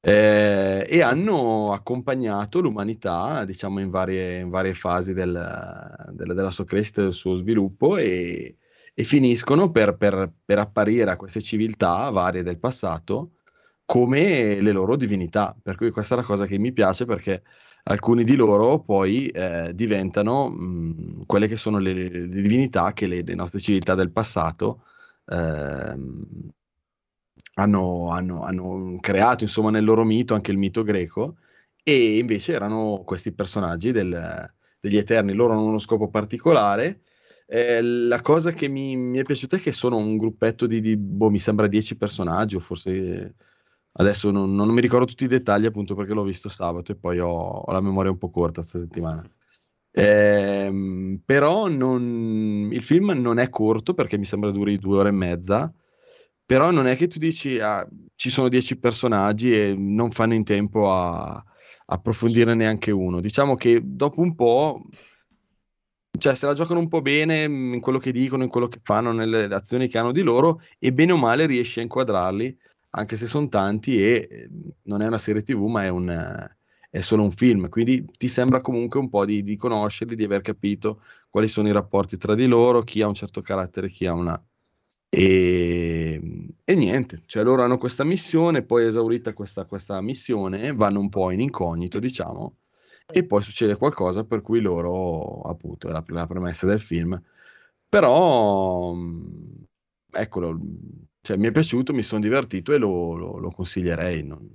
eh, e hanno accompagnato l'umanità, diciamo, in varie, in varie fasi del- della, della sua crescita e del suo sviluppo e, e finiscono per, per- per apparire a queste civiltà varie del passato come le loro divinità. Per cui questa è la cosa che mi piace perché alcuni di loro poi eh, diventano mh, quelle che sono le, le divinità che le, le nostre civiltà del passato ehm, hanno, hanno- hanno creato insomma nel loro mito, anche il mito greco, e invece erano questi personaggi del- degli Eterni, loro hanno uno scopo particolare. Eh, la cosa che mi, mi è piaciuta è che sono un gruppetto di, di, boh, mi sembra 10 personaggi, o forse adesso non, non mi ricordo tutti i dettagli appunto perché l'ho visto sabato e poi ho, ho la memoria un po' corta sta settimana. Ehm, però non- il film non è corto perché mi sembra duri due ore e mezza, però non è che tu dici ah, ci sono dieci personaggi e non fanno in tempo a approfondire neanche uno. Diciamo che dopo un po', cioè se la giocano un po' bene mh, in quello che dicono, in quello che fanno, nelle azioni che hanno di loro, e bene o male riesci a inquadrarli, anche se sono tanti e eh, non è una serie TV, ma è un... eh, è solo un film, quindi ti sembra comunque un po' di, di conoscerli, di aver capito quali sono i rapporti tra di loro, chi ha un certo carattere, chi ha una... E, e niente, cioè loro hanno questa missione, poi esaurita questa, questa missione, vanno un po' in incognito, diciamo, e poi succede qualcosa per cui loro, appunto, è la, la premessa del film, però, mh, eccolo, cioè, mi è piaciuto, mi sono divertito e lo, lo- lo consiglierei. non-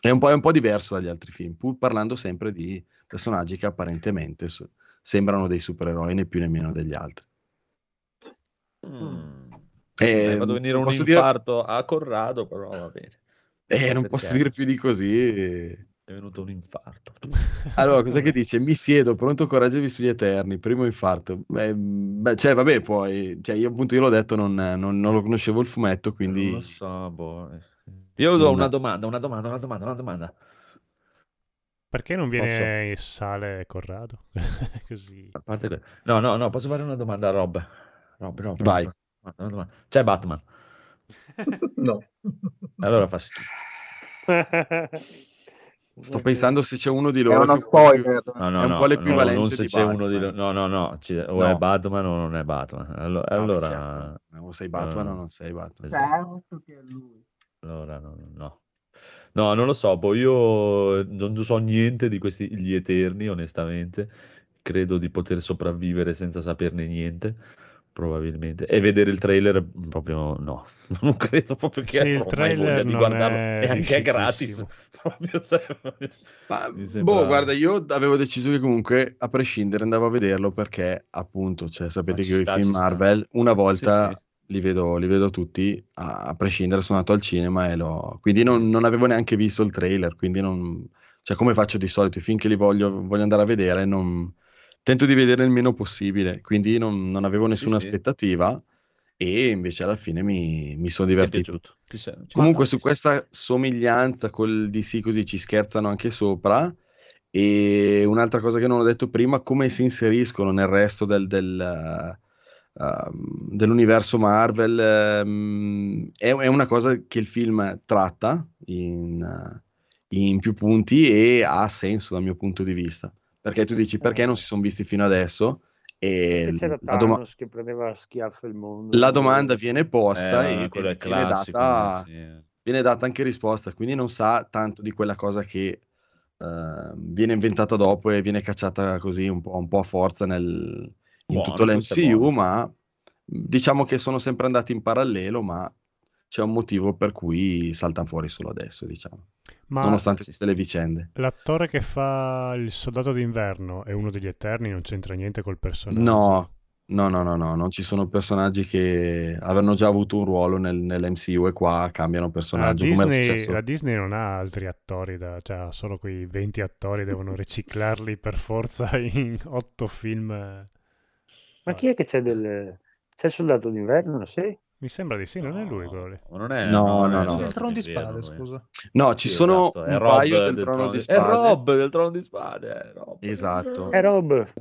È un po', è un po' diverso dagli altri film, pur parlando sempre di personaggi che apparentemente so- sembrano dei supereroi, né più né meno degli altri. Mm. Eh, Hai fatto venire un posso dire- infarto a Corrado, però va bene. Eh, non posso dire più di così. È venuto un infarto. Allora, cosa che dice? Mi siedo, pronto a correggervi sugli Eterni, primo infarto. Beh, beh, cioè, vabbè, poi, cioè, io appunto, io l'ho detto, non, non- non lo conoscevo il fumetto, Non quindi... lo so, boh. Io do Non- una domanda, una domanda, una domanda, una domanda. Perché non viene Sale e Corrado? Così. A parte que- No, no, no, posso fare una domanda a Rob? Rob, Rob, Vai. Rob, Rob, una domanda. C'è Batman. No. Allora fa schifo. Sto pensando se c'è uno di È loro uno è un po' più- spoiler. No, no, È un no, po' no, l'equivalente non se di c'è uno di Batman. no, no, no, ci- o No. è Batman o non è Batman. Allora, No, allora, certo. O sei Batman no, o non sei Batman. esatto. Certo che è lui. Allora, no, no, no. No, non lo so, poi io non so niente di questi gli Eterni, onestamente. Credo di poter sopravvivere senza saperne niente, probabilmente. E vedere il trailer proprio no. Non credo proprio che Sì, il mai voglia trailer di guardarlo. è E anche è gratis. Proprio, sai, Ma, mi sembra- boh, guarda, io avevo deciso che comunque, a prescindere, andavo a vederlo perché, appunto, cioè, sapete che sta, i film ci sta. Marvel, una volta Sì, sì. Li, vedo, li vedo tutti, a, a prescindere, sono andato al cinema e l'ho... Quindi non, non avevo neanche visto il trailer, quindi non... Cioè, come faccio di solito, che li voglio, voglio andare a vedere, non... tento di vedere il meno possibile, quindi non, non avevo nessuna sì. aspettativa e invece alla fine mi, mi sono divertito. Ci sei- ci Comunque su questa somiglianza col DC così ci scherzano anche sopra. E un'altra cosa che non ho detto prima, come si inseriscono nel resto del, del, uh, dell'universo Marvel, um, è, è una cosa che il film tratta in, uh, in più punti e ha senso dal mio punto di vista. Perché tu dici perché non si sono visti fino adesso? E Che c'era la, doma- Thanos che prendeva a schiaffo il mondo. la domanda viene posta Eh, e viene, classico, data, sì. viene data anche risposta, quindi non sa tanto di quella cosa che eh, viene inventata dopo e viene cacciata così un po', un po' a forza nel, in Buono, tutto l'MCU, ma diciamo che sono sempre andati in parallelo, ma c'è un motivo per cui saltano fuori solo adesso, diciamo, Ma nonostante tutte le vicende. l'attore che fa il soldato d'inverno è uno degli Eterni, non c'entra niente col personaggio. No, no, no, no, no, non ci sono personaggi che avevano già avuto un ruolo nel- nell'MCU e qua cambiano La personaggio, come era Disney, successo. la Disney non ha altri attori, da, cioè solo quei 20 attori, devono riciclarli per forza in 8 film. Ma chi è che c'è del... C'è il soldato d'inverno, sì? Mi sembra di sì, non è lui quello lì. Non è, No, non no, è no. il trono di spade, scusa. No, ci Sì, sono esatto, è un Rob paio del trono di È spade. Rob del trono di spade. È Rob. Esatto. È Rob.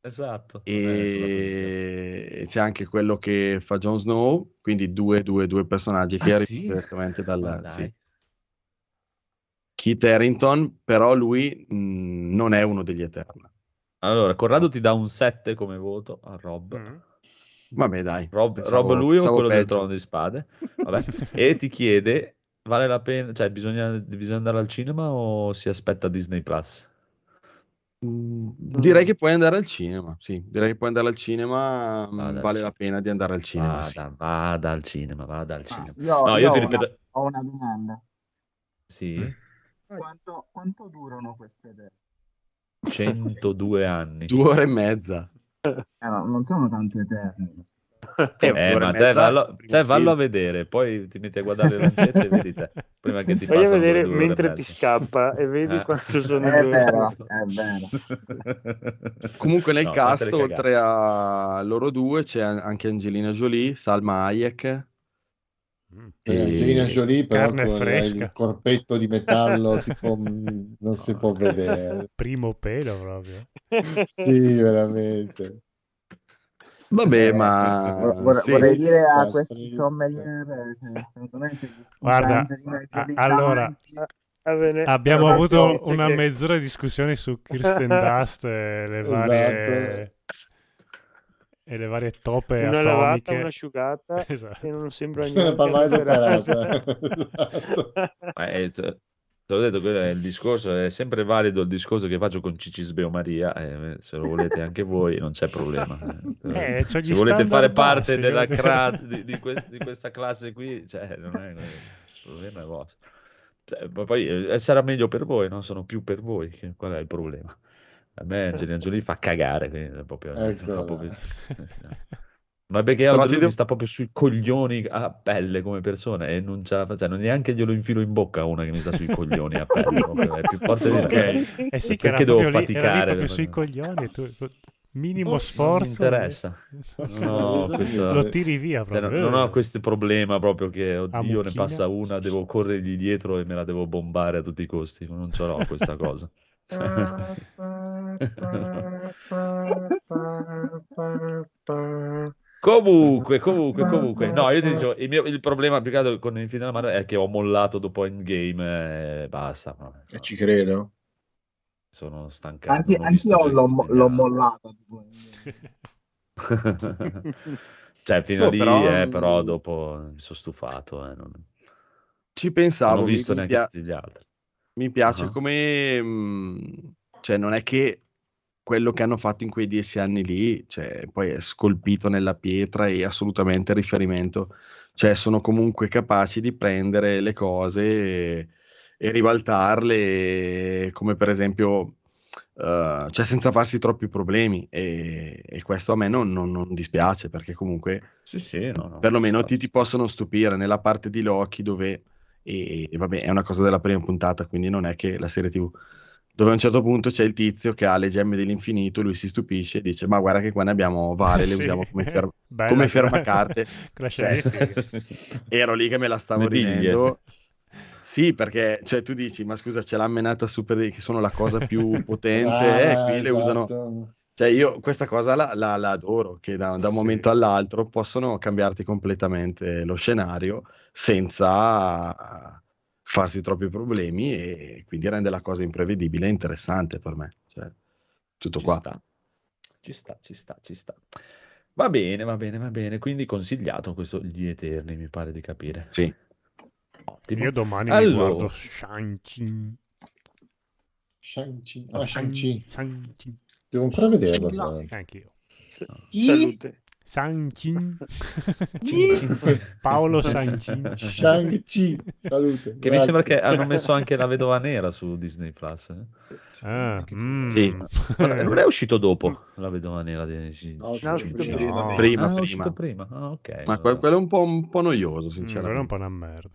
Esatto. è E c'è anche quello che fa Jon Snow, quindi due, due, due personaggi che Ah, arrivano sì? direttamente dal... Sì. Keith Harrington, però lui mh, non è uno degli Eterni. Allora, Corrado ti dà un 7 come voto a Rob. Mm. Vabbè, dai. Rob, pensavo- Rob lui o quello del peggio. trono di spade? Vabbè. e ti chiede, vale la pena, cioè bisogna, bisogna andare al cinema o si aspetta Disney Plus? Mm, Direi che puoi andare al cinema, sì, direi che puoi andare al cinema, mm, Vada al vale la cinema. pena di andare al cinema, sì. Vada, vada al cinema, vada al Ma cinema. io, No, io io ti ho, una, ripeto, ho una domanda. sì, Quanto, quanto durano queste idee? 102 anni. Due ore e mezza. Eh, no, non sono tanto eterne. Eh, Eh, ma e te vallo, te vallo a vedere, poi ti metti a guardare le lancette e vedi te, prima che ti Vai a passano quelle vedere mentre ti scappa e vedi Eh. quanto sono È due vero, è vero. Comunque nel No, cast, oltre a loro due, c'è an- anche Angelina Jolie, Salma Hayek. Mm. E Angelina. Jolie però Carne con fresca. il corpetto di metallo tipo mm, non si può vedere. Primo pelo proprio. Sì, veramente. Vabbè, Eh, ma vor- sì. vorrei dire a questi sommelier eh, sputa Guarda, Angelina a- allora, Va bene. abbiamo Allora, avuto una che- mezz'ora di discussione su Kirsten Dust e le varie, Esatto. E le varie toppe Una lavata, atomiche. un'asciugata Esatto. che non sembra niente. Esatto. Ma è- te l'ho detto, quello è il discorso, è sempre valido il discorso che faccio con Cici Sbeo Maria, eh, se lo volete anche voi non c'è problema. eh. Eh, se volete fare parte bassi, cra- di, di que- di questa classe qui, cioè, non è, il problema è vostro. Cioè, poi eh, sarà meglio per voi, non sono più per voi, che- qual è il problema? A me Angelina Jolie fa cagare, quindi è proprio, Ecco. proprio- Ma perché Però ti mi sta proprio sui coglioni a pelle come persona e non ce la fa, cioè, non neanche glielo infilo in bocca una che mi sta sui coglioni a pelle, proprio, è più forte di me. Eh sì, che era Perché devo lì, era faticare? proprio per- sui coglioni. tu- tu- minimo Non sforzo. mi interessa. No, questo- Lo tiri via Cioè, proprio. non, non ho questo problema proprio che, oddio, ne passa una, devo corrergli dietro e me la devo bombare a tutti i costi. Non ce l'ho questa cosa. Comunque, comunque, comunque, no, io ti dicevo, il, mio, il problema più che altro con il finale Mario è che ho mollato dopo Endgame e basta. E ci credo. Sono stancato. Anche, non ho visto anch'io l'ho, questi l'ho mollata. cioè, fino Oh, lì, però, eh, però dopo mi sono stufato. eh, non, Ci non pensavo, ho mi, visto neanche pia- tutti gli altri. Mi piace Ah. come... mh, cioè, non è che quello che hanno fatto in quei dieci anni lì, cioè, poi è scolpito nella pietra e assolutamente riferimento. Cioè, sono comunque capaci di prendere le cose e, e ribaltarle, come per esempio, eh, cioè senza farsi troppi problemi. E, e questo a me non, non- non dispiace, perché comunque Sì, sì, no, no, perlomeno ti, ti possono stupire nella parte di Loki dove, e, e vabbè, è una cosa della prima puntata, quindi non è che la serie TV, dove a un certo punto c'è il tizio che ha le gemme dell'infinito, lui si stupisce e dice, ma guarda che qua ne abbiamo varie, le Sì. usiamo come, ferm- Bella come fermacarte. Cioè, ero lì che me la stavo ridendo. Sì, perché cioè, tu dici, ma scusa, c'è la menata super che sono la cosa più potente, eh, Ah, qui le usano... Cioè, io questa cosa la, la- la adoro, che da, da un Sì. momento all'altro possono cambiarti completamente lo scenario senza farsi troppi problemi e quindi rende la cosa imprevedibile e interessante per me. Cioè, tutto Ci qua. sta. ci sta, ci sta, ci sta. Va bene, va bene, va bene. Quindi consigliato questo Gli Eterni, mi pare di capire. Sì. Ottimo. Io domani mi Allora. guardo Shang-Chi. Shang-Chi. Ah, Shang-Chi. Shang-Chi. Devo ancora vederlo. l'altro. Anch'io. Salute. Shang-Chi. Paolo Shang-Chi. Shang-Chi. Salute. Che mi sembra che hanno messo anche la vedova nera su Disney Plus. eh. Ah, mm. Sì. Non è- uscito dopo la vedova nera di No, di- è uscito di- prima. No. Prima, Ah, prima. Ah, ok. Ma allora. que- quello è un po', un po' noioso, Mm, sinceramente. quello è un po' una merda.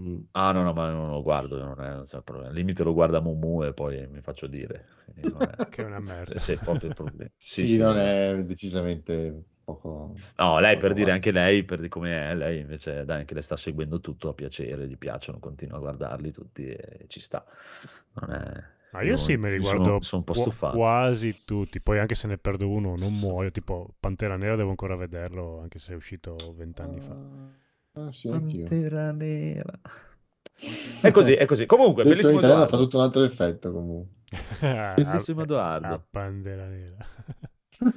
Mm. Ah, no, no, ma non lo guardo, non è, non c'è problema. Al limite lo guarda Mumu e poi mi faccio dire. Non è- Che è una merda. Se, se proprio il problema. Sì, Sì, sì, non no. è decisamente poco... No, lei per poco dire anche lei, per di come è, lei invece dai, anche le sta seguendo tutto a piacere, gli piacciono, continua a guardarli tutti e ci sta. Non è... Ma io sì, me li mi guardo sono, sono quasi tutti. Poi anche se ne perdo uno non muoio. Tipo Pantera Nera devo ancora vederlo, anche se è uscito vent'anni fa. Ah, sì. Pantera nera. È così, è così. Comunque, Detto bellissimo italiano fa Edoardo. tutto un altro effetto comunque. Bellissimo A Edoardo. Pantera Nera.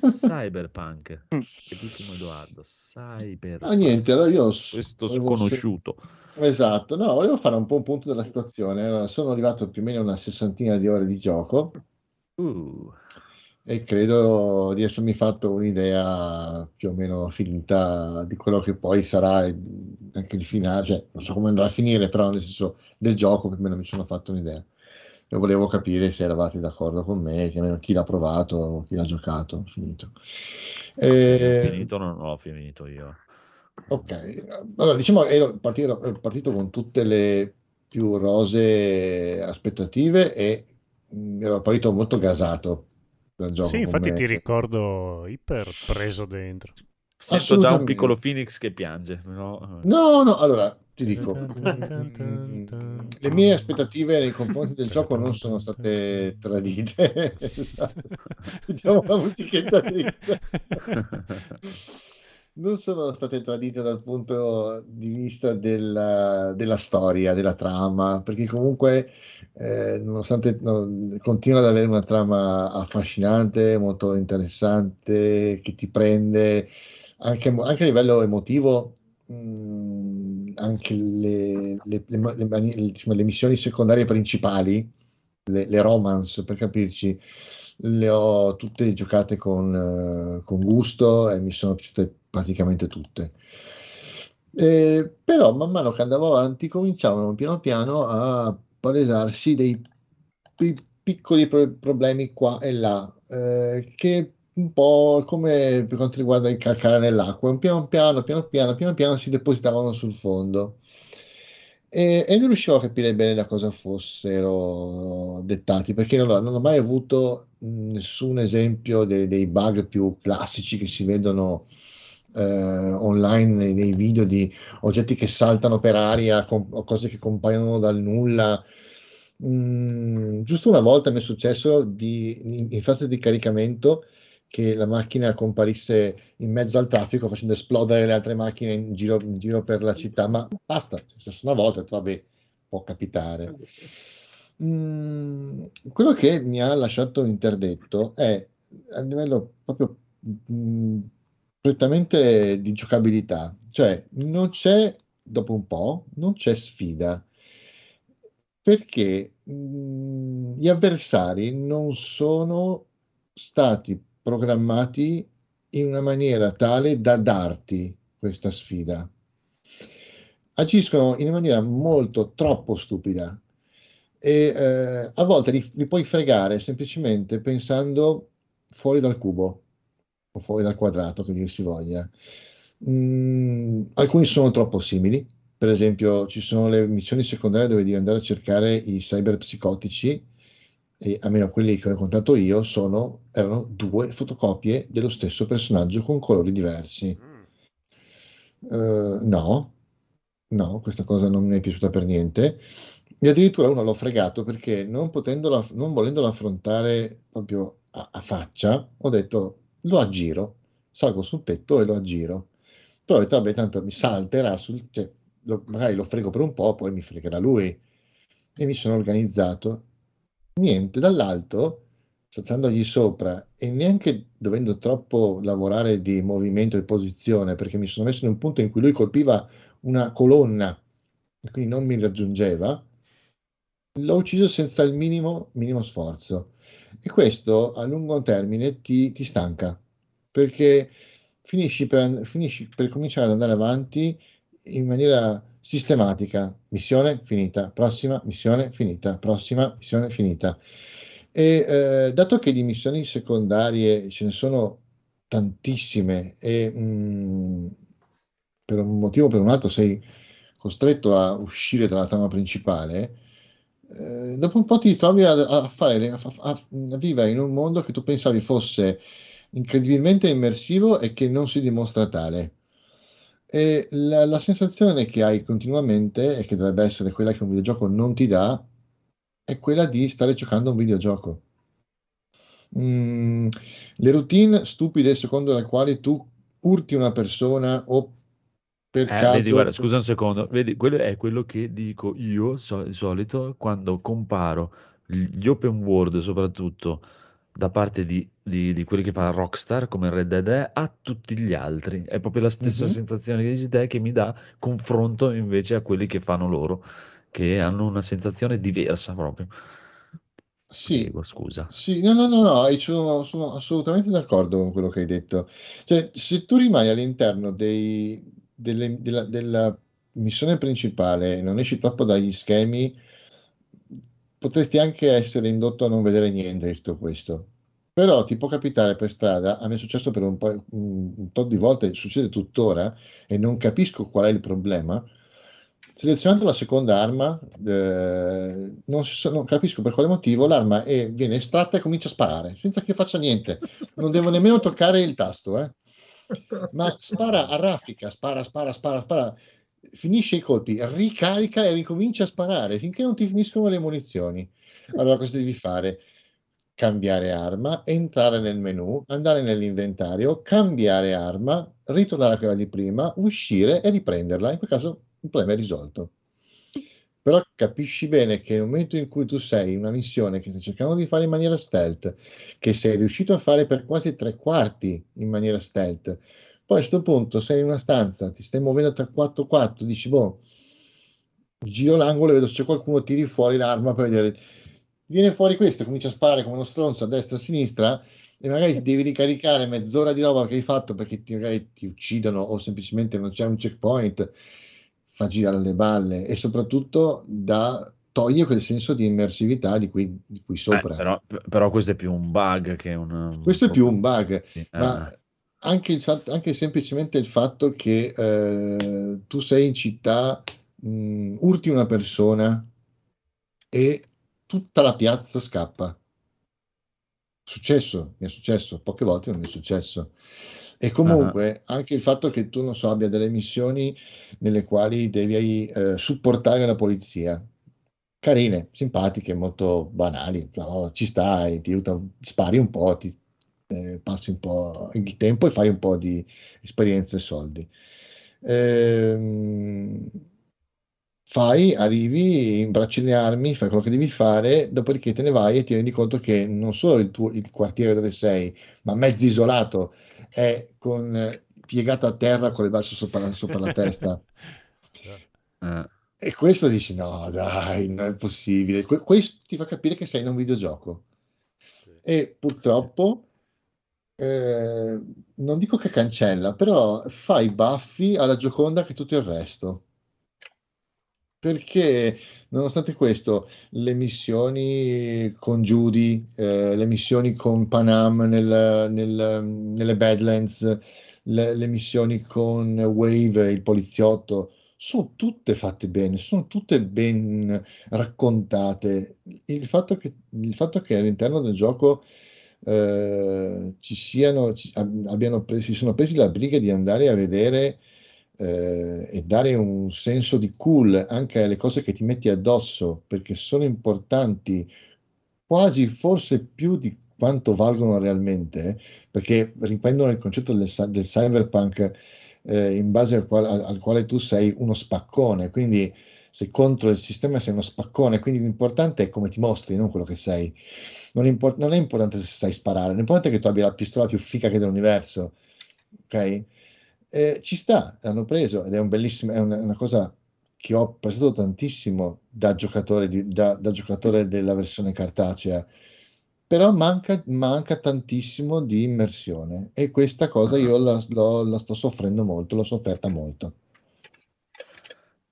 Cyberpunk. Bellissimo Edoardo. Cyber. Ah, niente, allora io... Questo sconosciuto. Esatto, no, volevo fare un po' un punto della situazione. Allora, sono arrivato più o meno a una sessantina di ore di gioco Uh, e credo di essermi fatto un'idea più o meno finita di quello che poi sarà anche il finale, cioè non so come andrà a finire, però nel senso del gioco più o meno mi sono fatto un'idea. E volevo capire se eravate d'accordo con me, chi l'ha provato, chi l'ha giocato, finito. Eh, finito, non l'ho finito io. Ok, allora diciamo che ero partito, ero partito con tutte le più rose aspettative e mh, ero partito molto gasato dal gioco. Sì, infatti ti ricordo iper preso dentro. Sento già un piccolo Phoenix che piange. No, No, no, allora ti dico, le mie aspettative nei confronti del gioco non sono state tradite. Vediamo la musichetta triste. Non sono state tradite dal punto di vista della, della storia, della trama, perché comunque, eh, nonostante no, continua ad avere una trama affascinante, molto interessante, che ti prende anche, anche a livello emotivo, mh, anche le, le- le insomma, le missioni secondarie principali, le, romance per capirci, le ho tutte giocate con, eh, con gusto e mi sono piaciute praticamente tutte. Eh, però man mano che andavo avanti cominciavano piano piano a palesarsi dei pi- piccoli pro- problemi qua e là, eh, che un po' come per quanto riguarda il calcare nell'acqua, piano piano, piano piano, piano piano si depositavano sul fondo. E, e non riuscivo a capire bene da cosa fossero dettati, perché non, non ho mai avuto nessun esempio dei, dei bug più classici che si vedono eh, online nei, video di oggetti che saltano per aria com- o cose che compaiono dal nulla. Mm, giusto una volta mi è successo di, in, in fase di caricamento che la macchina comparisse in mezzo al traffico facendo esplodere le altre macchine in giro, in giro per la città, ma basta, è una volta, vabbè, può capitare. Mm, quello che mi ha lasciato interdetto è a livello proprio mm, prettamente di giocabilità, cioè non c'è, dopo un po', non c'è sfida. Perché mh, gli avversari non sono stati programmati in una maniera tale da darti questa sfida. Agiscono in maniera molto troppo stupida. E eh, a volte li, li puoi fregare semplicemente pensando fuori dal cubo o fuori dal quadrato, che dir si voglia. Mm, alcuni sono troppo simili, per esempio ci sono le missioni secondarie dove devi andare a cercare i cyberpsicotici e almeno quelli che ho incontrato io sono, erano due fotocopie dello stesso personaggio con colori diversi. Eh, no, no, questa cosa non mi è piaciuta per niente. E addirittura uno l'ho fregato perché non, non volendolo affrontare proprio a, a faccia, ho detto lo aggiro, salgo sul tetto e lo aggiro. Però ho detto, vabbè, tanto mi salterà, sul, cioè, lo- magari lo frego per un po', poi mi fregherà lui. E mi sono organizzato. Niente, dall'alto saltandogli sopra e neanche dovendo troppo lavorare di movimento e posizione, perché mi sono messo in un punto in cui lui colpiva una colonna e quindi non mi raggiungeva, l'ho ucciso senza il minimo, minimo sforzo. E questo a lungo termine ti, ti stanca, perché finisci per, finisci per cominciare ad andare avanti in maniera sistematica. Missione finita, prossima missione finita, prossima missione finita. E eh, dato che di missioni secondarie ce ne sono tantissime e mh, per un motivo o per un altro sei costretto a uscire dalla trama principale, eh, dopo un po' ti trovi a, a fare, a, a, vivere in un mondo che tu pensavi fosse incredibilmente immersivo e che non si dimostra tale. E la, la sensazione che hai continuamente, e che dovrebbe essere quella che un videogioco non ti dà, è quella di stare giocando a un videogioco. Mm, le routine stupide secondo le quali tu urti una persona o per Eh, caso... vedi, guarda, scusa un secondo, vedi, quello è quello che dico io so- di solito quando comparo gli open world, soprattutto da parte di, di- di quelli che fa Rockstar come Red Dead è, a tutti gli altri. È proprio la stessa Mhm. sensazione che dici te che mi dà confronto invece a quelli che fanno loro, che hanno una sensazione diversa proprio. Sì, Prego, scusa. sì, no, no, no, no, sono, sono assolutamente d'accordo con quello che hai detto. Cioè, se tu rimani all'interno dei- delle- della, della missione principale non esci troppo dagli schemi, potresti anche essere indotto a non vedere niente di tutto questo. Però ti può capitare per strada, a me è successo per un po', un, un tot di volte, succede tuttora, e non capisco qual è il problema. Selezionando la seconda arma, eh, non, so- non capisco per quale motivo l'arma è- viene estratta e comincia a sparare, senza che faccia niente. Non devo nemmeno toccare il tasto, eh. Ma spara a raffica, spara, spara, spara, spara, finisce i colpi, ricarica e ricomincia a sparare finché non ti finiscono le munizioni. Allora cosa devi fare? Cambiare arma, entrare nel menu, andare nell'inventario, cambiare arma, ritornare a quella di prima, uscire e riprenderla. In quel caso il problema è risolto. Però capisci bene che nel momento in cui tu sei in una missione che stai cercando di fare in maniera stealth, che sei riuscito a fare per quasi tre quarti in maniera stealth, poi a questo punto sei in una stanza, ti stai muovendo tra 4-4, dici, boh, giro l'angolo e vedo se c'è qualcuno, tiri fuori l'arma per vedere. Viene fuori questo, comincia a sparare come uno stronzo a destra e a sinistra e magari ti devi ricaricare mezz'ora di roba che hai fatto perché ti, magari ti uccidono o semplicemente non c'è un checkpoint, fa girare le balle e soprattutto da, toglie quel senso di immersività di cui, di cui Eh, sopra. però, però questo è più un bug che un... Questo è più un bug, Sì, ma eh. anche, il anche semplicemente il fatto che eh, tu sei in città, mh, urti una persona e tutta la piazza scappa. Successo, mi è successo, poche volte non mi è successo. E comunque anche il fatto che tu, non so, abbia delle missioni nelle quali devi eh, supportare la polizia. Carine, simpatiche, molto banali, però ci stai, ti aiuta, spari un po', ti eh, passi un po' il tempo e fai un po' di esperienze e soldi. Ehm, fai, arrivi, imbracci le armi, fai quello che devi fare, dopodiché te ne vai e ti rendi conto che non solo il tuo il quartiere dove sei, ma mezzo isolato, è con, eh, piegato a terra con le braccia sopra, la- sopra la testa. Eh. E questo dici: no, dai, non è possibile. Que- questo ti fa capire che sei in un videogioco. E purtroppo, eh, non dico che cancella, però fa i baffi alla Gioconda che tutto il resto. Perché nonostante questo, le missioni con Judy, eh, le missioni con Panam nel- nel- nelle Badlands, le, le missioni con Wave, il poliziotto, sono tutte fatte bene, sono tutte ben raccontate. Il fatto che, il fatto che all'interno del gioco eh, ci siano, ci- ab- abbiano si sono presi la briga di andare a vedere eh, e dare un senso di cool anche alle cose che ti metti addosso, perché sono importanti quasi forse più di quanto valgono realmente, perché riprendono il concetto del, del cyberpunk eh, in base al quale, al- al quale tu sei uno spaccone, quindi sei contro il sistema, sei uno spaccone, quindi l'importante è come ti mostri, non quello che sei. Non, impor- non è importante se sai sparare, l'importante è che tu abbia la pistola più fica che dell'universo, ok? Eh, ci sta, l'hanno preso ed è un bellissimo, è una, una cosa che ho apprezzato tantissimo da giocatore, di- da- da giocatore della versione cartacea, però manca, manca tantissimo di immersione e questa cosa io la, l'ho- la sto soffrendo molto, l'ho sofferta molto.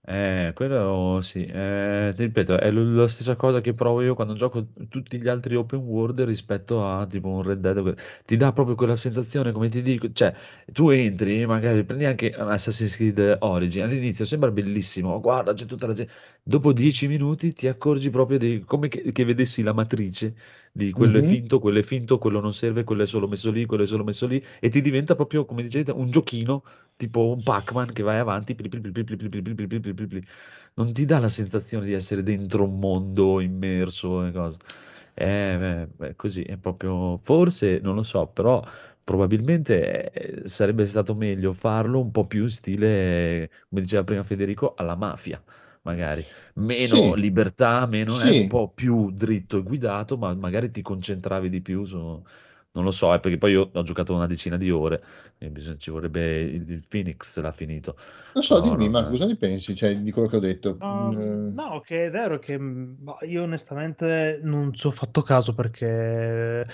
Eh, quello sì, eh, ti ripeto, è la stessa cosa che provo io quando gioco tutti gli altri open world rispetto a tipo un Red Dead. Ti dà proprio quella sensazione, come ti dico, cioè tu entri, magari prendi anche Assassin's Creed Origin, all'inizio sembra bellissimo, "Oh, guarda, c'è tutta la gente. Dopo dieci minuti ti accorgi proprio di come che, che vedessi la matrice di quello mm-hmm. è finto, quello è finto, quello non serve, quello è solo messo lì, quello è solo messo lì, e ti diventa proprio, come dicete, un giochino, tipo un Pac-Man che vai avanti, pli pli pli non ti dà la sensazione di essere dentro un mondo immerso e cose. Eh, beh, così è proprio, forse, non lo so, però probabilmente sarebbe stato meglio farlo un po' più in stile, come diceva prima Federico, alla mafia magari. Meno Sì, libertà, meno, è un sì, po' più dritto e guidato, ma magari ti concentravi di più su... Non lo so, eh, perché poi io ho giocato una decina di ore e bisogna- ci vorrebbe il, il Phoenix l'ha finito. non so, Però dimmi, non... Marco, cosa ne pensi, cioè, di quello che ho detto? Um, Mm, no, che è vero che mh, boh, io onestamente non ci ho fatto caso perché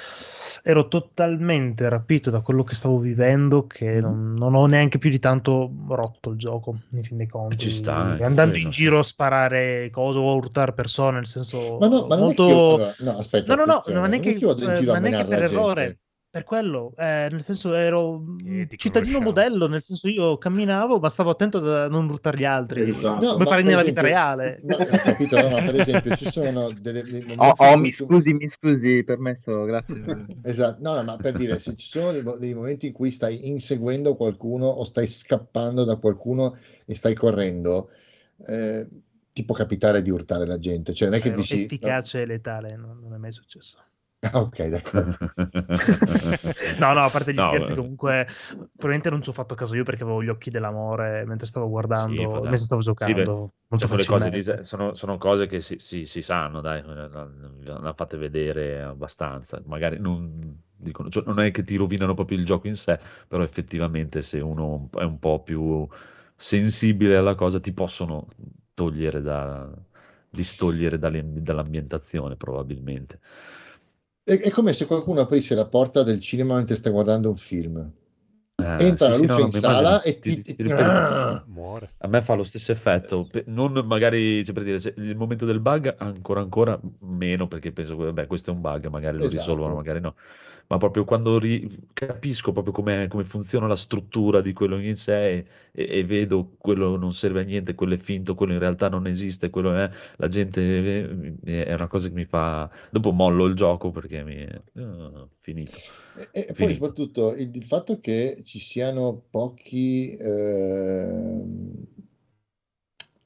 ero totalmente rapito da quello che stavo vivendo che mhm. non, non ho neanche più di tanto rotto il gioco, in fin dei Ci sta conti. anche Andando in giro a sparare cose o a urtare persone, nel Ma senso no, ma non è che io, molto... no, aspetta, No, no, no, ma non è che io vado in eh, giro a ma neanche menare per errore. Per quello, eh, nel senso ero ti cittadino conosciamo. modello, nel senso io camminavo, ma stavo attento a non urtare gli altri, Esatto. No, come per nella vita esempio, reale. ma ho capito, no, no, per esempio, ci sono delle- Oh, oh, mi scusi, mi scusi, permesso, grazie. Esatto, no, no, ma per dire, se ci sono dei, dei momenti in cui stai inseguendo qualcuno o stai scappando da qualcuno e stai correndo, eh, ti può capitare di urtare la gente, cioè non è che Vero, dici... no, efficace e letale, no- non è mai successo. Ah, ok, d'accordo. No, no, a parte gli No, scherzi, eh, comunque, probabilmente non ci ho fatto caso io perché avevo gli occhi dell'amore mentre stavo sì, guardando, può mentre stavo Sì, beh, giocando, molto cioè, cose facilmente. sono, sono cose che si, si- si sanno, dai, la fate vedere abbastanza. Magari non, dicono, cioè, non è che ti rovinano proprio il gioco in sé, però effettivamente se uno è un po' più sensibile alla cosa ti possono togliere da, distogliere dall'ambientazione probabilmente. È, è come se qualcuno aprisse la porta del cinema mentre stai guardando un film. Eh, Entra sì, la sì, no, luce no, in sala e ti, ti... ti ti- ripeto, Ah! Muore. a me fa lo stesso effetto, non magari, cioè per dire, se il momento del bug ancora ancora meno, perché penso, vabbè, questo è un bug, magari lo risolvono, Esatto. magari no, ma proprio quando ri- capisco proprio come, come funziona la struttura di quello in sé e, e- e vedo quello non serve a niente, quello è finto, quello in realtà non esiste, quello è, la gente, eh, è una cosa che mi fa, dopo mollo il gioco perché mi, ah, finito, E, e poi finito. soprattutto il, il fatto che ci siano pochi, ehm,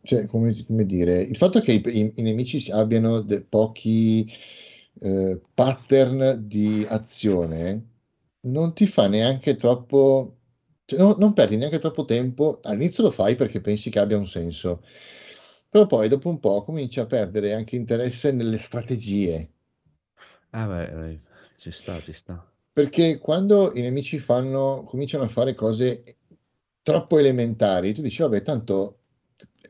cioè, come, come dire, il fatto che i, i- i nemici abbiano de- pochi eh, pattern di azione non ti fa neanche troppo, cioè, no- non perdi neanche troppo tempo. All'inizio lo fai perché pensi che abbia un senso, però poi dopo un po' cominci a perdere anche interesse nelle strategie. Ah beh, eh, ci sta, ci sta. Perché quando i nemici fanno, cominciano a fare cose troppo elementari, tu dici, vabbè, tanto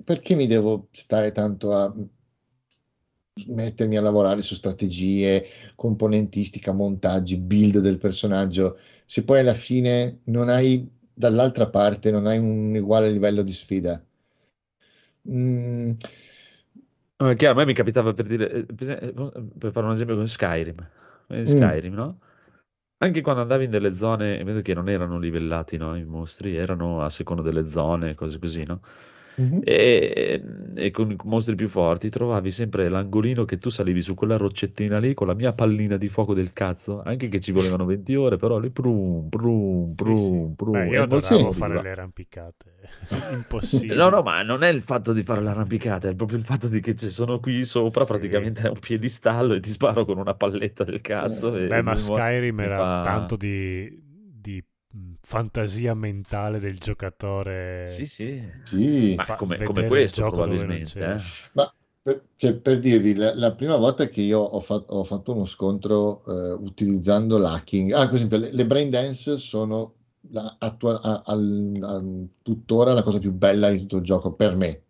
perché mi devo stare tanto a mettermi a lavorare su strategie, componentistica, montaggi, build del personaggio, se poi alla fine non hai dall'altra parte, non hai un uguale livello di sfida. Mm, No, è chiaro, a me mi capitava per dire, eh, per eh, per fare un esempio con Skyrim, in mm, Skyrim, no? Anche quando andavi in delle zone, vedo che non erano livellati, no? I mostri erano a seconda delle zone, cose così, no? Mhm. E, e con i mostri più forti trovavi sempre l'angolino che tu salivi su quella roccettina lì con la mia pallina di fuoco del cazzo, anche che ci volevano 20 ore, però lì prum, prum, Sì, sì. prum, Beh, prum, io adoravo fare le arrampicate. No, Impossibile. no, ma non è il fatto di fare l'arrampicata, è proprio il fatto di che ci sono qui sopra, Sì. praticamente è un piedistallo e ti sparo con una palletta del cazzo Sì. e Beh, ma Skyrim era fa... tanto di, fantasia mentale del giocatore. Sì, sì. Sì. Ma come, come questo probabilmente. c'è. eh. Ma per, cioè, per dirvi, la, la prima volta che io ho, fat- ho fatto uno scontro eh, utilizzando l'hacking, ah, per esempio, le, le brain dance sono la, attua- a- al- al- tuttora la cosa più bella di tutto il gioco per me.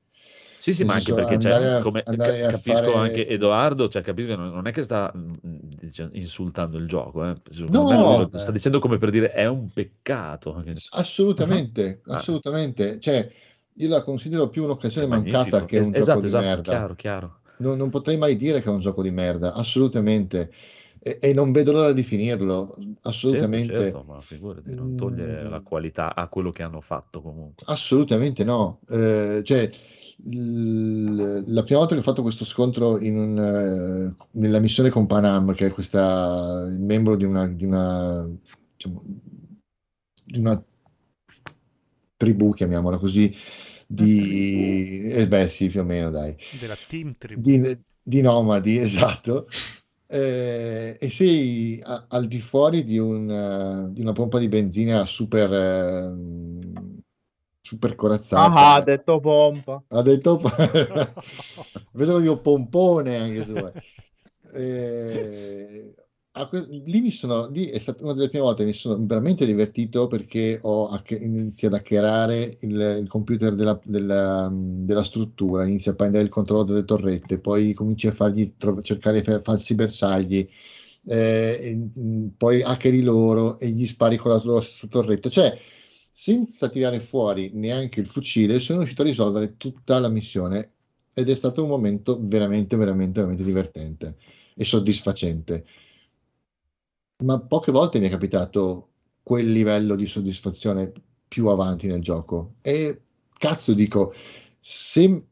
Sì, sì, ma anche perché cioè, a- come, capisco fare- anche Edoardo, cioè, capisco che non, è che sta dice- insultando il gioco, eh. No, lo- eh. sta dicendo come per dire è un peccato. Assolutamente, Ah. assolutamente. Cioè, io la considero più un'occasione Magnifico. mancata che un esatto, gioco di esatto, merda. chiaro, chiaro. Non, non potrei mai dire che è un gioco di merda, assolutamente. E, e non vedo l'ora di finirlo, Certo, assolutamente. certo, ma figurati, non toglie Mm. la qualità a quello che hanno fatto comunque. Assolutamente no. Eh, cioè, la prima volta che ho fatto questo scontro in un, eh, nella missione con Panam, che è questa, il membro di una, di una, diciamo, di una tribù, chiamiamola così, di... Eh beh sì, più o meno, dai. Della Team Tribù. Di, di nomadi, esatto. Eh, e sei a- al di fuori di, un, eh, di una pompa di benzina super, ehm, super corazzata. Ah, ha detto pompa. Ha detto vedo io pompone anche vuoi. Eh, a que- lì mi sono lì è stata una delle prime volte che mi sono veramente divertito perché ho hacke- iniziato a hackerare il, il computer della, della- della struttura, inizia a prendere il controllo delle torrette, poi cominci a fargli tro- cercare fa- falsi bersagli, eh, e, mm, poi hackeri loro e gli spari con la loro stessa torretta. Cioè, senza tirare fuori neanche il fucile, sono riuscito a risolvere tutta la missione ed è stato un momento veramente, veramente, veramente divertente e soddisfacente. Ma poche volte mi è capitato quel livello di soddisfazione più avanti nel gioco. E cazzo dico, se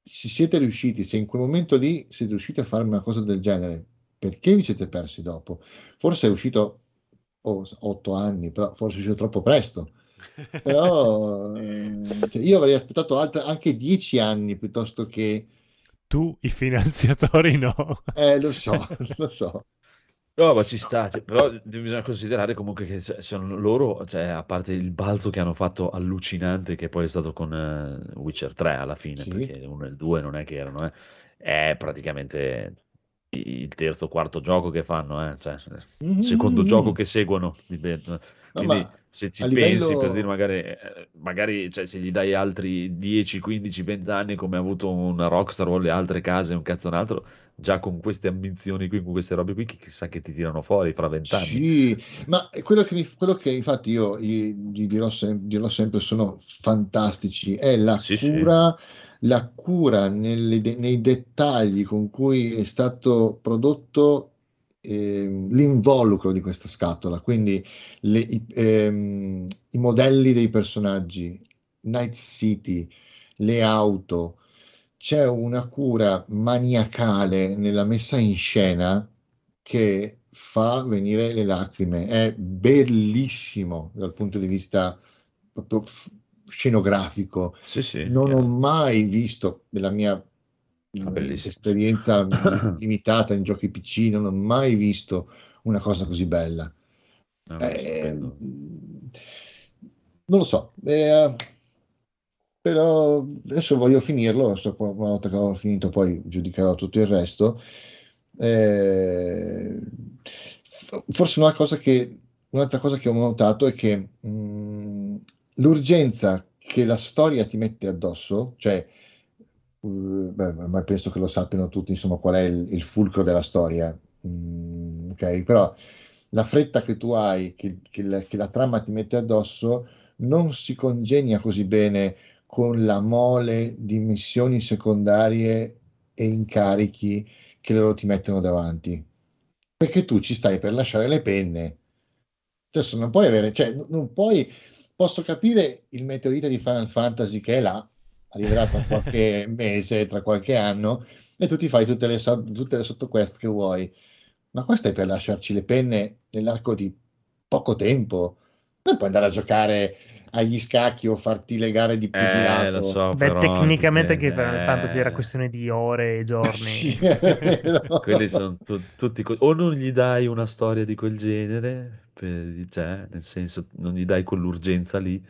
siete riusciti, se in quel momento lì siete riusciti a fare una cosa del genere, perché vi siete persi dopo? Forse è uscito oh, otto anni, però forse è uscito troppo presto. Però eh, cioè, io avrei aspettato altre- anche dieci anni piuttosto che... Tu, i finanziatori, no. Eh, lo so, lo so. No, ma ci sta, cioè, però bisogna considerare comunque che cioè, sono loro, cioè, a parte il balzo che hanno fatto allucinante, che poi è stato con eh, Witcher 3 alla fine, Sì. perché il 1 e il 2 non è che erano, eh, è praticamente il terzo o quarto gioco che fanno, eh, cioè, il secondo gioco che seguono. Quindi ma se ci a pensi, livello- per dire magari, eh, magari cioè, se gli dai altri 10, 15, 20 anni come ha avuto una Rockstar o le altre case, un cazzo un altro, già con queste ambizioni qui, con queste robe qui, chi- chissà che ti tirano fuori fra vent'anni. Sì, ma quello che, mi- quello che infatti io gli, gli dirò, sem- dirò sempre sono fantastici è la Sì, sì. cura, la cura nelle nei dettagli con cui è stato prodotto ehm, l'involucro di questa scatola, quindi le- i, ehm, i modelli dei personaggi, Night City, le auto, c'è una cura maniacale nella messa in scena che fa venire le lacrime. È bellissimo dal punto di vista proprio f- scenografico. Sì, sì, Non ho mai visto nella mia Ah, esperienza limitata in giochi PC, non ho mai visto una cosa così bella. No, Eh, non lo so, eh, però adesso voglio finirlo, adesso una volta che l'ho finito poi giudicherò tutto il resto. Eh, forse una cosa che, un'altra cosa che ho notato è che mh, l'urgenza che la storia ti mette addosso, cioè, beh, ma penso che lo sappiano tutti, insomma, qual è il, il fulcro della storia, Mm, ok? Però la fretta che tu hai, che, che la, che la trama ti mette addosso, non si congegna così bene con la mole di missioni secondarie e incarichi che loro ti mettono davanti. Perché tu ci stai per lasciare le penne. Adesso non puoi avere, cioè, non puoi, posso capire il meteorite di Final Fantasy che è là, arriverà tra qualche mese, tra qualche anno, e tu ti fai tutte le, tutte le sottoquest che vuoi. Ma questo è per lasciarci le penne nell'arco di poco tempo. Non puoi andare a giocare agli scacchi o farti le gare di pugilato. Eh, so, Beh, però, tecnicamente anche che Final eh, Fantasy era questione di ore e giorni. Sì, quelli sono tu- tutti co- o non gli dai una storia di quel genere, per- cioè, nel senso, non gli dai quell'urgenza lì.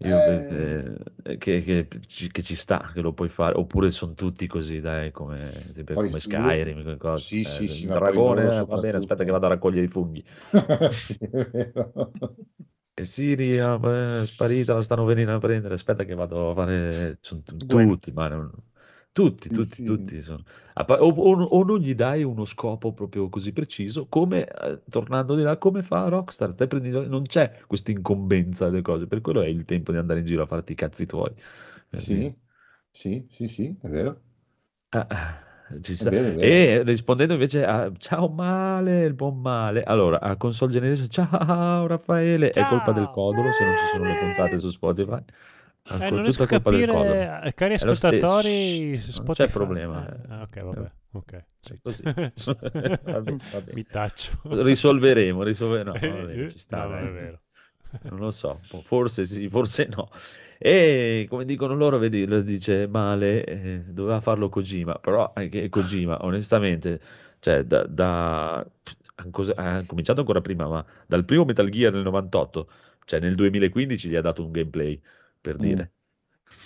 Io, Eh, eh, che, che ci, che ci sta, che lo puoi fare, oppure sono tutti così, dai, come, sempre Poi come Skyrim, quelle cose. sì, Eh, sì, sì, dragone, eh, va bene, aspetta che vado a raccogliere i funghi. Sì, è vero. E Siri è sparita, la stanno venendo a prendere. Aspetta che vado a fare. Sono tutti, ma non- tutti, Sì, tutti, sì. tutti. sono- a pa- O, o- o non gli dai uno scopo proprio così preciso, come eh, tornando di là, come fa Rockstar? Te prendi- non c'è questa incombenza delle cose, per quello è il tempo di andare in giro a farti i cazzi tuoi. Sì, sì, sì, sì, è vero. Ah, ah, È vero, è vero. E rispondendo invece a ciao male, il buon male. Allora, a console generation, ciao Raffaele, è colpa del Ciao. codolo se non ci sono le puntate su Spotify. Eh, Ancora non riesco a capire, eh, cari ascoltatori, Non c'è problema. Eh, ah, ok, vabbè, ok. È sì. così. Va bene, va bene. Mi taccio. Risolveremo, risolve- no, va bene, ci sta, No, è vero. Non lo so, forse sì, forse no. E come dicono loro, vedi, lo dice male, eh, doveva farlo Kojima, però anche Kojima, onestamente, cioè, da, da- ha cominciato ancora prima, ma dal primo Metal Gear nel 98, cioè nel 2015 gli ha dato un gameplay, per Mm. dire.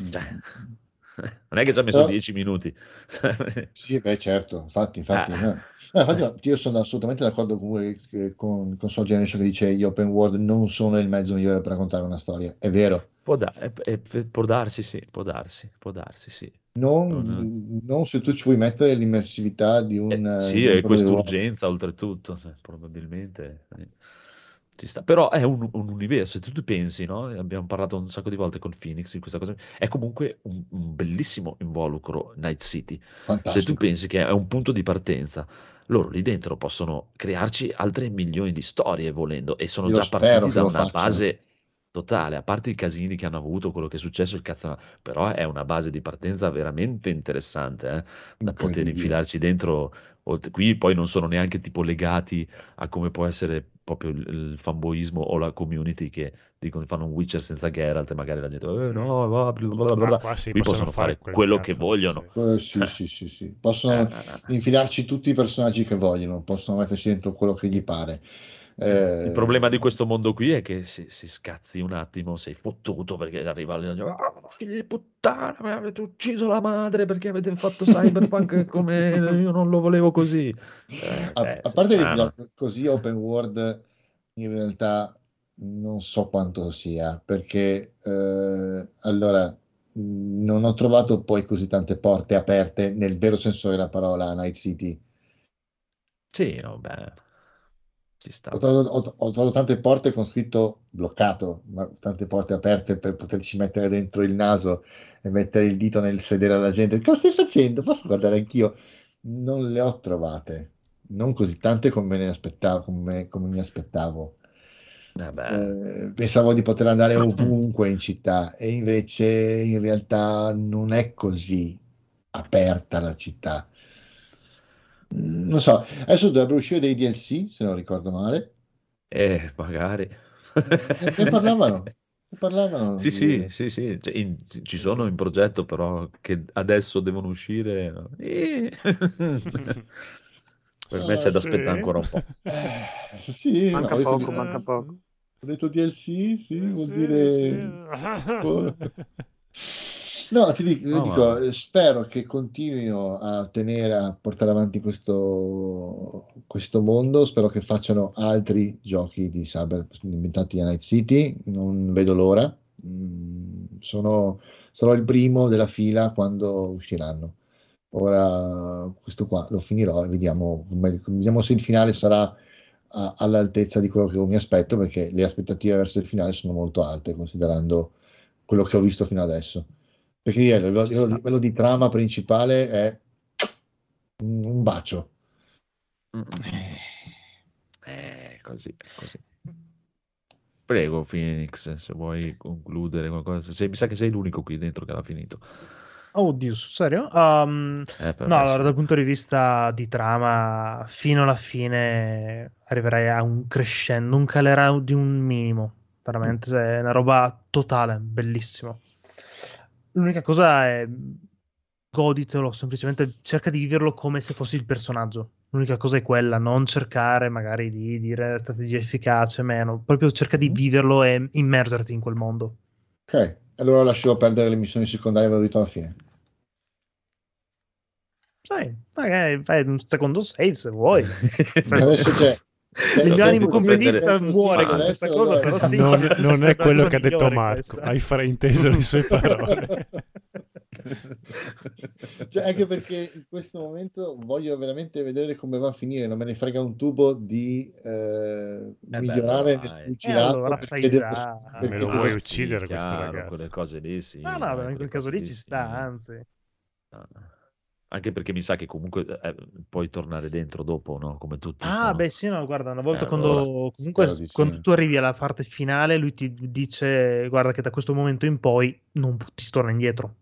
Mm. Cioè, non è che ci ha messo Però- 10 minuti. Sì, beh, certo, infatti, infatti, Ah. no. No, infatti io sono assolutamente d'accordo con, eh, con, con Soul Generation che dice gli open world non sono il mezzo migliore per raccontare una storia, è vero. Può, da- è- è- può darsi, sì, può darsi, può darsi, sì. Non, Non- non se tu ci vuoi mettere l'immersività di un... Eh, eh, sì, e quest'urgenza oltretutto, cioè, probabilmente eh. Però è un, un universo, se tu, pensi, no? Abbiamo parlato un sacco di volte con Phoenix di questa cosa, è comunque un, un bellissimo involucro Night City. Se tu Fantastico. pensi che è un punto di partenza, loro lì dentro possono crearci altre milioni di storie volendo e sono Io già partiti da una facciano. base totale, a parte i casini che hanno avuto, quello che è successo, il cazzo, però è una base di partenza veramente interessante, eh, da poter infilarci dentro. oltre- Qui poi non sono neanche tipo legati a come può essere proprio il, il fanboismo o la community che dicono fanno un Witcher senza Geralt e magari la gente eh, no, va, bla, bla, bla, Ma bla". qua sì, qui possono possono fare fare quel quello cazzo, che vogliono. Eh, sì, sì, sì, sì. Possono infilarci tutti i personaggi che vogliono, possono metterci dentro quello che gli pare. Eh, Il problema di questo mondo qui è che se, se scazzi un attimo sei fottuto perché arriva lì e dice, "Ah, figli di puttana, mi avete ucciso la madre perché avete fatto cyberpunk come io non lo volevo così. Eh, A, cioè, a sei parte strano. che così open world in realtà non so quanto sia, perché eh, allora mh, non ho trovato poi così tante porte aperte nel vero senso della parola a Night City. Sì, no, beh. Ho trovato, ho- ho trovato tante porte con scritto bloccato, ma tante porte aperte per poterci mettere dentro il naso e mettere il dito nel sedere alla gente. Cosa stai facendo? Posso guardare anch'io? Non le ho trovate, non così tante come, ne aspettavo, come, come mi aspettavo. Vabbè. Eh, pensavo di poter andare ovunque in città e invece in realtà non è così aperta la città. Non so, adesso dovrebbero uscire dei DLC, se non ricordo male. Eh, magari. Ne, parlavano, ne parlavano Sì, di- sì, sì, sì, cioè, in- ci sono in progetto però che adesso devono uscire. no? Eh. Per me c'è da sì. aspettare ancora un po'. Eh, sì, no, Manca ho detto, poco, di- manca poco. ho detto DLC, sì, vuol Sì, dire... sì. No, ti dico, No, dico, eh, spero che continuino a tenere, a portare avanti questo, questo mondo, spero che facciano altri giochi di Cyber inventati a Night City, non vedo l'ora, Mm, sono, sarò il primo della fila quando usciranno. Ora questo qua lo finirò e vediamo, vediamo se il finale sarà a- all'altezza di quello che mi aspetto, perché le aspettative verso il finale sono molto alte, considerando quello che ho visto fino adesso. Perché livello, livello livello di trama principale è un, un bacio. Eh, così, così. Prego, Phoenix, se vuoi concludere qualcosa. Se, mi sa che sei l'unico qui dentro che l'ha finito. Oddio, sul serio? Um, Eh, no, allora, dal punto di vista di trama, fino alla fine arriverai a un crescendo, un calerà di un minimo. veramente è una roba totale, bellissimo. L'unica cosa è goditelo, semplicemente cerca di viverlo come se fossi il personaggio. L'unica cosa è quella, non cercare magari di dire strategia efficace, meno, proprio cerca di viverlo e immergerti in quel mondo. Ok, allora lascerò perdere le missioni secondarie e vedo alla fine. Sai, magari fai un secondo save se vuoi. Adesso c'è Il mio Sempre animo così, comunista adesso muore sì, con questa cosa, allora- però sì. non, non è quello che ha detto Marco, questa. hai frainteso le sue parole. Cioè, anche perché in questo momento voglio veramente vedere come va a finire, non me ne frega un tubo di eh, migliorare dai. nel Eh, fucilato allora perché sai devo- già. perché Me lo vuoi uccidere questo chiaro, ragazzo? quelle cose lì sì. No, no, dai, in quel caso lì ci sta, sì. anzi. No, no. Anche perché mi sa che comunque eh, puoi tornare dentro dopo, no? Come tutti. Ah, beh, sì, no, guarda, una volta Eh, quando allora, comunque quando tu arrivi alla parte finale, lui ti dice, guarda che da questo momento in poi non ti torna indietro.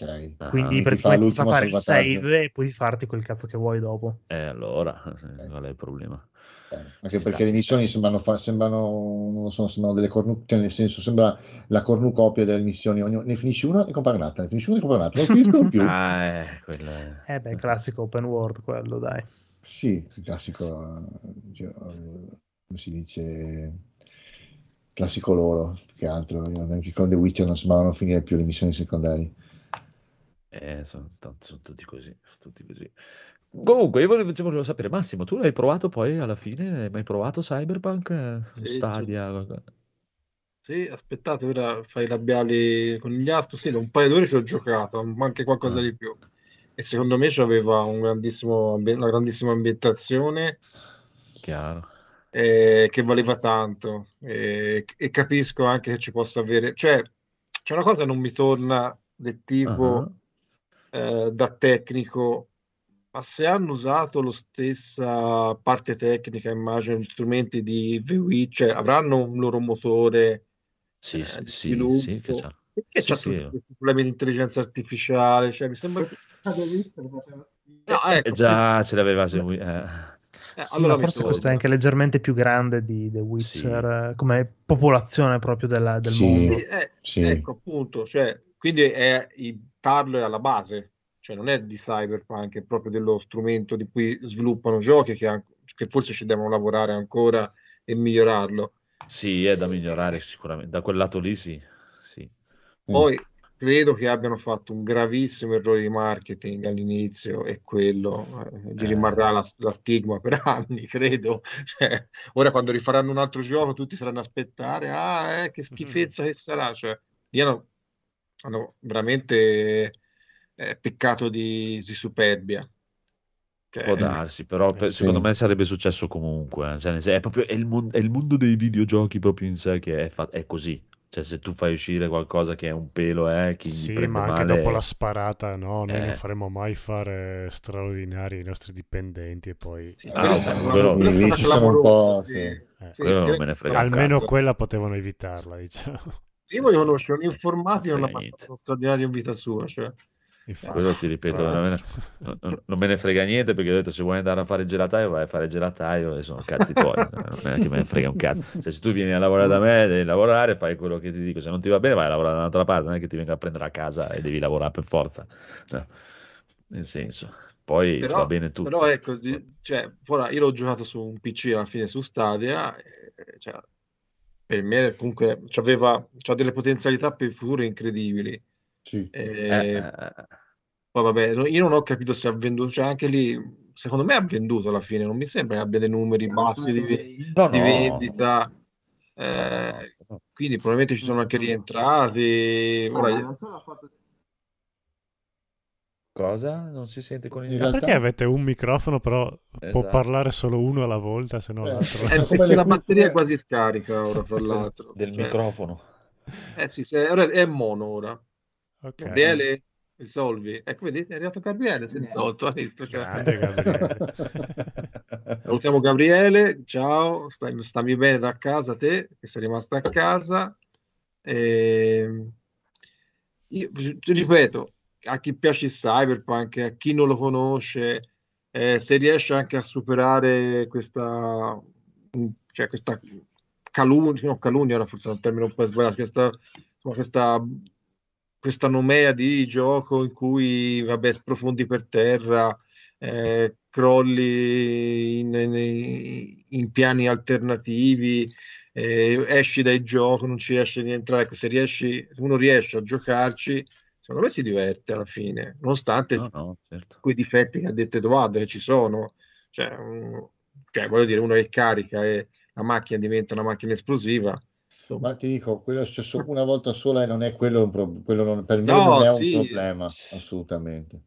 Ok. Ah, Quindi ti fa praticamente ti fa l'ultimo fare il save e puoi farti quel cazzo che vuoi dopo. Eh, allora, qual è il problema? Eh, Anche Ci sta, perché le ci missioni sembrano, fa- sembrano, non lo so, sembrano delle cornu, cioè nel senso sembra la cornucopia delle missioni, Ogni- ne finisci una e compare un'altra, ne finisci una e compare un'altra, non finiscono più. Ah, eh, quello è... Eh beh, classico open world quello, dai. Sì, il classico, eh, cioè, come si dice, classico loro, più che altro, anche con The Witcher non sembravano finire più le missioni secondarie. Eh, sono, sono tutti così, sono tutti così. Comunque, io volevo, volevo sapere, Massimo, tu l'hai provato poi alla fine? Hai mai provato Cyberpunk? Eh, Sì, Stadia? qualcosa? Sì, aspettate, ora fai i labiali con gli astro. Sì, da un paio d'ore ci ho giocato, ma anche qualcosa Ah. di più. E secondo me aveva un grandissimo, una grandissima ambientazione Chiaro. eh, che valeva tanto. E, e capisco anche che ci possa avere. Cioè, c'è una cosa che non mi torna del tipo Ah, eh, da tecnico, ma se hanno usato la stessa parte tecnica, immagino, gli strumenti di VW, cioè avranno un loro motore Sì, eh, sì, di sì, sì, che sviluppo. c'ha. Perché Sì, c'ha sì. tutti questi problemi di intelligenza artificiale? Cioè, mi sembra che... No, Eh, ecco, già ce l'aveva segui- eh. eh, Sì, allora forse questo è anche leggermente più grande di The Witcher eh, come popolazione proprio della- del Sì. mondo. Sì, eh, Sì. ecco appunto, cioè, quindi è il tarlo è alla base, cioè non è di Cyberpunk, è proprio dello strumento di cui sviluppano giochi che, che forse ci devono lavorare ancora e migliorarlo. Sì, è da migliorare sicuramente. Da quel lato lì sì. sì. Poi credo che abbiano fatto un gravissimo errore di marketing all'inizio e quello eh, gli Eh. rimarrà la, la stigma per anni, credo. Cioè, ora quando rifaranno un altro gioco tutti saranno a aspettare, ah, eh, che schifezza che sarà. Cioè, lì hanno, hanno veramente eh, peccato di, di superbia. Cioè, Può darsi, però per- sì. secondo me sarebbe successo comunque. eh. Cioè, è proprio è il, mon- è il mondo dei videogiochi proprio in sé che è, fa- è così. Cioè, se tu fai uscire qualcosa che è un pelo, eh, chi Sì, prende ma anche male... dopo la sparata, no, noi Eh. non faremo mai fare straordinari ai nostri dipendenti e poi... sì, Ah, quello- quella è lì stata ci sono un po', clamorosa, sì. sì. Eh, Sì, quello non me ne frega Almeno cazzo. quella potevano evitarla, diciamo. Io voglio conoscere un informatico che non ha niente. fatto straordinario in vita sua. Cioè. Infatti, Quello ti ripeto, non me, ne, l'altro. non- non me ne frega niente perché ho detto se vuoi andare a fare il gelataio vai a fare il gelataio e sono cazzi tuoi, non è che me ne frega un cazzo. Cioè, se tu vieni a lavorare da me devi lavorare, fai quello che ti dico, se non ti va bene vai a lavorare da un'altra parte, non è che ti venga a prendere a casa e devi lavorare per forza. No. Nel senso, poi va Però, bene tutto. però ecco, cioè, ora io l'ho giocato su un PC alla fine su Stadia, e, cioè, per me comunque c'aveva, c'ha delle potenzialità per il futuro incredibili. Sì. E, Eh, eh, eh. Poi vabbè, no- io non ho capito se ha venduto, cioè anche lì, secondo me ha venduto alla fine, non mi sembra che abbia dei numeri bassi di, No, di no. vendita. Eh, quindi probabilmente ci sono anche rientrati. Ora, io- Cosa? Non si sente con il In Ma realtà- perché avete un microfono però può Esatto. parlare solo uno alla volta, se no Eh, l'altro... eh, perché le la batteria è quasi scarica ora, fra l'altro. del Cioè, microfono. eh sì, se- è mono ora. Ok. Gabriele, risolvi. Ecco, vedete, è arrivato Gabriele, risolto, hai visto? Cioè, Grande Gabriele. Salutiamo Gabriele, ciao, stai, stammi bene da casa te, che sei rimasto a casa. E... Io ti ripeto, a chi piace il cyberpunk, a chi non lo conosce, eh, se riesce anche a superare questa, cioè questa calunnia, no, calunnia era forse un termine un po' sbagliato, questa, insomma, questa, questa nomea di gioco in cui vabbè, sprofondi per terra, eh, crolli in, in- in piani alternativi, eh, esci dai giochi, non ci riesci a rientrare. Ecco, se riesci, se uno riesce a giocarci, secondo me si diverte alla fine, nonostante No, no, certo. quei difetti che ha detto Edoardo che ci sono. Cioè, cioè, voglio dire, uno che carica e la macchina diventa una macchina esplosiva. Ma ti dico, quello è successo una volta sola e non è quello, un pro- quello non- per me No, non è sì. un problema, assolutamente.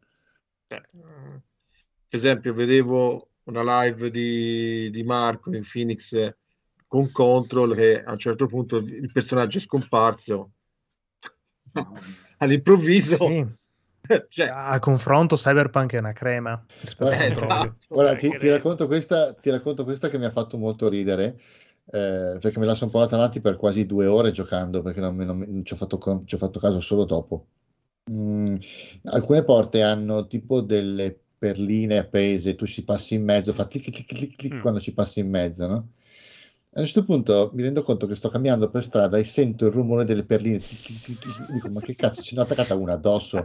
Cioè, per esempio, vedevo una live di, di Marco in Phoenix eh, con Control che a un certo punto il personaggio è scomparso all'improvviso. Sì. Cioè, A confronto, Cyberpunk è una crema. Eh, esatto. Guarda, ti, ti racconto questa, ti racconto questa che mi ha fatto molto ridere, eh, perché me la sono portata avanti per quasi due ore giocando, perché non, non non ci ho fatto, ci ho fatto caso solo dopo. Mm, alcune porte hanno tipo delle perline appese, tu ci passi in mezzo, fa clic clic clic clic Mm. quando ci passi in mezzo, no? A un certo punto mi rendo conto che sto camminando per strada e sento il rumore delle perline. Dico, ma che cazzo, ce n'è attaccata una addosso.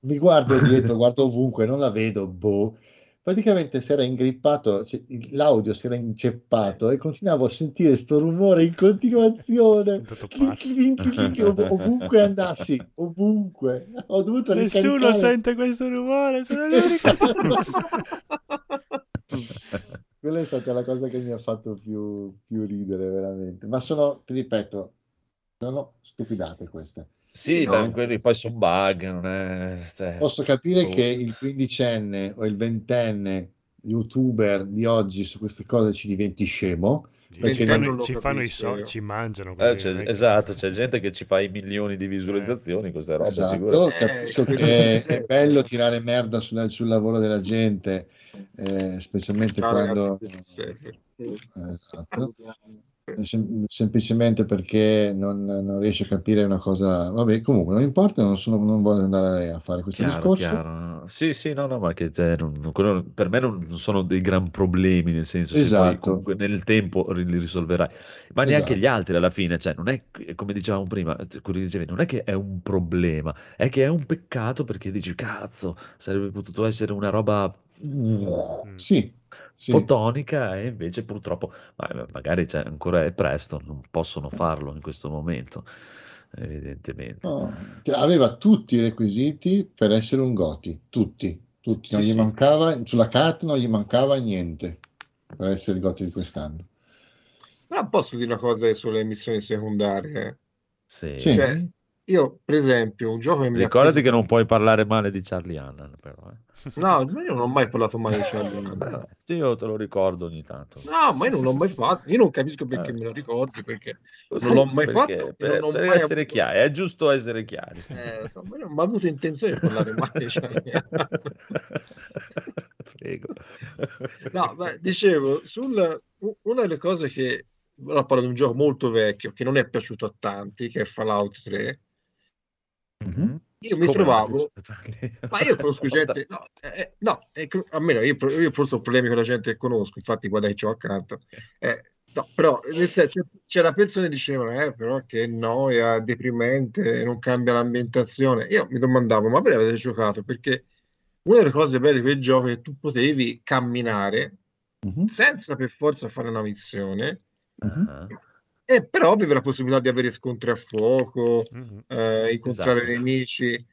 Mi guardo dietro, guardo ovunque, non la vedo, boh. Praticamente si era ingrippato, cioè, l'audio si era inceppato e continuavo a sentire sto rumore in continuazione. Clic, clic, clic, ov- ovunque andassi, ovunque. Ho dovuto Nessuno ricaricare. sente questo rumore, sono l'unico. Quella è stata la cosa che mi ha fatto più, più ridere, veramente. Ma sono, ti ripeto, sono stupidate queste. Sì, No. quelli poi sono bug, non è... cioè, Posso capire boh. che il quindicenne o il ventenne youtuber di oggi su queste cose ci diventi scemo, perché fanno, ci fanno i soldi, ci mangiano. Eh, c'è- esatto, c'è gente che ci fa i milioni di visualizzazioni, queste robe, Esatto, capisco Eh, che è bello tirare merda sul, sul lavoro della gente, eh, specialmente Ciao quando... ragazzi. Esatto. Sem- semplicemente perché non, non riesce a capire una cosa. Vabbè, comunque non importa, non, sono- non voglio andare a fare questo Chiaro, discorso. chiaro. Sì, sì, no, no, ma che cioè, non- quello per me non, sono dei gran problemi, nel senso, se poi Esatto. comunque nel tempo li risolverai. Ma neanche Esatto. gli altri alla fine, cioè, non è, come dicevamo prima, eh, dicevi, non è che è un problema, è che è un peccato perché dici, cazzo, sarebbe potuto essere una roba uh. Sì, sì. fotonica e invece purtroppo, ma magari cioè, ancora è presto, non possono farlo in questo momento, evidentemente. No, aveva tutti i requisiti per essere un Goti, tutti, tutti. Non Sì, gli sì. mancava, sulla carta non gli mancava niente per essere il Goti di quest'anno. Però posso dire una cosa sulle missioni secondarie. Sì. Sì. Cioè, io, per esempio, un gioco che mi Ricordati preso che non puoi parlare male di Charlie Hannan, però. eh. No, io non ho mai parlato male di Charlie Hannan. Io te lo ricordo ogni tanto. No, ma io non l'ho mai fatto. Io non capisco perché Eh. me lo ricordi, perché Così, non l'ho mai perché- fatto per, per mai essere avuto... chiari, è giusto essere chiari. Eh, insomma, io non ho mai avuto intenzione di parlare male di Charlie Hannan. Prego. No, ma dicevo, sul, una delle cose che ora parlo di un gioco molto vecchio che non è piaciuto a tanti, che è Fallout 3. Mhm. Io mi Come trovavo, ma io conosco gente, no, eh, no, eh, almeno io, io forse ho problemi con la gente che conosco, infatti guarda che c'ho accanto. Eh, no, però nel senso, c'è- c'era persone che dicevano, eh, però che noia, deprimente, non cambia l'ambientazione. Io mi domandavo, ma voi avete giocato? Perché una delle cose belle di quel gioco è che tu potevi camminare Mhm, senza per forza fare una missione, mhm. Ah, e però avevi la possibilità di avere scontri a fuoco, Mhm. eh, incontrare Esatto. nemici.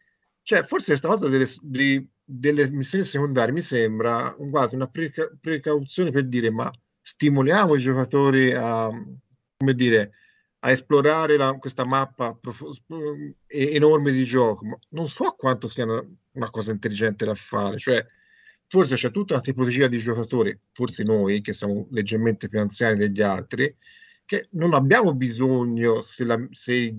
Cioè, forse questa cosa delle, di- delle missioni secondarie mi sembra quasi una preca- precauzione per dire, ma stimoliamo i giocatori a, come dire, a esplorare la- questa mappa e- enorme di gioco, ma non so quanto sia una, una cosa intelligente da fare. Cioè, forse c'è tutta una tipologia di giocatori, forse noi che siamo leggermente più anziani degli altri, che non abbiamo bisogno, se la, se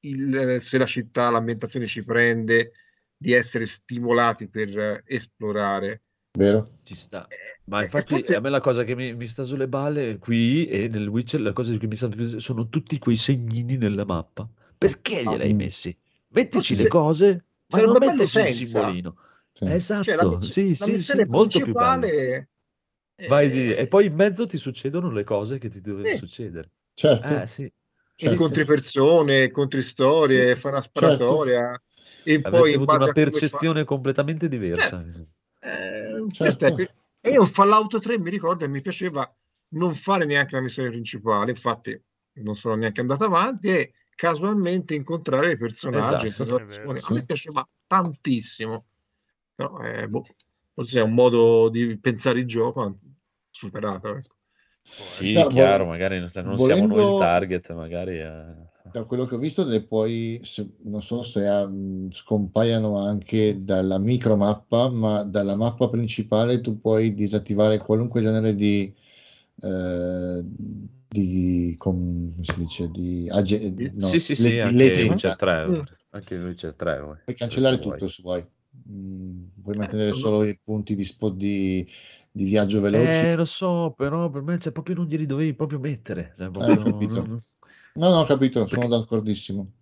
il- se la città, l'ambientazione ci prende, di essere stimolati per eh, esplorare. Vero? Ci sta. Eh, Ma e infatti forse a me la cosa che mi, mi sta sulle balle qui e nel Witcher, la cosa che mi sta più sono tutti quei segnini nella mappa. Perché gliel'hai Mm. messi? Mettici Forse le se- cose, ma sarebbe non metterci il simbolino. Sì. Cioè, la, Esatto, miss- sì, la sì, sì, missione molto più bello. principale Vai di- E poi in mezzo ti succedono le cose che ti devono Sì. succedere. Certo. Eh sì. Certo. Incontri persone, incontri storie, fai una sparatoria e Avresti poi in avuto base una come fa... percezione completamente diversa. Eh, Certo. è que- E io Fallout 3 mi ricordo e mi piaceva non fare neanche la missione principale, infatti non sono neanche andato avanti e casualmente incontrare i personaggi, Esatto. A me piaceva tantissimo, però eh, boh, forse è un modo di pensare il gioco superato. ecco. Sì, No, chiaro, magari non, non siamo noi volendo- il target, magari... eh, Da quello che ho visto, le puoi, se- non so se um, scompaiano anche dalla micromappa, ma dalla mappa principale tu puoi disattivare qualunque genere di, eh, di com- come si dice, di age- no, sì, sì, le- sì, di anche legenda. Witcher 3. Mm. Anche Witcher 3. vuoi. Puoi cancellare tutto se vuoi. Mm, puoi mantenere solo i punti di, di, di viaggio veloci. Eh, lo so, però per me cioè, proprio non glieli dovevi proprio mettere. Cioè, Eh, proprio ho capito. non- No, no, ho capito, sono d'accordissimo.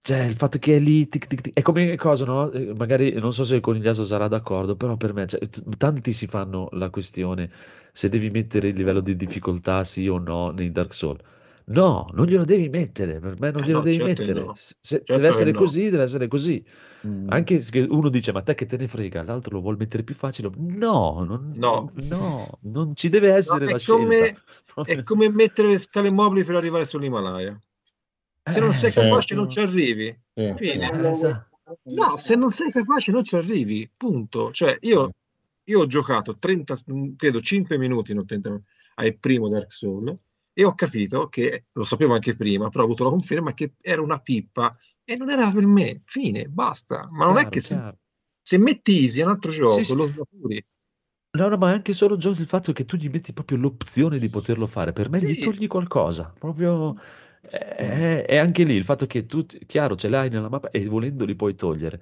Cioè, il fatto che è lì, tic, tic, tic, è come cosa, no? Eh, Magari non so se il conigliato sarà d'accordo, però per me, cioè, tanti si fanno la questione se devi mettere il livello di difficoltà sì o no nei Dark Souls. No, non glielo devi mettere, per me non Eh, glielo no, devi certo mettere. no. Se- se Certo deve essere no. così, deve essere così. Mm. Anche se uno dice, ma te che te ne frega, l'altro lo vuol mettere più facile. No, non, No. no, non ci deve No, essere la è come, scelta. è come mettere le scale mobili per arrivare sull'Himalaya. Se non Eh, sei certo. capace non ci arrivi. Eh, esatto. No, se non sei capace non ci arrivi. Punto. Cioè, io, io ho giocato 30, credo 5 minuti non 30 minuti, al primo Dark Souls e ho capito che, lo sapevo anche prima, però ho avuto la conferma che era una pippa e non era per me. Fine, basta. Ma non è Chiaro, che se, se metti easy è un altro gioco, Sì, lo sapuri. No, no, ma anche solo già il fatto che tu gli metti proprio l'opzione di poterlo fare, per me gli Sì. togli qualcosa, proprio è, è anche lì il fatto che tu, chiaro, ce l'hai nella mappa e volendo li puoi togliere,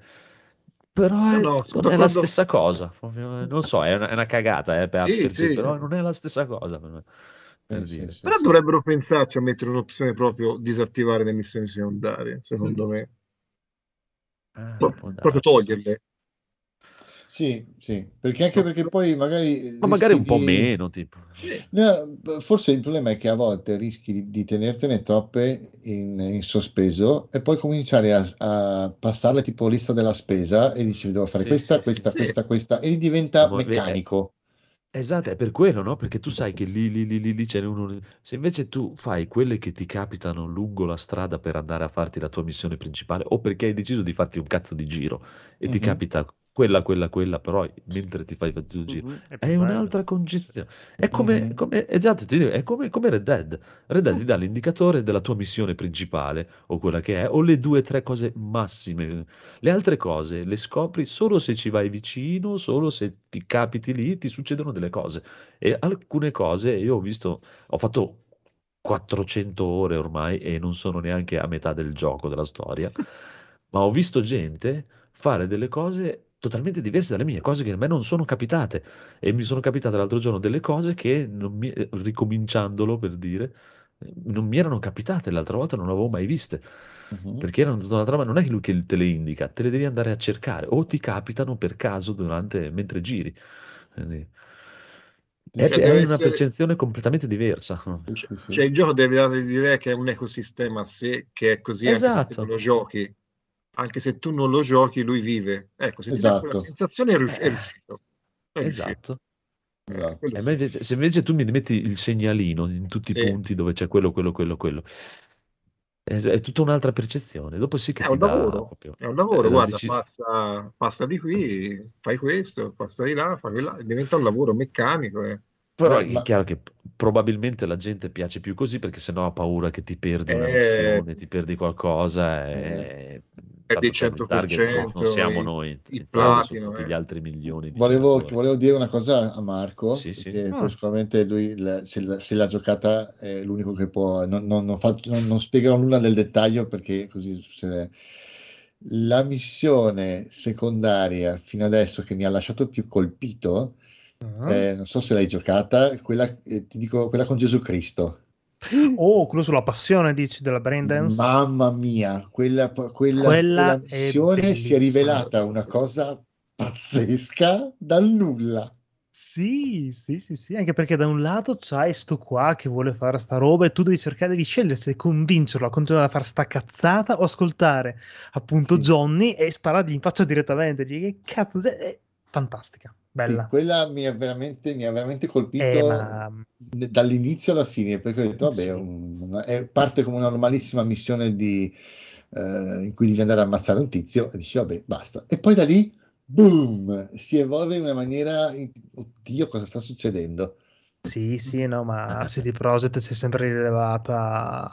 però No, è- no, non è la stessa cosa, proprio, non so, è una, è una cagata, eh, per, Sì, sì. però non è la stessa cosa, per, me, per Sì, dire. sì, Però sì. dovrebbero pensarci a mettere un'opzione proprio disattivare le missioni secondarie, secondo me. Eh, Pro- proprio toglierle. Sì, sì, perché anche perché poi magari Ma magari un rischi po' di... meno, tipo. No, forse il problema è che a volte rischi di, di tenertene troppe in, in sospeso e poi cominciare a, a passarle tipo lista della spesa e dici devo fare Sì, questa, sì, questa, sì. questa, questa e diventa eh, meccanico. Esatto, è per quello, no? Perché tu sai che lì, lì, lì, lì, lì c'è uno. Se invece tu fai quelle che ti capitano lungo la strada per andare a farti la tua missione principale, o perché hai deciso di farti un cazzo di giro e ti Mhm. capita quella, quella, quella, però mentre ti fai il giro, Mhm, è è un'altra congestione. È come, Mhm. come- esatto, ti dico, è come, come Red Dead. Red Dead ti dà l'indicatore della tua missione principale, o quella che è, o le due o tre cose massime. Le altre cose le scopri solo se ci vai vicino, solo se ti capiti lì, ti succedono delle cose. E alcune cose io ho visto, ho fatto 400 ore ormai e non sono neanche a metà del gioco, della storia, ma ho visto gente fare delle cose totalmente diverse dalle mie, cose che a me non sono capitate. E mi sono capitate l'altro giorno delle cose che, mi- eh, ricominciandolo per dire, eh, non mi erano capitate l'altra volta, non le avevo mai viste. Mhm. Perché erano tutta una trama, non è che lui che te le indica, te le devi andare a cercare o ti capitano per caso durante, mentre giri. Quindi è, Cioè, è una essere- percezione completamente diversa. Sì. Cioè, il gioco deve dare l'idea che è un ecosistema a sé, che è così anche se Esatto. lo giochi. Anche se tu non lo giochi, lui vive. Ecco, se ti dà quella Esatto. sensazione è, rius- è Eh, riuscito. È riuscito. Esatto. Eh, Esatto. E me invece- se invece tu mi metti il segnalino in tutti i Sì. punti dove c'è quello, quello, quello, quello, è, è tutta un'altra percezione. Dopo sì che È un lavoro, proprio è un lavoro, eh, guarda, deci- passa, passa di qui, fai questo, passa di là, fai quella, diventa un lavoro meccanico. eh. Però Beh, è ma- chiaro che probabilmente la gente piace più così perché sennò ha paura che ti perdi una Eh, missione, ti perdi qualcosa Eh. e È per il target no, 100%, non siamo i- noi, i platino, sono tutti eh. gli altri milioni di Volevo, volevo dire una cosa a Marco, Sì, sì. Ah. sicuramente lui la- se, la- se l'ha giocata è l'unico che può, non, non, non, fa- non- non spiegherò nulla nel dettaglio perché così succede. La missione secondaria fino adesso che mi ha lasciato più colpito, Ah. eh, non so se l'hai giocata, quella, eh, ti dico, quella con Gesù Cristo. Oh, quello sulla passione, dici, della brain dance? Mamma mia, quella, quella, Quella quella è si è rivelata una cosa pazzesca dal nulla. Sì, sì, sì, sì, anche perché da un lato c'hai sto qua che vuole fare sta roba e tu devi cercare di scegliere se convincerlo a continuare a fare sta cazzata o ascoltare appunto Johnny e sparargli in faccia direttamente. Dici, che cazzo, è è fantastica, bella. Sì, quella mi ha veramente, mi ha veramente colpito Eh, ma- d- dall'inizio alla fine, perché ho detto, vabbè, Sì. un- è- parte come una normalissima missione di, eh, in cui devi andare a ammazzare un tizio e dici, vabbè, basta. E poi da lì, boom, si evolve in una maniera, oddio, cosa sta succedendo? Sì, sì, no, ma CD Projekt si è sempre rilevata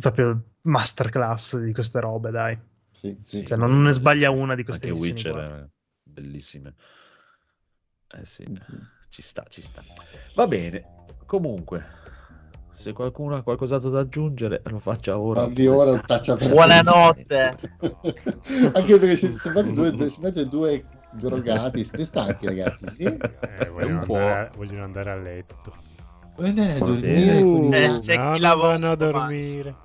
proprio masterclass di queste robe, dai. Sì, sì. Cioè, non, ne sbaglia una di queste Anche missioni Witcher qua. è bellissime. Eh sì, ci sta, ci sta. Va bene, comunque, se qualcuno ha qualcos'altro da aggiungere, lo faccia ora. Parli ora taccia per Buonanotte. Anche perché siete sembrate due, sembrate due drogati, siete stanchi ragazzi, sì? Eh, vogliono, un po'. andare, vogliono andare a letto. Vuoi andare a dormire i- Eh, c'è no, chi lavora a dormire.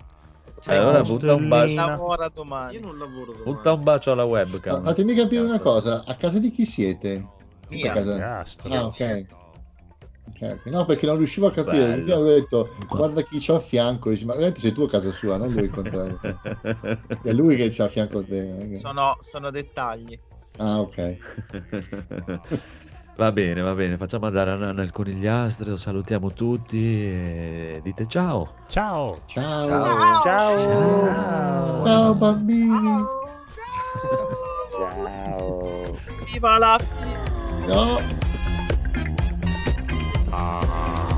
C'è Allora chi butta un, bacio, lavora domani. Io non lavoro domani. butta un bacio alla webcam. Fatemi capire una cosa, a casa di chi siete? Siete Mia. a casa... Castro. Ah, ok. No, perché non riuscivo a capire. Io avevo detto, guarda chi c'ho a fianco. Dici, ma veramente sei tu a casa sua, non lui il contrario. È lui che c'ha a fianco te. che- Sono, sono dettagli. Ah, ok. Va bene, va bene, facciamo andare a Nana il conigliastro, salutiamo tutti e dite ciao. Ciao. Ciao. Ciao. Ciao. Ciao, bambini. Ciao. Viva la 哟啊啊。